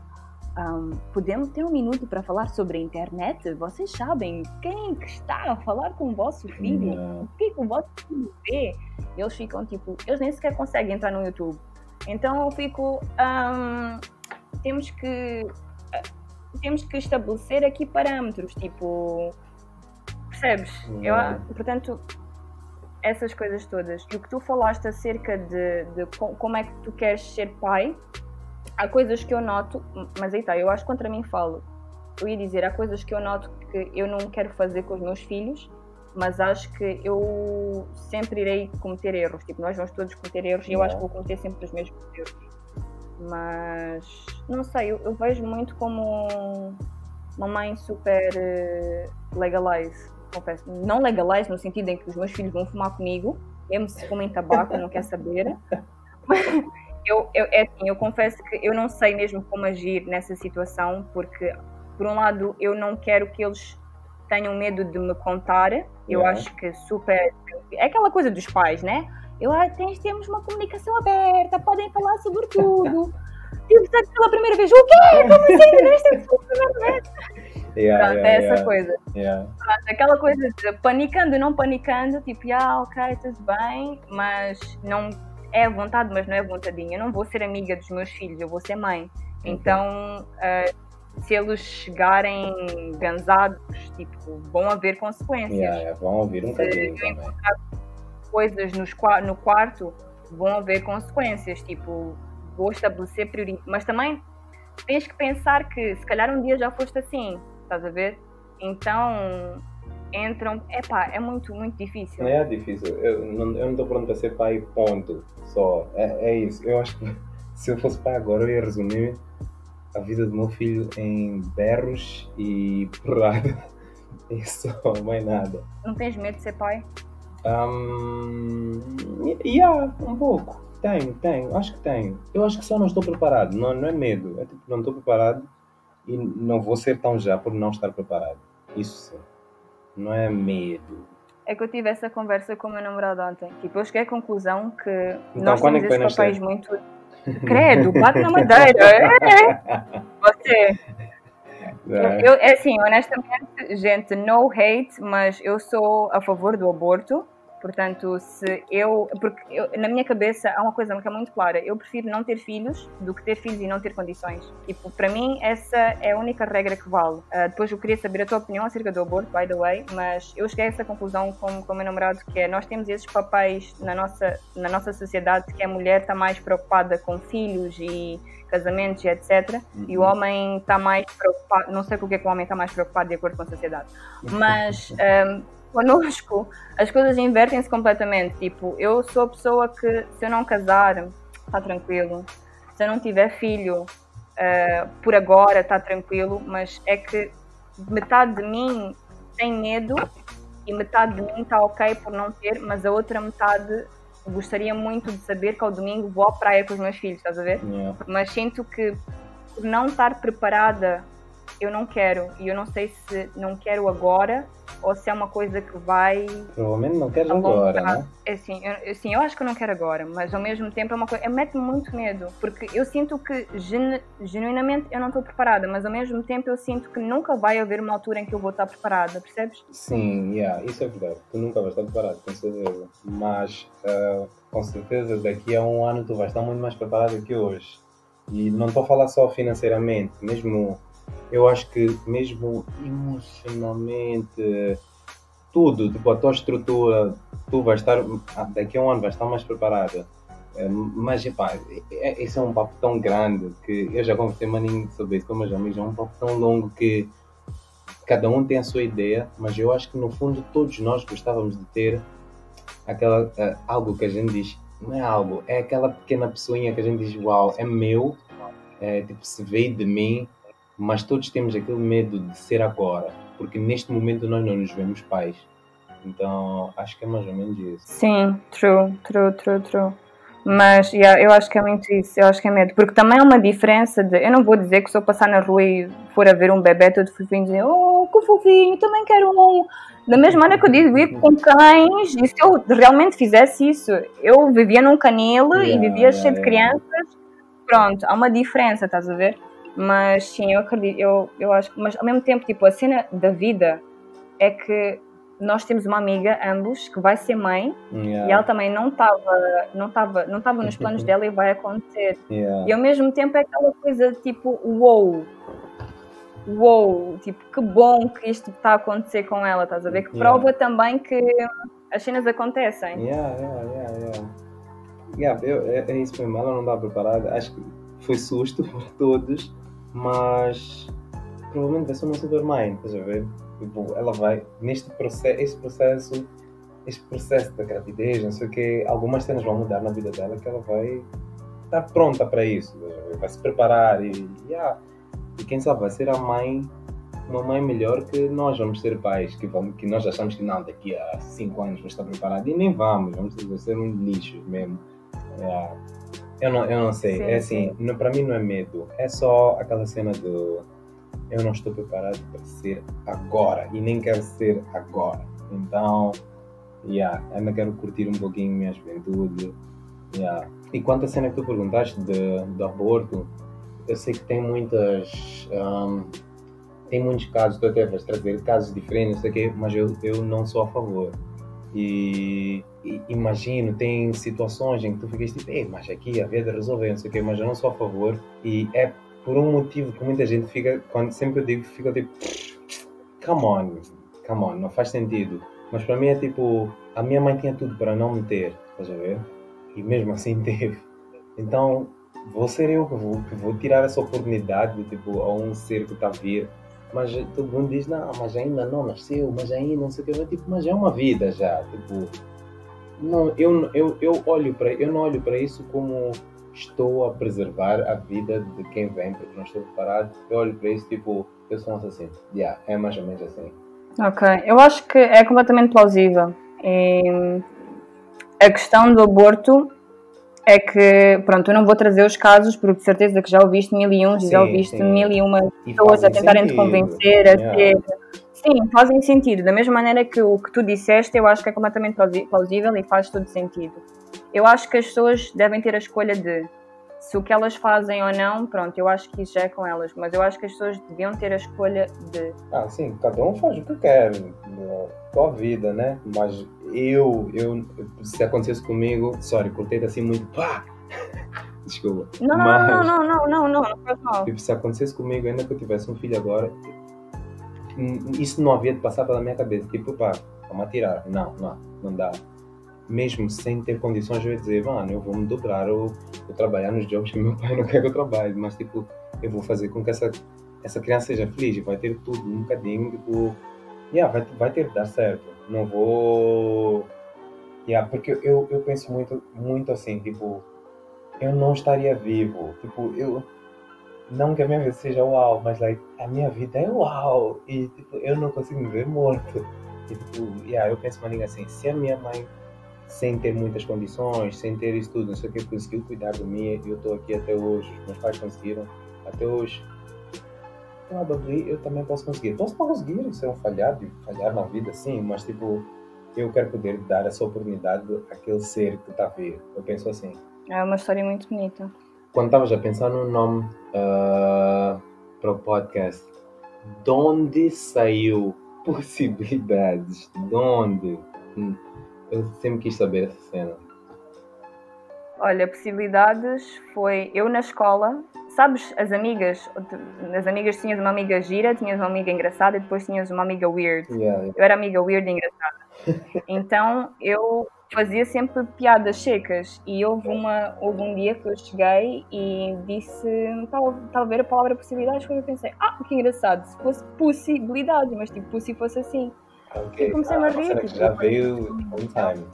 "Ahm, podemos ter um minuto para falar sobre a internet? Vocês sabem quem que está a falar com o vosso filho? Yeah. O que o vosso filho vê? Eles ficam tipo, eles nem sequer conseguem entrar no YouTube. Então eu fico, ahm, temos que ah, temos que estabelecer aqui parâmetros, tipo, percebes? Eu, portanto, essas coisas todas. E o que tu falaste acerca de, de co- como é que tu queres ser pai, há coisas que eu noto, mas aí tá, eu acho que contra mim falo. Eu ia dizer, há coisas que eu noto que eu não quero fazer com os meus filhos, mas acho que eu sempre irei cometer erros. Tipo, nós vamos todos cometer erros e eu acho que vou cometer sempre os mesmos erros. Mas não sei, eu, eu vejo muito como uma mãe super eh, legalize, confesso. Não legalize no sentido em que os meus filhos vão fumar comigo, mesmo se fumem tabaco, não quer saber. eu, eu, é assim, eu confesso que eu não sei mesmo como agir nessa situação, porque, por um lado, eu não quero que eles tenham medo de me contar. Eu Yeah. acho que super. É aquela coisa dos pais, né? Eu ah, temos uma comunicação aberta, podem falar sobre tudo. Tipo, sabe pela primeira vez, o quê? Como assim? Vez? Yeah, yeah, é essa yeah, coisa. yeah. Pronto, aquela coisa de panicando, não panicando, tipo, ah, ok, tudo bem, mas não é à vontade, mas não é vontadinha. Eu não vou ser amiga dos meus filhos, eu vou ser mãe. Então, ah, se eles chegarem gansados, tipo, vão haver consequências. Yeah, Vão ouvir um bocadinho também. coisas nos no quarto, vão haver consequências. Tipo, vou estabelecer prioridades. Mas também tens que pensar que se calhar um dia já foste assim, estás a ver? Então entram. Epá, é muito, muito difícil. Não é difícil. Eu não eu não estou pronto para ser pai, ponto. Só. É, é isso. Eu acho que se eu fosse pai agora, eu ia resumir a vida do meu filho em berros e porrada. Isso, mais nada. Não tens medo de ser pai? Um, yeah, um pouco. Tenho, tenho. Acho que tenho. Eu acho que só não estou preparado. Não, não é medo. É tipo, não estou preparado e não vou ser tão já por não estar preparado. Isso sim. Não é medo. É que eu tive essa conversa com o meu namorado ontem. Tipo, eu cheguei à conclusão que Então, nós é temos que vai esses papéis muito. Credo, bate na madeira. É. Você. É. Eu, é assim, honestamente, gente, no hate, mas eu sou a favor do aborto. Portanto, se eu. Porque eu- na minha cabeça há uma coisa que é muito clara. Eu prefiro não ter filhos do que ter filhos e não ter condições. Tipo, para mim, essa é a única regra que vale. Ah, depois eu queria saber a tua opinião acerca do aborto, by the way, mas eu cheguei a essa conclusão com, com o meu namorado, que é nós temos esses papéis na nossa, na nossa sociedade que a mulher está mais preocupada com filhos e casamentos e etc. E o homem está mais preocupado, não sei porque é que o homem está mais preocupado de acordo com a sociedade, mas um, connosco as coisas invertem-se completamente. Tipo, eu sou a pessoa que se eu não casar, está tranquilo. Se eu não tiver filho, uh, por agora está tranquilo, mas é que metade de mim tem medo e metade de mim está ok por não ter, mas a outra metade gostaria muito de saber que ao domingo vou à praia com os meus filhos, estás a ver? Yeah. mas sinto que por não estar preparada eu não quero e eu não sei se não quero agora ou se é uma coisa que vai Provavelmente não longo agora, né? É assim, eu, assim, eu acho que eu não quero agora, mas ao mesmo tempo é uma coisa, mete-me muito medo, porque eu sinto que genu- genuinamente eu não estou preparada, mas ao mesmo tempo eu sinto que nunca vai haver uma altura em que eu vou estar preparada, percebes? Sim, yeah, isso é verdade. Tu nunca vais estar preparado, com certeza. Mas ah, com certeza daqui a um ano tu vais estar muito mais preparado que hoje. E não estou a falar só financeiramente, mesmo eu acho que mesmo emocionalmente, tudo, tipo a tua estrutura, tu vais estar, ah, daqui a um ano vais estar mais preparada. Eh, Mas, epá, é- esse é um papo tão grande que eu já conversei maninho sobre isso com meus amigos, é um papo tão longo que cada um tem a sua ideia, mas eu acho que no fundo todos nós gostávamos de ter aquela, eh, algo que a gente diz, não é algo, é aquela pequena pessoinha que a gente diz, uau, é meu, é, tipo, se veio de mim, mas todos temos aquele medo de ser agora, porque neste momento nós não nos vemos pais. Então, acho que é mais ou menos isso. Sim, true, true, true, true. Mas yeah, eu acho que é muito isso, eu acho que é medo. Porque também há uma diferença de. Eu não vou dizer que se eu passar na rua e for a ver um bebê todo fofinho dizer Oh, que fofinho, também quero um. Da mesma maneira que eu digo ir com cães, e se eu realmente fizesse isso, eu vivia num canil e Yeah, vivia yeah, cheio de crianças. Pronto, há uma diferença, estás a ver? Mas sim, eu acredito, eu, eu acho. Mas ao mesmo tempo, tipo, a cena da vida é que nós temos uma amiga, ambos, que vai ser mãe. Yeah, E ela também não estava não tava, não tava nos planos dela e vai acontecer. yeah. E ao mesmo tempo é aquela coisa tipo, uou, uou, tipo, que bom que isto está a acontecer com ela, estás a ver? Que Yeah. prova também que as cenas acontecem. Yeah, yeah, yeah, yeah. Yeah, eu, é, é isso mesmo, ela não está preparada. Acho que foi susto para todos, mas provavelmente vai ser uma super mãe, estás a ver? Tipo, ela vai, neste processo, este processo, este processo da gravidez, não sei o que, algumas cenas vão mudar na vida dela que ela vai estar pronta para isso, vai se preparar e, yeah. e quem sabe vai ser a mãe, uma mãe melhor que nós vamos ser pais, que, vamos, que nós achamos que não, daqui a 5 anos vamos estar preparados e nem vamos, vamos ser um lixo mesmo. Yeah. Eu não, eu não sei. Sim, é assim, não, para mim não é medo. É só aquela cena do eu não estou preparado para ser agora e nem quero ser agora. Então, yeah, ainda quero curtir um pouquinho minha juventude. Yeah. E quanto à cena que tu perguntaste de, do aborto, eu sei que tem muitas. um, tem muitos casos, tu até vais trazer casos diferentes, não sei o quê, mas eu, eu não sou a favor. E, e imagino, tem situações em que tu ficas tipo, Ei, mas aqui a vida resolveu, não sei o quê, mas eu não sou a favor. E é por um motivo que muita gente fica, quando sempre eu digo, fica tipo, come on, come on, não faz sentido. Mas para mim é tipo, a minha mãe tinha tudo para não me ter, estás a ver? E mesmo assim teve. Então, vou ser eu que vou, que vou tirar essa oportunidade, tipo, a um ser que está a vir. Mas todo mundo diz, não, mas ainda não nasceu, mas ainda não sei o que. Eu, tipo, mas é uma vida já, tipo... Não, eu, eu, eu, olho para, eu não olho para isso como estou a preservar a vida de quem vem, porque não estou preparado. Eu olho para isso, tipo, eu sou um assassino. Yeah, é mais ou menos assim. Ok, eu acho que é completamente plausível. E a questão do aborto é que, pronto, eu não vou trazer os casos porque de certeza que já ouviste mil e um, já ouviste sim. mil e uma pessoas a tentarem te convencer a Yeah. ter. Sim, fazem sentido. Da mesma maneira que o que tu disseste, eu acho que é completamente plausível e faz todo sentido. Eu acho que as pessoas devem ter a escolha de se o que elas fazem ou não, pronto, eu acho que isso já é com elas, mas eu acho que as pessoas deviam ter a escolha de. Ah, sim, cada um faz o que quer tua vida, né? Mas eu, eu, se acontecesse comigo, sorry, cortei assim muito, pá! Desculpa. Não, não, Mas- não, não, não, não, não, não faz mal. Tipo, se acontecesse comigo, ainda que eu tivesse um filho agora, isso não havia de passar pela minha cabeça. Tipo, pá, vamos atirar. Não, não, não dá. Mesmo sem ter condições, eu ia dizer, mano, eu vou me dobrar, eu vou trabalhar nos jobs que meu pai não quer que eu trabalhe, mas, tipo, eu vou fazer com que essa, essa criança seja feliz vai ter tudo um bocadinho, tipo, yeah, vai, vai ter de dar certo. Não vou. Yeah, porque eu, eu penso muito, muito assim, tipo, eu não estaria vivo. Tipo, eu. Não que a minha vida seja uau, mas like, a minha vida é uau. E tipo, eu não consigo me ver morto. E, tipo, yeah, eu penso uma linha assim, se a minha mãe, sem ter muitas condições, sem ter isso tudo, não sei o que, conseguiu cuidar de mim, eu estou aqui até hoje, os meus pais conseguiram, até hoje. Probably eu também posso conseguir. Posso não conseguir ser um falhado e falhar na vida, sim, mas tipo, eu quero poder dar essa oportunidade àquele ser que está a vir. Eu penso assim. É uma história muito bonita. Quando estavas a pensar no nome ah, para o podcast, de onde saiu possibilidades? De onde? Hum, Eu sempre quis saber essa cena. Olha, possibilidades foi eu na escola, sabes, as amigas, as amigas tinhas uma amiga gira, tinhas uma amiga engraçada e depois tinhas uma amiga weird. Yeah, Eu era amiga weird e engraçada. Então eu fazia sempre piadas secas e houve, uma, houve um dia que eu cheguei e disse, estava a a palavra possibilidades, foi eu pensei, ah, que engraçado, se fosse possibilidades, mas tipo, pussy fosse assim. ok. Eu comecei a Ah, rir, uma cena que tipo, já veio on time.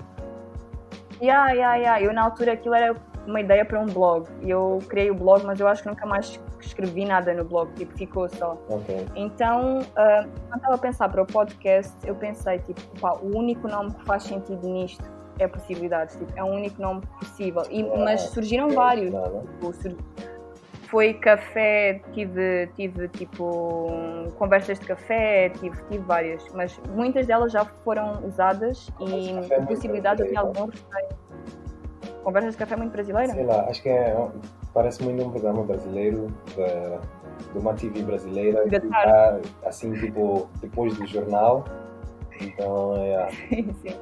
Yeah, yeah, yeah. Eu na altura aquilo era uma ideia para um blog. E eu criei o blog, mas eu acho que nunca mais escrevi nada no blog, tipo, ficou só. Ok. Então, ah, quando estava a pensar para o podcast, eu pensei, tipo, pá, o único nome que faz sentido nisto é possibilidades, tipo, é o único nome possível. E, mas surgiram vários. Nada. Tipo, sur- Foi café, tive, tive tipo conversas de café, tive, tive várias, mas muitas delas já foram usadas de e é muito possibilidade eu tinha brasileiro. algum receio. Conversas de café é muito brasileira? Sei lá, acho que é, parece muito um programa brasileiro, da, de uma TV brasileira, que tá, assim, tipo, depois do jornal. Então, é. Sim, sim.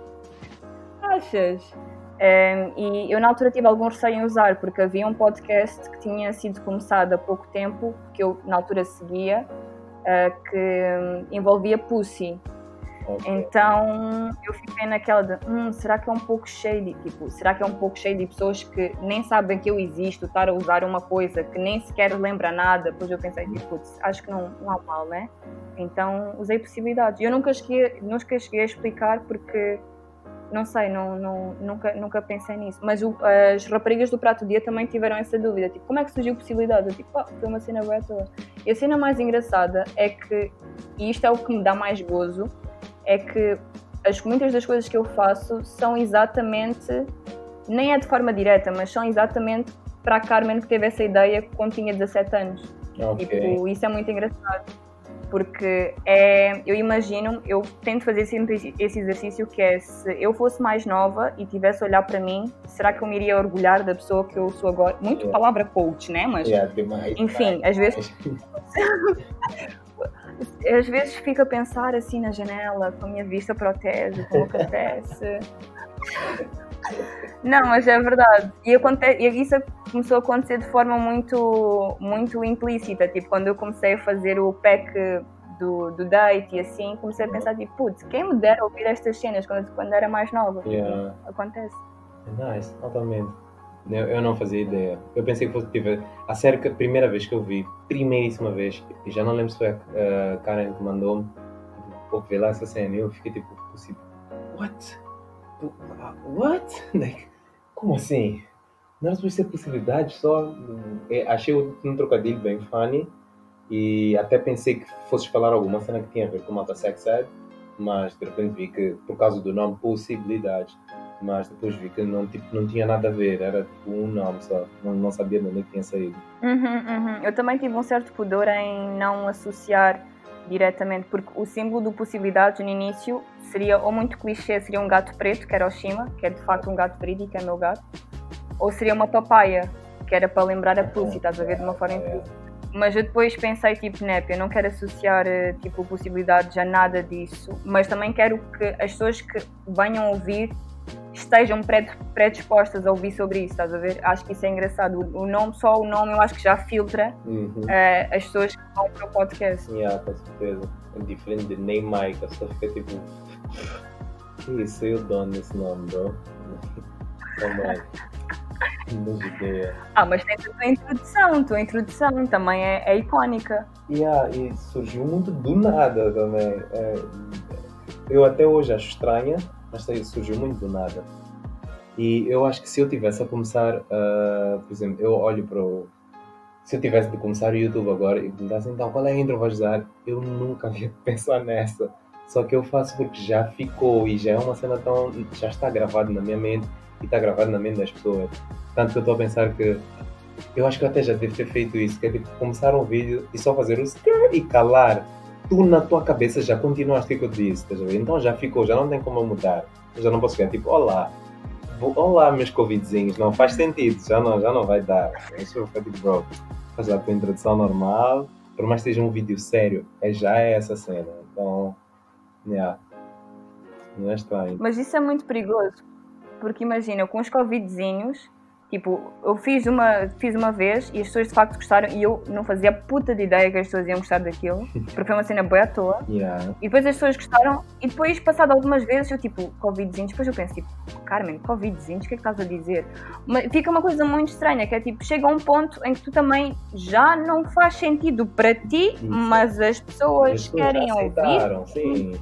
Achas? Em, e eu na altura tive algum receio em usar, porque havia um podcast que tinha sido começado há pouco tempo, que eu na altura seguia, eh, que hum, envolvia Pussy. Então eu fiquei naquela de, hum, será que é um pouco shady? Tipo, será que é um pouco shady pessoas que nem sabem que eu existo, estar a usar uma coisa que nem sequer lembra nada? Depois eu pensei, tipo, putz, acho que não, não há mal, né? Então usei possibilidades. Eu nunca cheguei, nunca cheguei a explicar porque não sei, não, não, nunca, nunca pensei nisso. Mas o- as raparigas do Prato Dia também tiveram essa dúvida. Tipo, como é que surgiu possibilidade? Eu tipo, pá, foi uma cena boa à toa. E a cena mais engraçada é que, e isto é o que me dá mais gozo, é que as, muitas das coisas que eu faço são exatamente, nem é de forma direta, mas são exatamente para a Carmen que teve essa ideia quando tinha 17 anos. Ok. Tipo, isso é muito engraçado. Porque é, eu imagino, eu tento fazer sempre esse exercício que é se eu fosse mais nova e tivesse a olhar para mim, será que eu me iria orgulhar da pessoa que eu sou agora? Muito Yeah. palavra coach, né? Mas Yeah, demais, Enfim, demais, às vezes-. às vezes fico a pensar assim na janela, com a minha vista protege, como acontece. Não, mas é verdade. E, aconte... e isso começou a acontecer de forma muito, muito implícita. Tipo, quando eu comecei a fazer o pack do, do date e assim, comecei a pensar, tipo, putz, quem me dera ouvir estas cenas quando, quando era mais nova? Yeah. Acontece. Nice, altamente. Eu, eu não fazia ideia. Eu pensei que fosse tipo, a série que a primeira vez que eu vi, primeiríssima vez, e já não lembro se foi a a Karen que mandou-me, tipo, ver lá essa cena, e eu fiquei tipo, possível. What? What? Like, como assim? Não era suposto ser possibilidade só. Eu achei um trocadilho bem funny e até pensei que fosses falar alguma cena que tinha a ver com Malta Sex Ed, mas de repente vi que por causa do nome possibilidades mas depois vi que não, tipo, não tinha nada a ver, era tipo um nome só, não, não sabia de onde é tinha saído. Uhum, uhum. Eu também tive um certo pudor em não associar diretamente, porque o símbolo do possibilidades no início seria ou muito clichê, seria um gato preto, que era o Shima, que é de facto um gato preto e que é meu gato, ou seria uma papaya, que era para lembrar a Pussy, estás a ver de uma forma implícita. Mas eu depois pensei, tipo, Nep, eu não quero associar, eh, tipo, possibilidades a nada disso, mas também quero que as pessoas que venham ouvir estejam pred- predispostas a ouvir sobre isso, estás a ver? Acho que isso é engraçado. O nome, só o nome, eu acho que já filtra Uhum. eh, as pessoas que vão para o podcast. Yeah, com certeza. É diferente de nem Mike, a pessoa fica tipo. Que isso, eu dono esse nome, bro. Não ideia. Ah, mas tem a tua introdução, tua introdução também é, é icónica. Yeah, e surgiu muito do nada também. É, eu até hoje acho estranha, mas sei, surgiu muito do nada. E eu acho que se eu tivesse a começar, ah, por exemplo, eu olho para o. Se eu tivesse de começar o YouTube agora e perguntasse então qual é a intro vais usar, eu nunca ia pensar nessa. Só que eu faço porque já ficou e já é uma cena tão. já está gravado na minha mente e está gravado na mente das pessoas. Tanto que eu estou a pensar que eu acho que eu até já devo ter feito isso, que é tipo começar um vídeo e só fazer o e calar. Tu na tua cabeça já continuaste o que eu disse? Então já ficou, já não tem como mudar. Já não posso ficar tipo, olá, vou- olá meus covidzinhos, não faz sentido, já não, já não vai dar. Isso ficar tipo, bro, faz a tua introdução normal, por mais que seja um vídeo sério, é, já é essa cena. Então, yeah. não é estranho. Mas isso é muito perigoso, porque imagina, com os covidzinhos, tipo, eu fiz uma, fiz uma vez e as pessoas de facto gostaram e eu não fazia puta de ideia que as pessoas iam gostar daquilo, porque foi uma cena boa à toa. Yeah. E depois as pessoas gostaram, e depois, passado algumas vezes, eu tipo, Covidzinhos, depois eu penso, tipo, Carmen, Covidzinhos, o que é que estás a dizer? Mas fica uma coisa muito estranha, que é tipo, chega um ponto em que tu também já não faz sentido para ti, Isso. mas as pessoas, As pessoas querem ouvir. sim.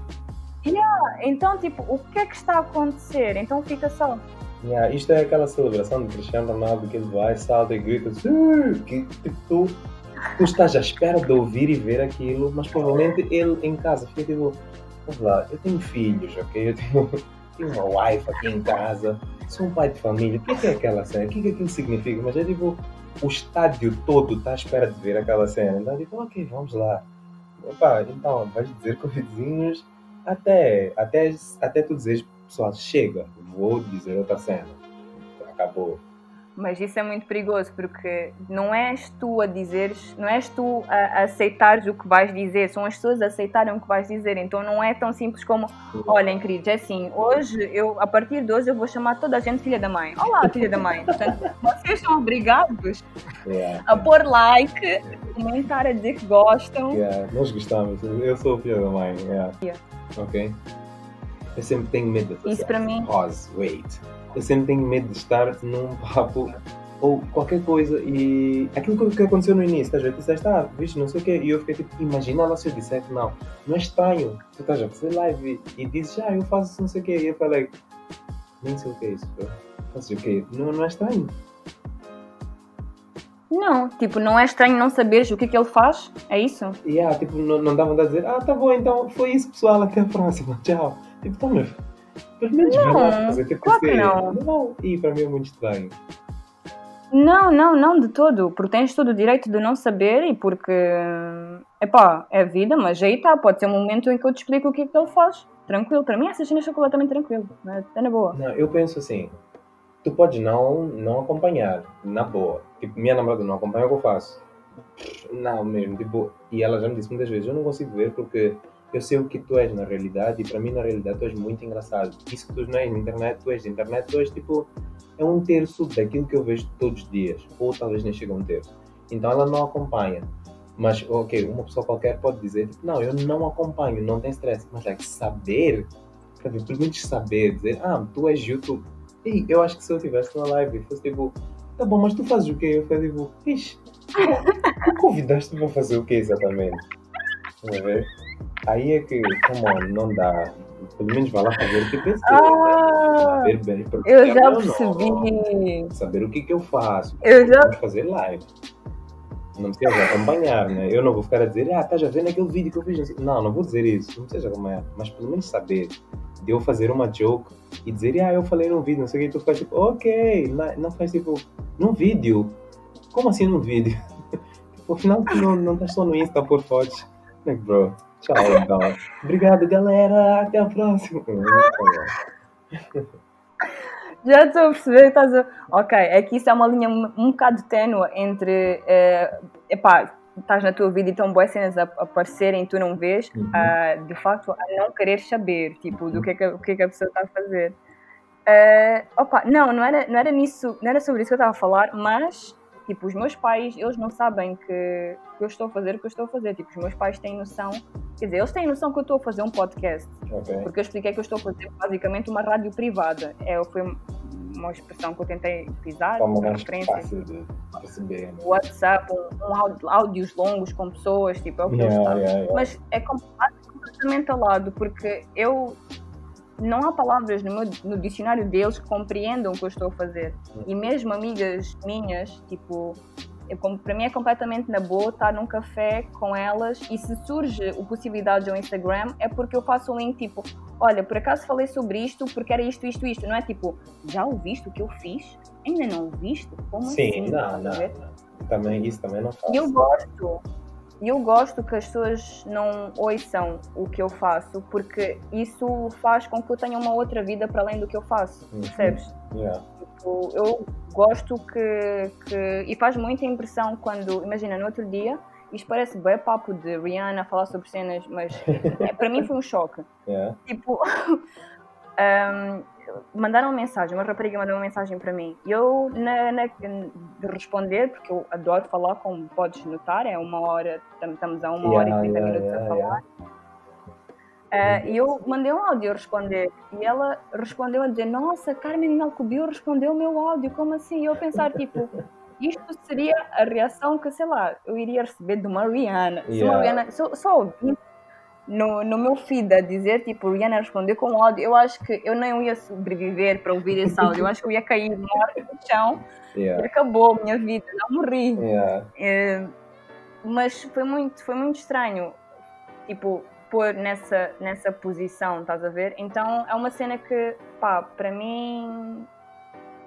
Então, tipo, o que é que está a acontecer? Então fica só. Yeah, isto é aquela celebração de Cristiano Ronaldo que ele vai, salta e grita que tipo, tu, tu estás à espera de ouvir e ver aquilo, mas provavelmente ele em casa fica tipo, vamos lá, eu tenho filhos, ok? Eu tenho, tenho uma wife aqui em casa, sou um pai de família, o que é, que é aquela cena? O que é que aquilo significa? Mas é tipo, o estádio todo está à espera de ver aquela cena, então tipo, ok, vamos lá. Opa, então, vais dizer com vizinhos até, até, até tu dizeres, pessoal, chega, vou dizer outra cena. Acabou. Mas isso é muito perigoso porque não és tu a dizeres, não és tu a, aceitares o que vais dizer, são as pessoas a aceitarem o que vais dizer. Então não é tão simples como, olhem, queridos, é assim, hoje, eu, a partir de hoje, eu vou chamar toda a gente filha da mãe. Olá, filha da mãe. Portanto, vocês são obrigados Yeah, a pôr like, comentar, a dizer que gostam. yeah, nós gostamos. Eu sou o filho da mãe. Yeah. Yeah. Ok? Eu sempre tenho medo de Isso para mim- Pause, wait. Eu sempre tenho medo de estar num papo ou qualquer coisa e aquilo que- aconteceu no início, estás a ver? Tu disseste, ah, vixe, não sei o quê, e eu fiquei tipo, imagina lá se eu disser que não, não é estranho, tu estás a fazer live e, e dizes, ah, eu faço não sei o quê, e eu falei, nem sei o que é isso, bro. Faço o quê? Não, não é estranho. Não, tipo, não é estranho não saberes o que é que ele faz, é isso? E ah, tipo, não, não dá vontade de dizer, ah, tá bom, então foi isso, pessoal, até a próxima, tchau. Tipo, tá, meu, pelo menos Não, vai lá fazer tipo claro que assim. não. Não, e para mim é muito estranho. Não, não, não de todo. Porque tens todo o direito de não saber e porque. Epá, é vida, mas aí está. Pode ser um momento em que eu te explico o que é que ele faz. Tranquilo. Para mim, essas cenas são completamente tranquilo. né? É na boa. Não, eu penso assim, tu podes não, não acompanhar, na boa. Tipo, minha namorada não acompanha o que eu faço. Não, mesmo, tipo, e ela já me disse muitas vezes, eu não consigo ver porque eu sei o que tu és na realidade e para mim na realidade tu és muito engraçado. Isso que tu não és na internet, tu és na internet, tu és tipo, é um terço daquilo que eu vejo todos os dias, ou talvez nem chega a um terço. Então ela não acompanha. Mas, ok, uma pessoa qualquer pode dizer, tipo, não, eu não acompanho, não tem stress. Mas é que saber, sabe, pelo menos saber, dizer, ah, tu és YouTube. E eu acho que se eu estivesse na live e fosse tipo, tá bom, mas tu fazes o quê? Eu falei, tipo, ixi, tu convidaste para fazer o quê exatamente? Vamos ver? Aí é que, come on, não dá. Pelo menos vai lá fazer o que pensou. Ah, Saber bem, eu é já percebi. Saber o que que eu faço. Eu já. Vamos fazer live. Não precisa acompanhar, né? Eu não vou ficar a dizer, ah, estás a ver naquele vídeo que eu fiz. Não, não vou dizer isso. Não precisa acompanhar. Mas pelo menos saber de eu fazer uma joke e dizer, ah, eu falei num vídeo, não sei o que, tu faz tipo, ok. Não, não faz tipo, num vídeo. Como assim num vídeo? tipo, afinal, tu não, não estás só no Insta por fotos. Bro, tchau, então. Obrigado, galera. Até a próxima. Já estou a perceber, estás a... Ok, é que isso é uma linha um, um bocado ténue entre, eh, epá, estás na tua vida e estão boas cenas a aparecerem e tu não vês, Uhum. a, de facto, a não querer saber, tipo, do que é que, o que, é que a pessoa está a fazer. Eh, opa, não, não era, não era nisso, não era sobre isso que eu estava a falar, mas, tipo, os meus pais, eles não sabem que, que eu estou a fazer o que eu estou a fazer, tipo, os meus pais têm noção, quer dizer, eles têm noção que eu estou a fazer um podcast, ok. porque eu expliquei que eu estou a fazer basicamente uma rádio privada. É, foi uma expressão que eu tentei utilizar, Forma uma referência. fácil de perceber. WhatsApp, um, um áudio- áudios longos com pessoas, tipo, é o que Yeah, eles yeah, yeah. Mas é com- completamente ao lado, porque eu não há palavras no, meu, no dicionário deles que compreendam o que eu estou a fazer. E mesmo amigas minhas, tipo, eu, como- para mim é completamente na boa estar num café com elas e se surge a possibilidade de um Instagram é porque eu faço um link tipo, olha, por acaso falei sobre isto porque era isto, isto, isto. Não é tipo, já ouviste o que eu fiz? Ainda não ouviste? Como Sim, assim? não, não, não. Também, isso também não faço. E eu gosto. E eu gosto que as pessoas não ouçam o que eu faço, porque isso faz com que eu tenha uma outra vida para além do que eu faço, Uhum. percebes? Yeah. Tipo, eu gosto que, que. E faz muita impressão quando. Imagina, no outro dia, isto parece bem papo de Rihanna falar sobre cenas, mas é, para mim foi um choque. Yeah. Tipo, ahm, mandaram uma mensagem, uma rapariga mandou uma mensagem para mim. E eu, na, na- de responder, porque eu adoro falar, como podes notar, é uma hora, tam- estamos a uma hora e Yeah, 30 yeah, minutos a yeah, falar. Ah, e eu mandei um áudio a responder e ela respondeu a dizer: Nossa, Carmen Alcubio respondeu o meu áudio, como assim? E eu pensar, tipo, isto seria a reação que, sei lá, eu iria receber de uma Rihanna. Se uma Yeah. Rihanna só, só ouvi no, no meu feed a dizer, tipo, Rihanna respondeu com áudio, eu acho que eu não ia sobreviver para ouvir esse áudio, eu acho que eu ia cair morta no chão e Yeah. acabou a minha vida, não morri. Yeah. Eh, mas foi muito, foi muito estranho, tipo, pôr nessa, nessa posição, estás a ver? Então é uma cena que, pá, para mim,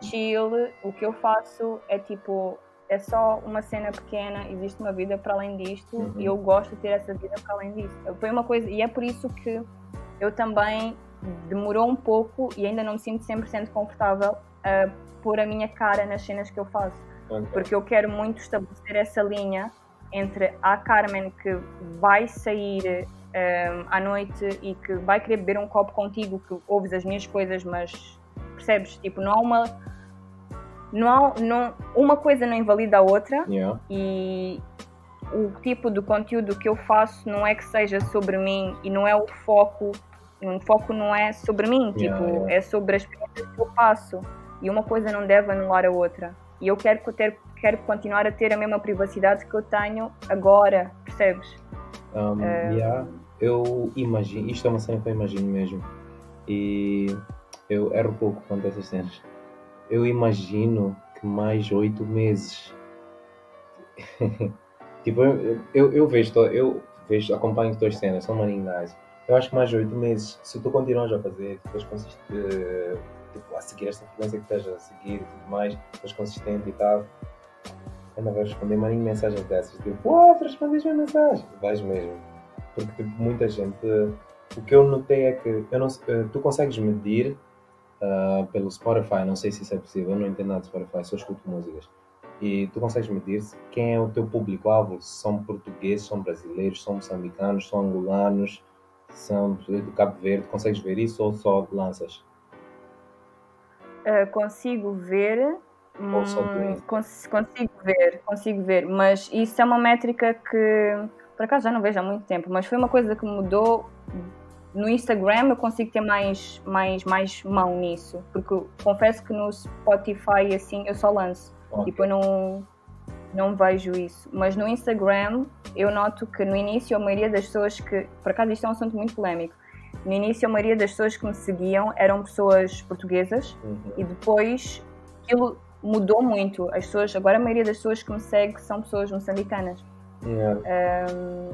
chill, o que eu faço é tipo, é só uma cena pequena, existe uma vida para além disto Uhum. e eu gosto de ter essa vida para além disso. Foi uma coisa, e é por isso que eu também demorou um pouco e ainda não me sinto 100% confortável a pôr a minha cara nas cenas que eu faço Ok. porque eu quero muito estabelecer essa linha entre a Carmen que vai sair ehm, à noite e que vai querer beber um copo contigo, que ouves as minhas coisas, mas percebes? Tipo, não há uma. Não não, uma coisa não invalida a outra Yeah. e o tipo de conteúdo que eu faço não é que seja sobre mim e não é o foco. O foco não é sobre mim, Yeah, tipo, yeah. é sobre as experiências que eu passo. E uma coisa não deve anular a outra. E eu quero, ter, quero continuar a ter a mesma privacidade que eu tenho agora, percebes? Um, yeah, eu imagino, isto é uma cena que eu imagino mesmo. E eu erro pouco quanto a essas cenas. Eu imagino que mais oito meses. tipo, eu, eu, eu vejo, eu vejo, acompanho as tuas cenas, são maninhas. Eu acho que mais oito meses, se tu continuas a fazer, depois consiste, tipo, a seguir esta frequência que estás a seguir e tudo mais, estás consistente e tal. Ainda vais responder mais mensagens dessas, tipo, what, respondeste uma mensagem? Vais mesmo. Porque tipo, muita gente. O que eu notei é que eu não, eh, tu consegues medir ah, pelo Spotify, não sei se isso é possível, eu não entendo nada de Spotify, só escuto músicas. E tu consegues medir quem é o teu público-alvo, são portugueses, são brasileiros, são moçambicanos, são angolanos, são do Cabo Verde, consegues ver isso ou só lanças? Uh, consigo ver. Ou só hum, cons- consigo ver, consigo ver, mas isso é uma métrica que por acaso já não vejo há muito tempo, mas foi uma coisa que mudou no Instagram eu consigo ter mais, mais, mais mão nisso, porque confesso que no Spotify assim eu só lanço. Ok. Tipo, eu não, não vejo isso. Mas no Instagram, eu noto que no início a maioria das pessoas que. Por acaso, isto é um assunto muito polémico. No início, a maioria das pessoas que me seguiam eram pessoas portuguesas Uhum. e depois aquilo mudou muito. As pessoas, agora a maioria das pessoas que me seguem são pessoas moçambicanas. Yeah. Ahm,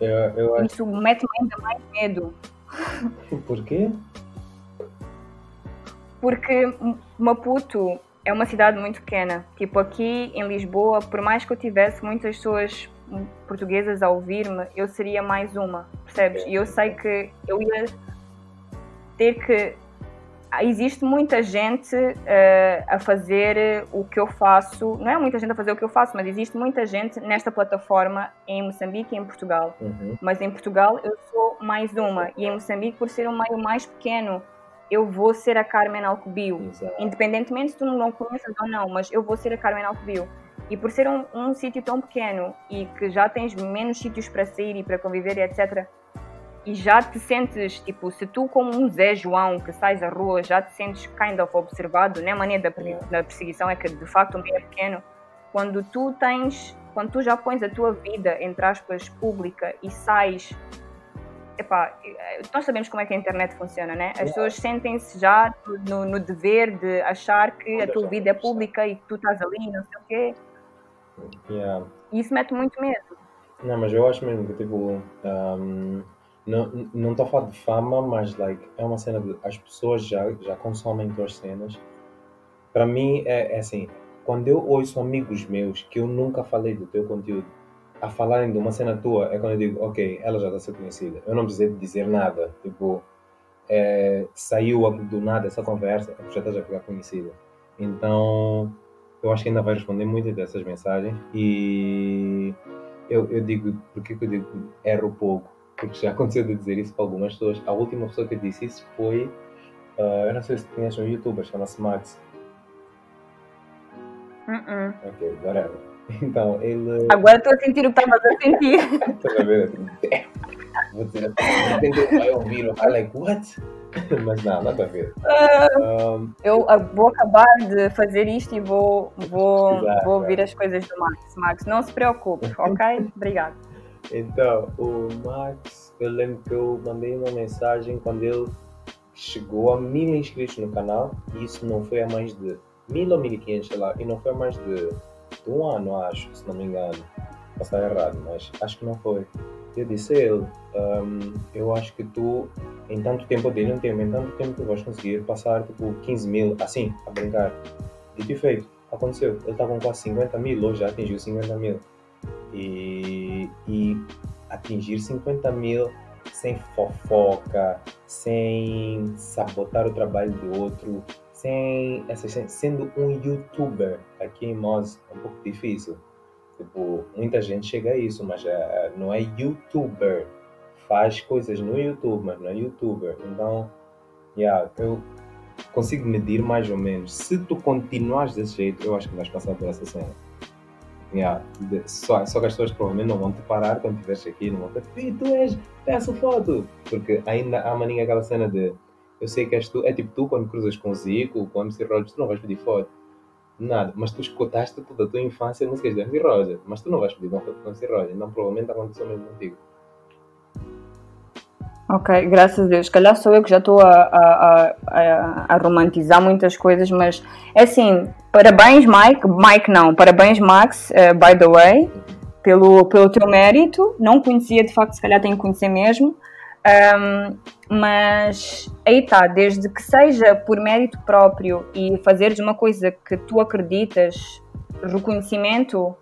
Eu, eu acho. isso mete-me ainda mais medo. Porquê? Porque Maputo é uma cidade muito pequena. Tipo, aqui em Lisboa, por mais que eu tivesse muitas pessoas portuguesas a ouvir-me, eu seria mais uma, percebes? E eu sei que eu ia ter que. Existe muita gente eh, a fazer o que eu faço. Não é muita gente a fazer o que eu faço, mas existe muita gente nesta plataforma em Moçambique e em Portugal Uhum. mas em Portugal eu sou mais uma e em Moçambique por ser um meio mais pequeno eu vou ser a Carmen Alcobio Exato. independentemente se tu não conheças ou não mas eu vou ser a Carmen Alcobio e por ser um, um sítio tão pequeno e que já tens menos sítios para sair e para conviver etc e já te sentes, tipo, se tu como um Zé João que sais à rua já te sentes kind of observado, né? a maneira da, da perseguição é que de facto o meio é pequeno, quando tu tens, quando tu já pões a tua vida, entre aspas, pública e sais, epá, nós sabemos como é que a internet funciona, né? As pessoas sentem-se já no, no dever de achar que a tua vida é pública e que tu estás ali, não sei o quê, Yeah. e isso mete muito medo. Não, mas eu acho mesmo que tipo. um, não não estou a falar de fama, mas like, é uma cena de. As pessoas já, já consomem tuas cenas. Para mim é, é assim. Quando eu ouço amigos meus que eu nunca falei do teu conteúdo a falarem de uma cena tua, é quando eu digo, ok, ela já está a ser conhecida. Eu não precisei dizer nada. Tipo, é, saiu do nada essa conversa, é porque já estás a ficar conhecida. Então, eu acho que ainda vai responder muitas dessas mensagens e eu, eu digo, porque que eu digo erro pouco? Porque já aconteceu de dizer isso para algumas pessoas. A última pessoa que disse isso foi, ah, eu não sei se conheces um youtuber, chama-se Max. Uh-uh. Ok, whatever. Então, ele. Agora estou a sentir o que estavas a sentir. Estás a ver? Vou dizer, de repente vai ouvir, falo, like, what? Mas não, nada a ver. Um, Eu ah, vou acabar de fazer isto e vou, vou, Exato. vou ouvir as coisas do Max. Max, não se preocupe, ok? Obrigado. Então, o Max, eu lembro que eu mandei uma mensagem quando ele chegou a mil inscritos no canal, e isso não foi há mais de mil ou mil e quinhentos, sei lá, e não foi há mais de, de um ano, acho, se não me engano. Posso estar errado, mas acho que não foi. Eu disse a ele, "Ahm, eu acho que tu, em tanto tempo, eu dei um tempo, em tanto tempo tu vais conseguir passar, tipo, 15 mil, assim, a brincar. Dito e feito, aconteceu. Ele estava com quase 50 mil, hoje já atingiu 50 mil. E, e atingir 50 mil sem fofoca, sem sabotar o trabalho do outro, sem essas, sendo um youtuber aqui em Moz é um pouco difícil. Tipo, muita gente chega a isso, mas eh, não é youtuber. Faz coisas no YouTube, mas não é youtuber. Então, yeah, eu consigo medir mais ou menos. Se tu continuares desse jeito, eu acho que vais passar por essa cena. Yeah. Só, só que as pessoas provavelmente não vão te parar quando estiveres aqui, não vão te dizer, tu és, peço foto. Porque ainda há maninha aquela cena de eu sei que és tu, é tipo tu quando cruzas com o Zico, com o MC Rogers, tu não vais pedir foto. Nada, mas tu escutaste toda a tua infância músicas de MC Roger, mas tu não vais pedir uma foto com o MC Roger, então provavelmente aconteceu mesmo contigo. Ok, graças a Deus. Se calhar sou eu que já estou a, a, a, a- romantizar muitas coisas, mas é assim, parabéns Mike, Mike não, parabéns Max, eh, by the way, pelo, pelo teu mérito. Não conhecia, de facto, se calhar tenho que conhecer mesmo. Um, mas aí está, desde que seja por mérito próprio e fazeres uma coisa que tu acreditas, reconhecimento,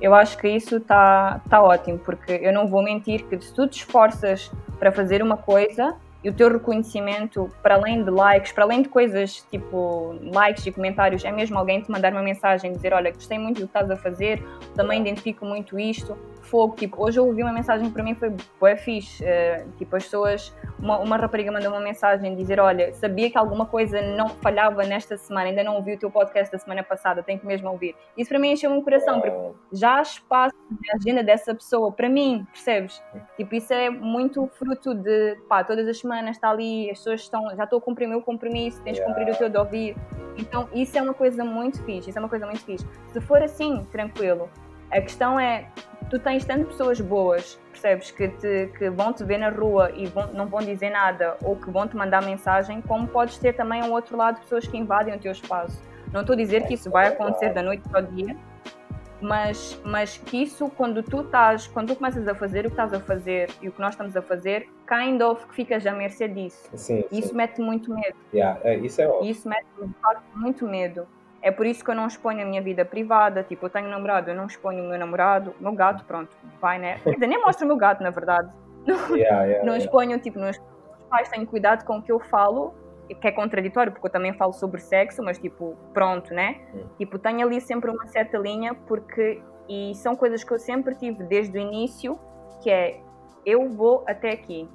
eu acho que isso está tá ótimo, porque eu não vou mentir que se tu te esforças para fazer uma coisa e o teu reconhecimento, para além de likes, para além de coisas tipo likes e comentários, é mesmo alguém te mandar uma mensagem dizer: Olha, gostei muito do que estás a fazer, também identifico muito isto. Fogo, tipo, hoje eu ouvi uma mensagem que para mim foi boa fixe. Uh, tipo, as pessoas, uma, uma rapariga mandou uma mensagem dizer: Olha, sabia que alguma coisa não falhava nesta semana, ainda não ouvi o teu podcast da semana passada, tenho que mesmo ouvir. Isso para mim encheu-me o coração, porque já há espaço na agenda dessa pessoa, para mim, percebes? Tipo, isso é muito fruto de, pá, todas as semanas está ali, as pessoas estão, já estou a cumprir o meu compromisso, tens de cumprir o teu de ouvir. Então, isso é uma coisa muito fixe, isso é uma coisa muito fixe. Se for assim, tranquilo. A questão é, tu tens tanto pessoas boas, percebes, que, te, que vão te ver na rua e vão, não vão dizer nada, ou que vão te mandar mensagem, como podes ter também um outro lado pessoas que invadem o teu espaço. Não estou a dizer que isso vai acontecer da noite para o dia, mas, mas que isso, quando tu estás, quando tu começas a fazer o que estás a fazer e o que nós estamos a fazer, kind of que ficas à mercê disso. Sim, Isso sim. mete muito medo. Yeah, é, isso é óbvio. Isso mete de facto muito medo. É por isso que eu não exponho a minha vida privada. Tipo, eu tenho namorado, eu não exponho o meu namorado, o meu gato, pronto, vai, né? Quer dizer, nem mostro o meu gato, na verdade. Yeah, yeah, Não yeah. exponho, tipo, meus pais têm cuidado com o que eu falo, que é contraditório, porque eu também falo sobre sexo, mas tipo, pronto, né? Hum. Tipo, tenho ali sempre uma certa linha, porque. E são coisas que eu sempre tive desde o início, que é eu vou até aqui.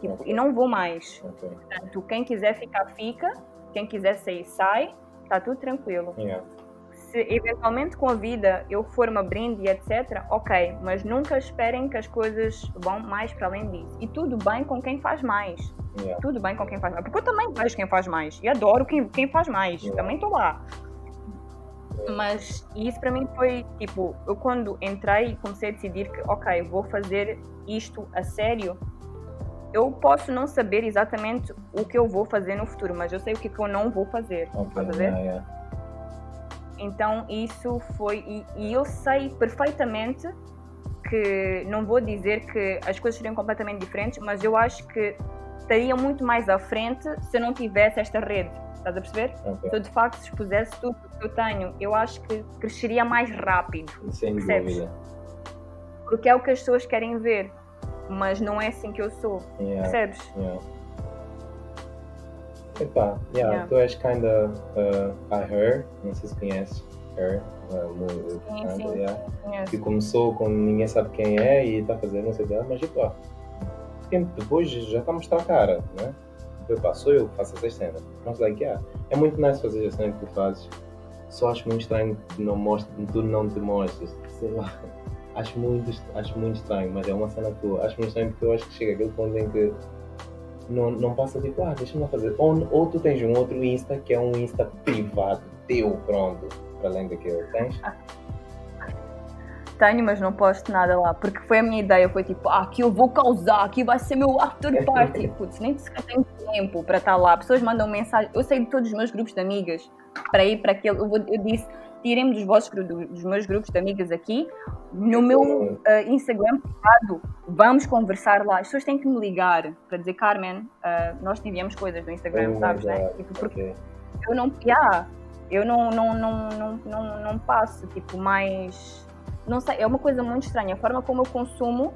Tipo, Ok. e não vou mais. Ok. Portanto, quem quiser ficar, fica. Quem quiser sair, sai. Está tudo tranquilo. Yeah. Se eventualmente com a vida eu for me abrindo e etc, ok, mas nunca esperem que as coisas vão mais para além disso. E tudo bem com quem faz mais. Yeah. Tudo bem com quem faz mais. Porque eu também vejo quem faz mais. E adoro quem, quem faz mais. Yeah. Também estou lá. Mas isso para mim foi tipo, eu quando entrei comecei a decidir que, ok, vou fazer isto a sério, eu posso não saber exatamente o que eu vou fazer no futuro, mas eu sei o que, que eu não vou fazer. Ok. Estás a ver? Yeah, yeah. Então isso foi. E, e eu sei perfeitamente que não vou dizer que as coisas seriam completamente diferentes, mas eu acho que estaria muito mais à frente se eu não tivesse esta rede. Estás a perceber? Ok. Se eu de facto expusesse tudo o que eu tenho, eu acho que cresceria mais rápido. Sem Percebes? dúvida. Porque é o que as pessoas querem ver. Mas não é assim que eu sou. Yeah. Percebes? Yeah. Epá, yeah, Yeah. tu és kinda uh, a Her, não sei se conheces Her, uh, Sim, sim, yeah, que começou com ninguém sabe quem é e está a fazer não sei que, mas epá, tempo depois já está a mostrar a cara, né? Epá, sou eu que faço essas cenas. Mas like, yeah, é muito nice fazer as cenas que tu fazes, só acho muito estranho que não mostre, tu não te mostres, sei lá. Acho muito, acho muito estranho, mas é uma cena que eu acho muito estranho porque eu acho que chega aquele ponto em que não, não passa tipo, ah, deixa-me lá fazer. Ou, ou tu tens um outro Insta que é um Insta privado, teu, pronto, para além daquele. Tens? Tenho, mas não posto nada lá, porque foi a minha ideia, foi tipo, ah, aqui eu vou causar, aqui vai ser meu after party. Putz, nem sequer tenho tempo para estar lá. Pessoas mandam mensagem, eu sei de todos os meus grupos de amigas para ir para aquele. Eu, vou- eu disse, tirem-me dos vossos dos meus grupos de amigas aqui, no meu ah, Instagram privado, vamos conversar lá. As pessoas têm que me ligar para dizer, Carmen, ah, nós te enviamos coisas do Instagram, Oh sabes, né? Tipo, porque ok. eu não, yeah, eu não, não, não, não, não, não passo, tipo, mais. Não sei, é uma coisa muito estranha. A forma como eu consumo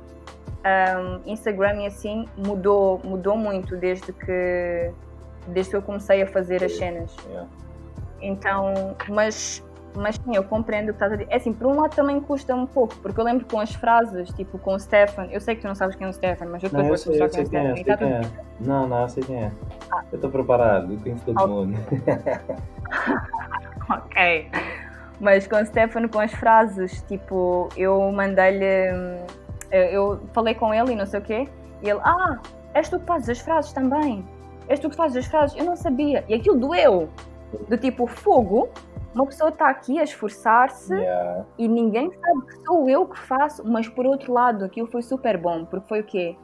ahm, Instagram e assim mudou, mudou muito desde que, desde que eu comecei a fazer as cenas. Yeah. Então, mas, mas sim, eu compreendo o que estás a dizer. É assim, por um lado também custa um pouco, porque eu lembro com as frases, tipo com o Stefan, eu sei que tu não sabes quem é o Stefan, mas eu Não, eu depois vou sei, eu mostrar quem é o quem é, Stefan. e sei tá quem é. Não, não, eu sei quem é. Eu estou preparado, eu conheço todo Ok. mundo. Ok. Mas com o Stefano, com as frases, tipo, eu mandei-lhe. Eu eu falei com ele e não sei o quê, e ele, ah, és tu que fazes as frases também. És tu que fazes as frases. Eu não sabia. E aquilo doeu. Do tipo, fogo, uma pessoa está aqui a esforçar-se Yeah. e ninguém sabe que sou eu que faço, mas por outro lado, aquilo foi super bom, porque foi o quê?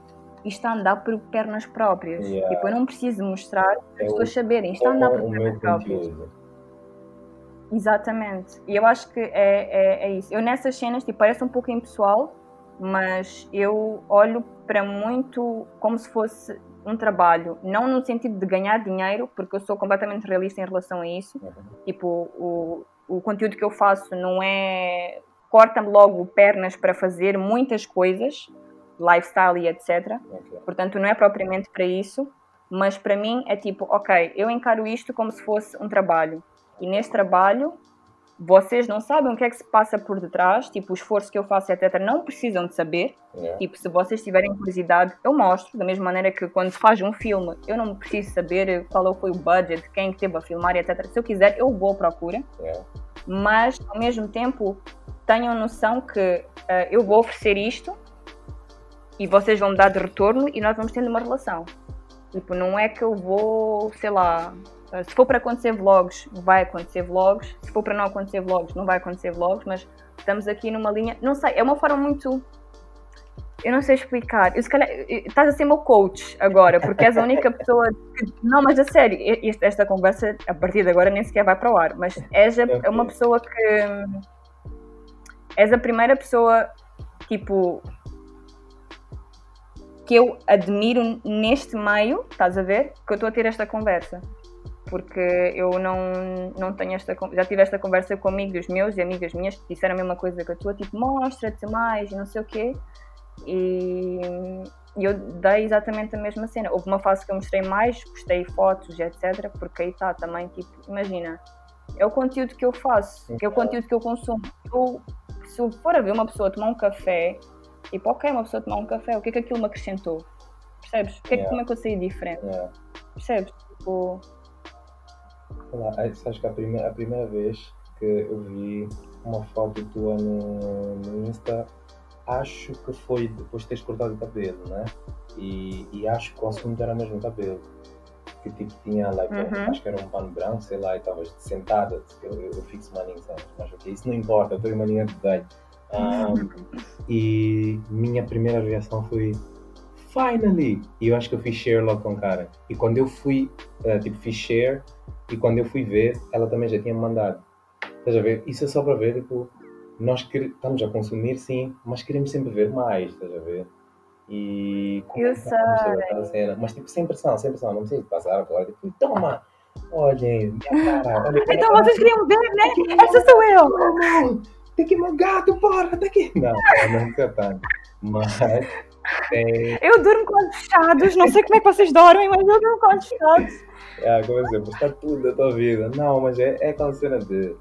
Isto está a andar por pernas próprias. Yeah. Tipo, eu não preciso mostrar para É as o- pessoas saberem. Isto está a andar por pernas próprias. Exatamente. E eu acho que é, é, é isso. Eu nessas cenas, tipo, parece um pouco impessoal, mas eu olho para muito como se fosse um trabalho, não no sentido de ganhar dinheiro, porque eu sou completamente realista em relação a isso. Uhum. Tipo, o, o conteúdo que eu faço não é corta-me logo pernas para fazer muitas coisas, lifestyle e etc. Ok. Portanto, não é propriamente para isso, mas para mim é tipo, ok, eu encaro isto como se fosse um trabalho. E neste trabalho, vocês não sabem o que é que se passa por detrás, tipo, o esforço que eu faço, etc. Não precisam de saber. Yeah. Tipo, se vocês tiverem curiosidade, eu mostro. Da mesma maneira que quando se faz um filme, eu não preciso saber qual foi o budget, quem que teve a filmar, etc. Se eu quiser, eu vou à procura. Yeah. Mas, ao mesmo tempo, tenham noção que eh, eu vou oferecer isto e vocês vão me dar de retorno e nós vamos tendo uma relação. Tipo, não é que eu vou, sei lá, eh, se for para acontecer vlogs, vai acontecer vlogs. Se for para não acontecer vlogs, não vai acontecer vlogs, mas estamos aqui numa linha. Não sei, é uma forma muito. Eu não sei explicar. Eu, se calhar, estás a ser meu coach agora, porque és a única pessoa. que- Não, mas a sério, e- e esta conversa, a partir de agora, nem sequer vai para o ar. Mas és a- Ok. uma pessoa que. És a primeira pessoa, tipo. que eu admiro neste meio, estás a ver? Que eu estou a ter esta conversa porque eu não, não tenho esta já tive esta conversa com amigos meus e amigas minhas que disseram a mesma coisa que a tua, tipo, mostra-te mais e não sei o quê. E, e eu dei exatamente a mesma cena. Houve uma fase que eu mostrei mais, postei fotos, etc. Porque aí está também, tipo, imagina, é o conteúdo que eu faço, é o conteúdo que eu consumo. Eu, se eu for a ver uma pessoa tomar um café, tipo, ok, uma pessoa tomar um café, o que é que aquilo me acrescentou? Percebes? O que é que, Yeah. como é que eu saí diferente? Yeah. Percebes? Tipo, Aí, sabes que a primeira, a primeira vez que eu vi uma foto tua no, no Insta, acho que foi depois de teres cortado o cabelo, né? E, e acho que o assunto era mesmo o cabelo. Que tipo tinha, like, Uhum. acho que era um pano branco, sei lá, e estavas sentada. Eu, eu, eu fixo maninho, sabes? Mas ok, isso não importa, eu estou em maninha de bem. e minha primeira reação foi finally! E eu acho que eu fiz share logo com o cara. E quando eu fui, eh, tipo, fiz share, e quando eu fui ver, ela também já tinha me mandado. Estás a ver? Isso é só para ver, tipo, nós quer- estamos a consumir, sim, mas queremos sempre ver mais, estás a ver? E. Eu aquela cena. Mas, tipo, sem pressão, sem pressão, não precisa de passar agora. Tipo, toma! Olhem, minha cara, olha Então vocês queriam ver, né? Essa sou eu! não, tem que ir meu gato, porra, tá aqui. Não, não nunca tanto. Mas tem. Eu durmo com olhos fechados, não sei como é que vocês dormem, mas eu durmo com olhos fechados. É, como exemplo, está tudo da tua vida. Não, mas é, é aquela cena de.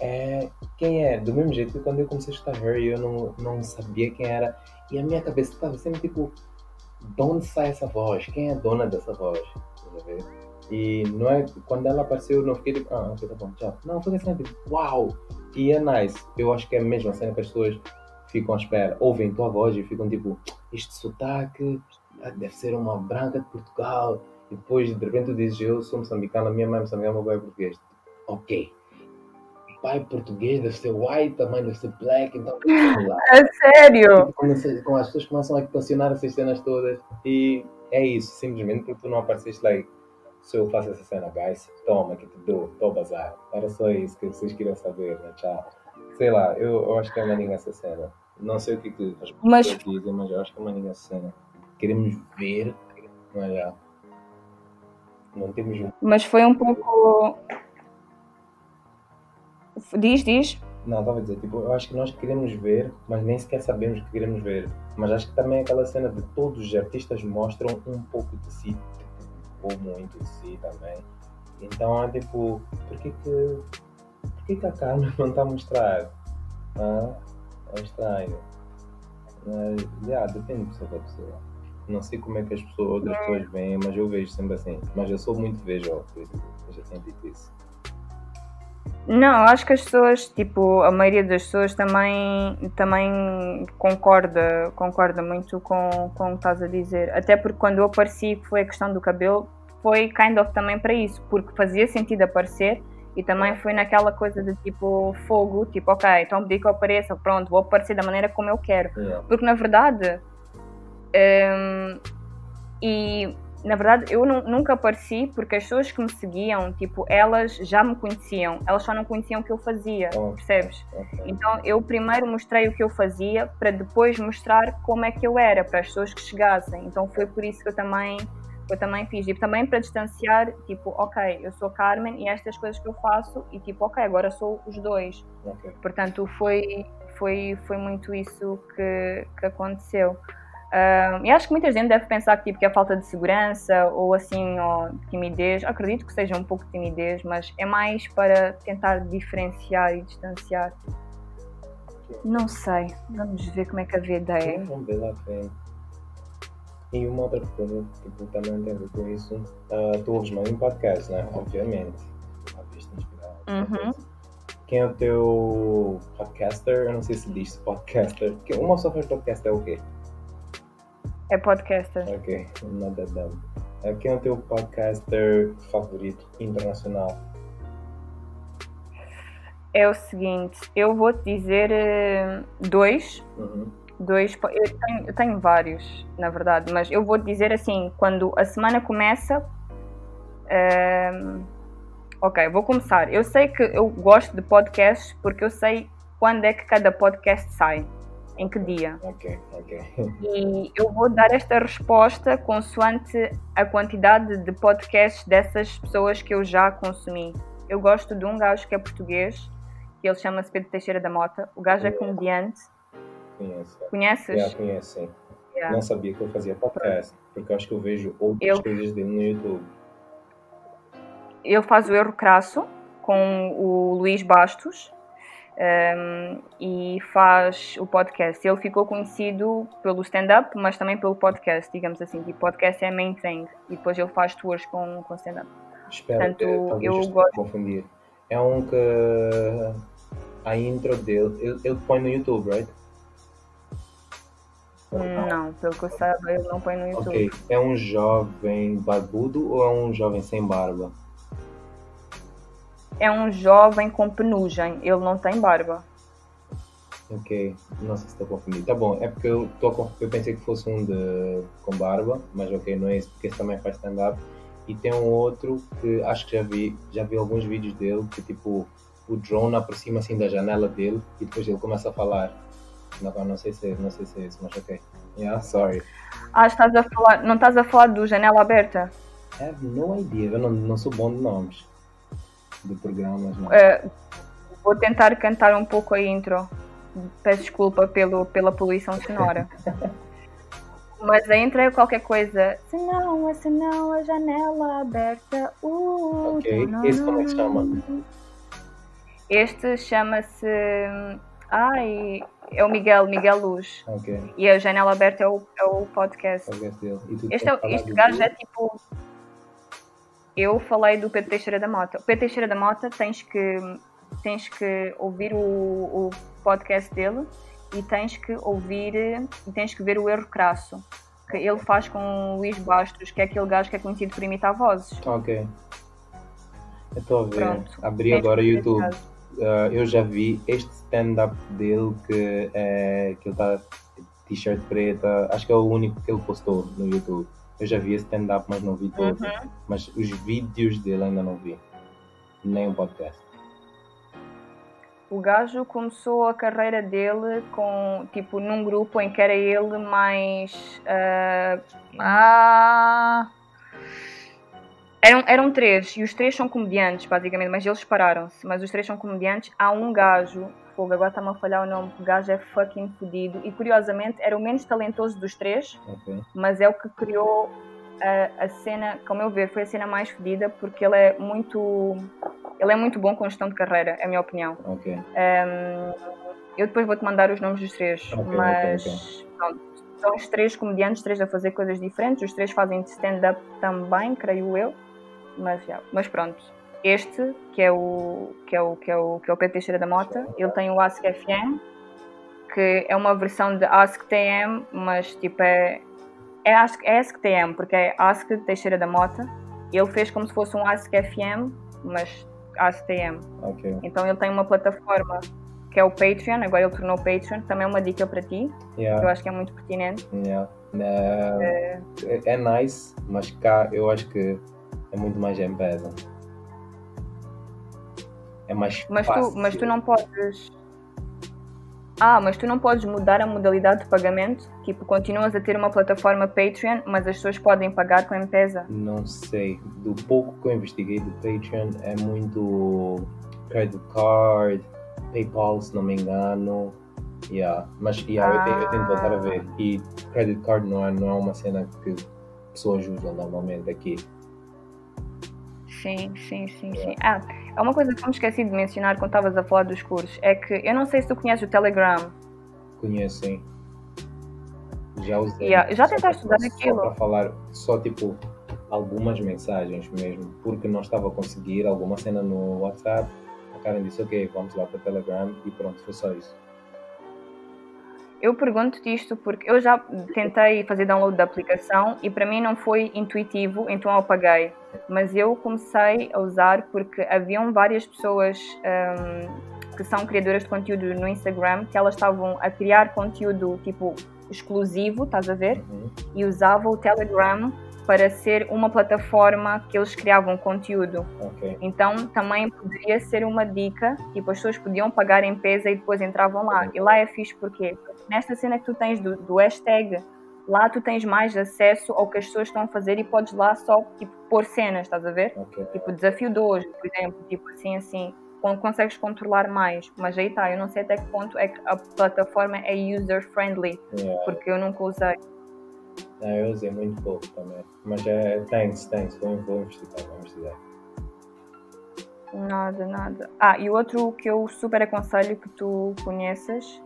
É, quem é? Do mesmo jeito que quando eu comecei a escutar Harry, eu não, não sabia quem era. E a minha cabeça estava sempre tipo: de onde sai essa voz? Quem é a dona dessa voz? Ver? E não é, quando ela apareceu, eu não fiquei tipo: ah, ok, tá bom, tchau. Não, foi assim, tipo: uau! E é nice. Eu acho que é a mesma cena que as pessoas ficam à espera, ouvem tua voz e ficam tipo: este sotaque deve ser uma branca de Portugal. E depois, de repente, tu dizes: Eu sou moçambicano, a minha mãe é moçambicana, meu pai é português. Ok. Pai português deve ser white, a mãe deve ser black, então. A sério? Quando as pessoas começam a equacionar essas cenas todas, e é isso, simplesmente porque tu não apareceste like. Se eu faço essa cena, guys, toma que te dou, tô a bazar. Era só isso que vocês queriam saber, né? Tchau. Sei lá, eu, eu acho que é maninha essa cena. Não sei o que, que as Mas- dizem, mas eu acho que é essa cena. Queremos ver, mas já. Não temos Mas foi um pouco. Diz, diz. Não, estava a dizer, tipo, eu acho que nós queremos ver, mas nem sequer sabemos o que queremos ver. Mas acho que também é aquela cena de todos os artistas mostram um pouco de si, ou muito de si também. Então é tipo, por que que, por que, que a Carmen não está a mostrar? Ah, é estranho. Mas, yeah, depende de pessoa para pessoa. Não sei como é que as pessoas, outras pessoas veem, mas eu vejo sempre assim. Mas eu sou muito vejo, por isso eu já tenho dito isso. Não, acho que as pessoas, tipo, a maioria das pessoas também, também concorda, concorda muito com, com o que estás a dizer. Até porque quando eu apareci, que foi a questão do cabelo, foi kind of também para isso, porque fazia sentido aparecer e também foi naquela coisa de tipo fogo, tipo, ok, então pedi que eu apareça, pronto, vou aparecer da maneira como eu quero. Yeah. Porque na verdade, hum, e na verdade, eu nu- nunca apareci porque as pessoas que me seguiam, tipo, elas já me conheciam, elas só não conheciam o que eu fazia, Oh. percebes? Ok. Então eu primeiro mostrei o que eu fazia para depois mostrar como é que eu era para as pessoas que chegassem. Então foi por isso que eu também eu também fiz e também para distanciar, tipo, ok, eu sou Carmen e estas coisas que eu faço e tipo, ok, agora sou os dois. Ok. Portanto, foi foi foi muito isso que, que aconteceu. E acho que muita gente deve pensar que, tipo, que é falta de segurança ou assim, ou timidez. Acredito que seja um pouco de timidez, mas é mais para tentar diferenciar e distanciar. Não sei. Vamos ver como é que a vida é. Vamos ver lá. E uma outra pergunta, tipo, também tem a ver com isso. Ah, tu ouves mais um podcast, né? Obviamente. Uhum. Quem é o teu podcaster? Eu não sei se diz podcaster. Que- Uma só faz podcast é o quê? É podcaster. Ok, that dumb. Ah, Quem é o teu podcaster favorito internacional? É o seguinte, eu vou te dizer eh, dois. Uhum. Dois, eu tenho, eu tenho vários, na verdade, mas eu vou dizer assim, quando a semana começa. ehm, ok, vou começar. Eu sei que eu gosto de podcasts porque eu sei quando é que cada podcast sai, em que dia. Ok, ok. E eu vou dar esta resposta consoante a quantidade de podcasts dessas pessoas que eu já consumi. Eu gosto de um gajo que é português, que ele chama-se Pedro Teixeira da Mota. O gajo é comediante. Conheço. Conheces? Já conheço, sim. Yeah. Não sabia que eu fazia podcast, porque eu acho que eu vejo outras Eu- coisas dele no YouTube. Ele faz o Erro Crasso com o Luís Bastos ehm, e faz o podcast. Ele ficou conhecido pelo stand-up, mas também pelo podcast, digamos assim. Tipo, podcast é main thing. E depois ele faz tours com, com stand-up. Espero Portanto, que talvez eu esteja gosto- confundir. É um que a intro dele, ele, ele põe no YouTube, right? Não, pelo que eu saiba, ele não põe no YouTube. Ok. É um jovem barbudo ou é um jovem sem barba? É um jovem com penugem, ele não tem barba. Ok, não sei se estou a confundir. Tá bom, é porque eu, tô eu pensei que fosse um de, com barba, mas ok, não é esse, porque esse também faz stand-up. E tem um outro que acho que já vi, já vi alguns vídeos dele, que tipo, o drone aproxima assim da janela dele e depois ele começa a falar. Não, não sei se é, não sei se é esse, mas ok. Yeah, sorry. Ah, estás a falar, não estás a falar do Janela Aberta? I have no idea, eu não, não sou bom de nomes de programas, não. Eh, vou tentar cantar um pouco a intro. Peço desculpa pelo, pela poluição sonora. Mas a intro é qualquer coisa. Se não, se não, a janela aberta. Uh, Ok, tu, esse como é que chama? Este chama-se. Ai, é o Miguel, Miguel Luz. Ok, E a janela aberta é o, é o podcast. podcast dele. Este, é, este gajo é tipo. Eu falei do Pedro Teixeira da Mota. O Pedro Teixeira da Mota tens que, tens que ouvir o, o podcast dele e tens que ouvir e tens que ver o erro crasso que ele faz com o Luís Bastos, que é aquele gajo que é conhecido por imitar vozes. Ok. Eu estou a ver. Pronto. Abri Tens agora o YouTube. esse Ah, eu já vi este stand-up dele que, é, que ele está t-shirt preta. Acho que é o único que ele postou no YouTube. Eu já vi esse stand-up, mas não vi todo. Uhum. Mas os vídeos dele ainda não vi. Nem o podcast. O gajo começou a carreira dele com tipo num grupo em que era ele mais ah, ah, eram, eram três e os três são comediantes basicamente, mas eles separaram-se, mas os três são comediantes. Há um gajo, fogo, agora está-me a falhar o nome, o gajo é fucking fodido e curiosamente era o menos talentoso dos três, Ok. mas é o que criou a, a cena, como eu ver, foi a cena mais fodida porque ele é muito ele é muito bom com gestão de carreira, é a minha opinião. Ok. Um, eu depois vou-te mandar os nomes dos três, Ok, ok, mas pronto, são os três comediantes, três a fazer coisas diferentes, os três fazem stand-up também, creio eu, mas, já, mas pronto. Este, que é o que é o, que é o, que é o Pedro Teixeira da Mota, ele tem o Ask FM, que é uma versão de Ask TM, mas tipo é, é, Ask, é Ask TM, porque é Ask Teixeira da Mota, ele fez como se fosse um Ask FM, mas Ask TM. Ok. Então ele tem uma plataforma que é o Patreon, agora ele tornou Patreon, também é uma dica para ti, que eu Yeah, acho que é muito pertinente. yeah. É, é, é nice, mas cá eu acho que é muito mais em-pesa. É mais Mas fácil. tu, mas tu não podes. Ah, mas tu não podes mudar a modalidade de pagamento? Tipo, continuas a ter uma plataforma Patreon, mas as pessoas podem pagar com M-Pesa? Não sei. Do pouco que eu investiguei do Patreon é muito credit card, PayPal, se não me engano. Yeah. Mas yeah, eu, tenho, eu tenho de voltar a ver. E credit card não é, não é uma cena que pessoas usam normalmente aqui. Sim, sim, sim, sim. Ah, é uma coisa que eu me esqueci de mencionar quando estavas a falar dos cursos. É que eu não sei se tu conheces o Telegram. Conhecem. Já usei. Yeah, já tentaste para- usar só aquilo? para falar, só tipo algumas mensagens mesmo, porque não estava a conseguir alguma cena no WhatsApp. A Karen disse, ok, vamos lá para o Telegram e pronto, foi só isso. Eu pergunto-te isto porque eu já tentei fazer download da aplicação e para mim não foi intuitivo, então eu apaguei. Mas eu comecei a usar porque haviam várias pessoas hum, que são criadoras de conteúdo no Instagram que elas estavam a criar conteúdo tipo exclusivo, estás a ver? Uhum. E usavam o Telegram para ser uma plataforma que eles criavam conteúdo. Ok. Então também poderia ser uma dica, tipo, as pessoas podiam pagar em pesa e depois entravam lá. E lá é fixe porque nesta cena que tu tens do, do hashtag, lá tu tens mais acesso ao que as pessoas estão a fazer e podes lá só tipo, pôr cenas, estás a ver? Ok. Tipo, desafio de hoje, por exemplo, tipo assim, assim, con- consegues controlar mais. Mas aí tá, eu não sei até que ponto é que a plataforma é user-friendly, Yeah. porque eu nunca usei. Ah, eu usei muito pouco também. Mas é, thanks, thanks. Vou, vou investigar, vou investigar. Nada, nada. Ah, e o outro que eu super aconselho que tu conheças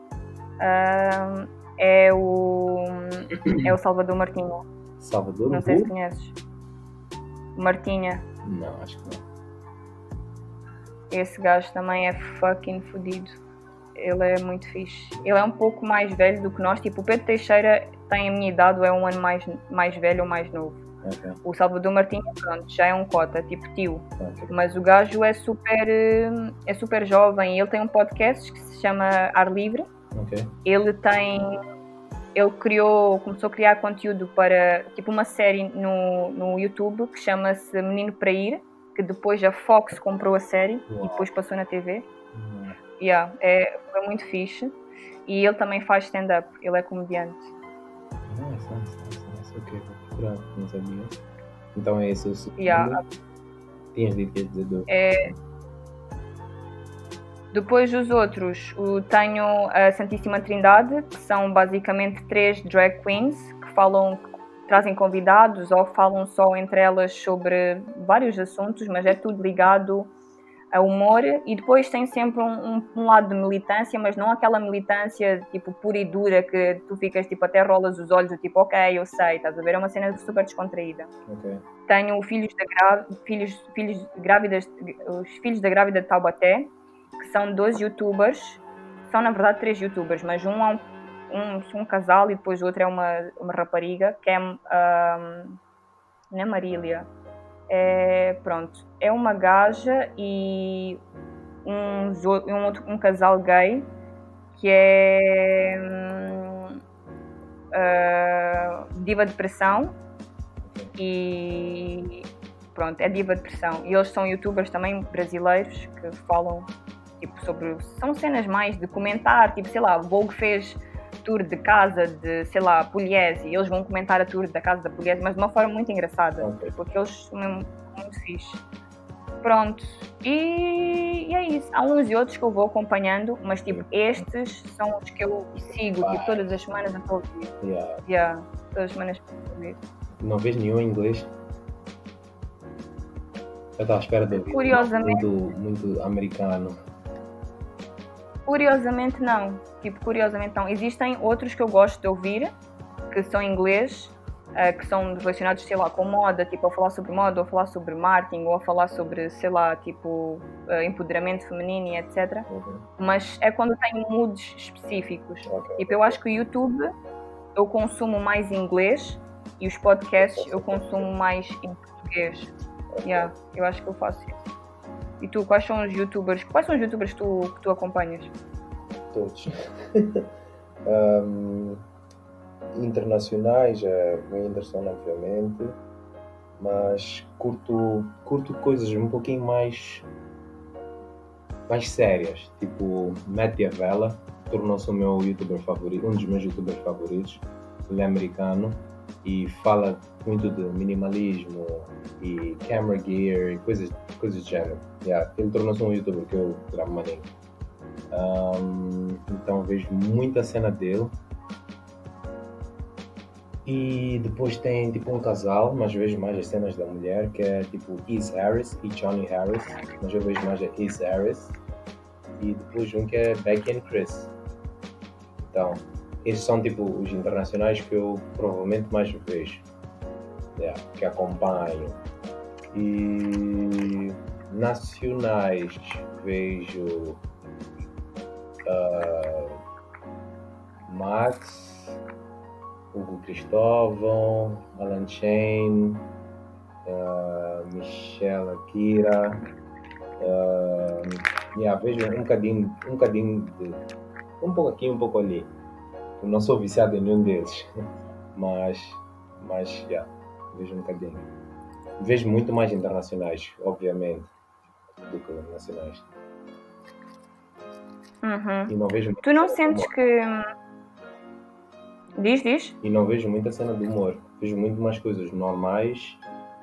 ahm, é o é o Salvador Martinha. Salvador? Não sei se conheces. Martinha. Não, acho que não. Esse gajo também é fucking fodido. Ele é muito fixe. Ele é um pouco mais velho do que nós. Tipo, o Pedro Teixeira tem a minha idade, ou é um ano mais, mais velho ou mais novo. Ok, O Salvador Martinha, pronto, já é um cota, tipo tio. ok. Mas o gajo é super, eh, é super jovem ele tem um podcast que se chama Ar Livre. Ok. Ele tem. Ele criou, começou a criar conteúdo para tipo uma série no, no YouTube que chama-se Menino para Ir, que depois a Fox comprou a série Uau. e depois passou na TV. Uhum. Yeah, é, foi muito fixe. E ele também faz stand-up, ele é comediante. Nice, nice, nice, nice. Ok, vou procurar, não sabia. Então é esse o segundo. Yeah. Tinhas dito que dizer. É, Depois dos outros, tenho a Santíssima Trindade, que são basicamente três drag queens que falam, trazem convidados ou falam só entre elas sobre vários assuntos, mas é tudo ligado a humor. E depois tem sempre um, um- um lado de militância, mas não aquela militância tipo pura e dura que tu ficas tipo até rolas os olhos, tipo, ok, eu sei, estás a ver? É uma cena super descontraída Ok. tenho filhos da filhos, filhos grávidas, os filhos da grávida de Taubaté, são dois youtubers, são na verdade três youtubers, mas um é um, um, um casal e depois o outro é uma, uma rapariga, que é é Marília. É, pronto, é uma gaja e um, um, outro, um casal gay que é hum, ah, Diva Depressão e pronto, é Diva Depressão. E eles são youtubers também brasileiros que falam tipo sobre. São cenas mais de comentar, tipo, sei lá, Vogue fez tour de casa de, sei lá, Pugliese, e eles vão comentar a tour da casa da Pugliese, mas de uma forma muito engraçada, Ok. porque eles são muito fixe. Pronto, e, e é isso. Há uns e outros que eu vou acompanhando, mas tipo, estes são os que eu sigo, tipo, todas as semanas a ouvir. Yeah. Yeah, todas as semanas a ouvir. Não vês nenhum em inglês? Eu estava à espera de ouvir. Curiosamente. Muito, muito americano. Curiosamente não. Tipo, curiosamente não. Existem outros que eu gosto de ouvir, que são em inglês, eh, que são relacionados, sei lá, com moda, tipo, a falar sobre moda, ou a falar sobre marketing, ou a falar sobre, sei lá, tipo, eh, empoderamento feminino e etc. Uhum. Mas é quando tem moods específicos. Ok. Tipo, eu acho que o YouTube eu consumo mais inglês e os podcasts eu consumo mais em português. Yeah, eu acho que eu faço isso. E tu, quais são os youtubers? Quais são os youtubers tu, que tu acompanhas? Todos. Ahm, internacionais, é o Whindersson, obviamente. Mas curto, curto coisas um pouquinho mais. mais sérias. Tipo, Matt Vela tornou-se o meu youtuber favorito, um dos meus youtubers favoritos. Ele é americano e fala muito de minimalismo e camera gear e coisas, coisas do género. Yeah, ele tornou-se um youtuber que eu gravo maneiro. Um, então vejo muita cena dele. E depois tem tipo um casal, mas vejo mais as cenas da mulher, que é tipo Is Harris e Johnny Harris, mas eu vejo mais a Is Harris. E depois um que é Becky and Chris. Então, esses são tipo os internacionais que eu provavelmente mais vejo, yeah, que acompanho. E nacionais vejo uh, Max, Hugo Cristóvão, Alan Chain, uh, Michelle Akira. Uh, yeah, vejo um bocadinho, um bocadinho de um pouco aqui, um pouco ali. Eu não sou viciado em nenhum deles, mas, mas yeah, vejo um bocadinho. Vejo muito mais internacionais, obviamente, do que nacionais. Uhum. E não vejo Tu não sentes que. Diz, diz? E não vejo muita cena de humor. Vejo muito mais coisas normais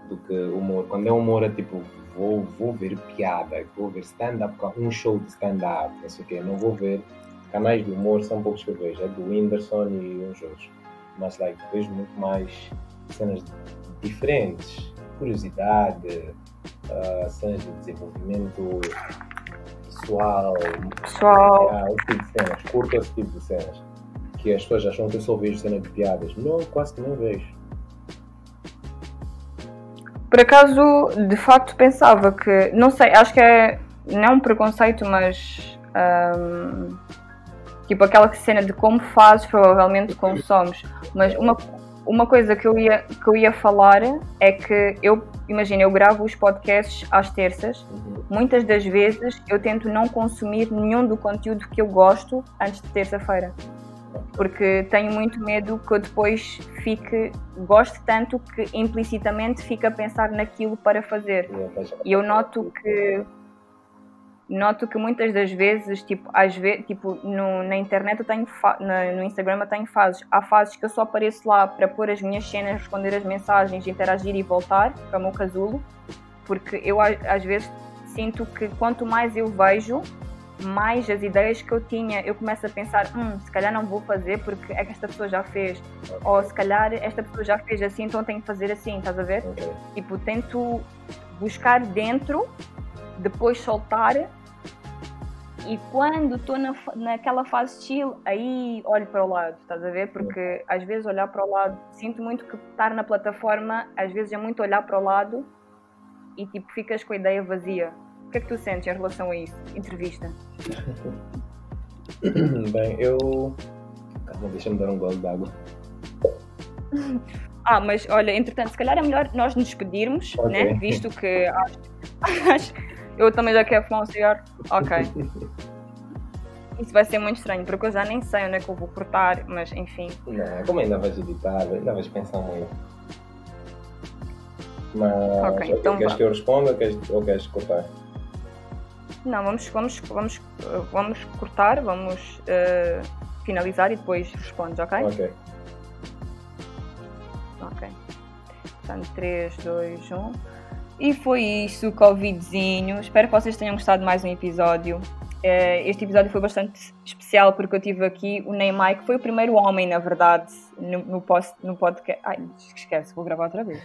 do que humor. Quando é humor é tipo, vou, vou ver piada, vou ver stand-up, um show de stand-up, não sei o quê. Não vou ver canais de humor, são poucos que eu vejo. É do Whindersson e uns outros. Mas like, vejo muito mais cenas diferentes. Curiosidade, ah, cenas de desenvolvimento pessoal, Pessoal. ah, esse tipo de cenas, curto esse tipo de cenas. Que as pessoas acham que eu só vejo cena de piadas. Não, quase que não vejo. Por acaso, de facto, pensava que. Não sei, acho que é. Não é um preconceito, mas. ahm, tipo aquela cena de como fazes, provavelmente consomes. Mas uma, uma coisa que eu, ia, que eu ia falar é que eu. Imagina, eu gravo os podcasts às terças. Uhum. Muitas das vezes eu tento não consumir nenhum do conteúdo que eu gosto antes de terça-feira. Porque tenho muito medo que eu depois fique. Goste tanto que implicitamente fique a pensar naquilo para fazer. E eu E noto que noto que muitas das vezes, tipo, às vezes, tipo, no- na internet eu tenho na- no Instagram eu tenho fases. Há fases que eu só apareço lá para pôr as minhas cenas, responder as mensagens, interagir e voltar, que é o meu casulo, porque eu às vezes sinto que quanto mais eu vejo, mais as ideias que eu tinha, eu começo a pensar, hum, se calhar não vou fazer porque é que esta pessoa já fez, ou se calhar esta pessoa já fez assim, então tenho que fazer assim, estás a ver? Tipo, tento buscar dentro, depois soltar. E quando estou na, naquela fase chill, aí olho para o lado, estás a ver? Porque às vezes olhar para o lado, sinto muito que estar na plataforma, às vezes é muito olhar para o lado e tipo ficas com a ideia vazia. O que é que tu sentes em relação a isso? Entrevista. Bem, eu. Calma, deixa-me dar um gole de água. Ah, mas olha, entretanto, se calhar é melhor nós nos despedirmos, Ok. né? Visto que acho, acho- eu também já quero fumar um cigarro. Ok. Isso vai ser muito estranho, porque eu já nem sei onde é que eu vou cortar, mas enfim. Não, como ainda vais editar, ainda vais pensar muito. Mas. Ok, então queres vá. que eu responda ou queres, ou queres cortar? Não, vamos, vamos, vamos, vamos cortar, vamos uh, finalizar e depois respondes, ok? Ok. Ok. Portanto, 3, 2, 1. E foi isso, Covidzinho. Espero que vocês tenham gostado de mais um episódio. Eh, Este episódio foi bastante especial porque eu tive aqui o Neymar, que foi o primeiro homem, na verdade, no, no, post, no podcast. Ai, esquece, vou gravar outra vez.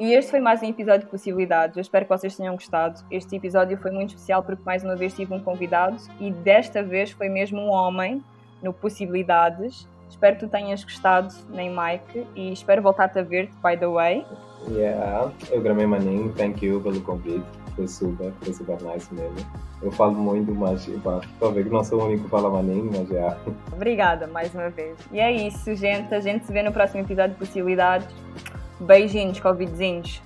E este foi mais um episódio de Possibilidades. Eu espero que vocês tenham gostado. Este episódio foi muito especial porque mais uma vez tive um convidado e desta vez foi mesmo um homem no Possibilidades. Espero que tu tenhas gostado, nem Mike, e espero voltar-te a ver, by the way. Yeah, eu gramei maninho, thank you pelo convite. Foi super, foi super nice mesmo. Eu falo muito, mas ver que não sou o único que fala maninho, mas já. Obrigada mais uma vez. E é isso, gente. A gente se vê no próximo episódio de Possibilidades. Beijinhos, Covidzinhos.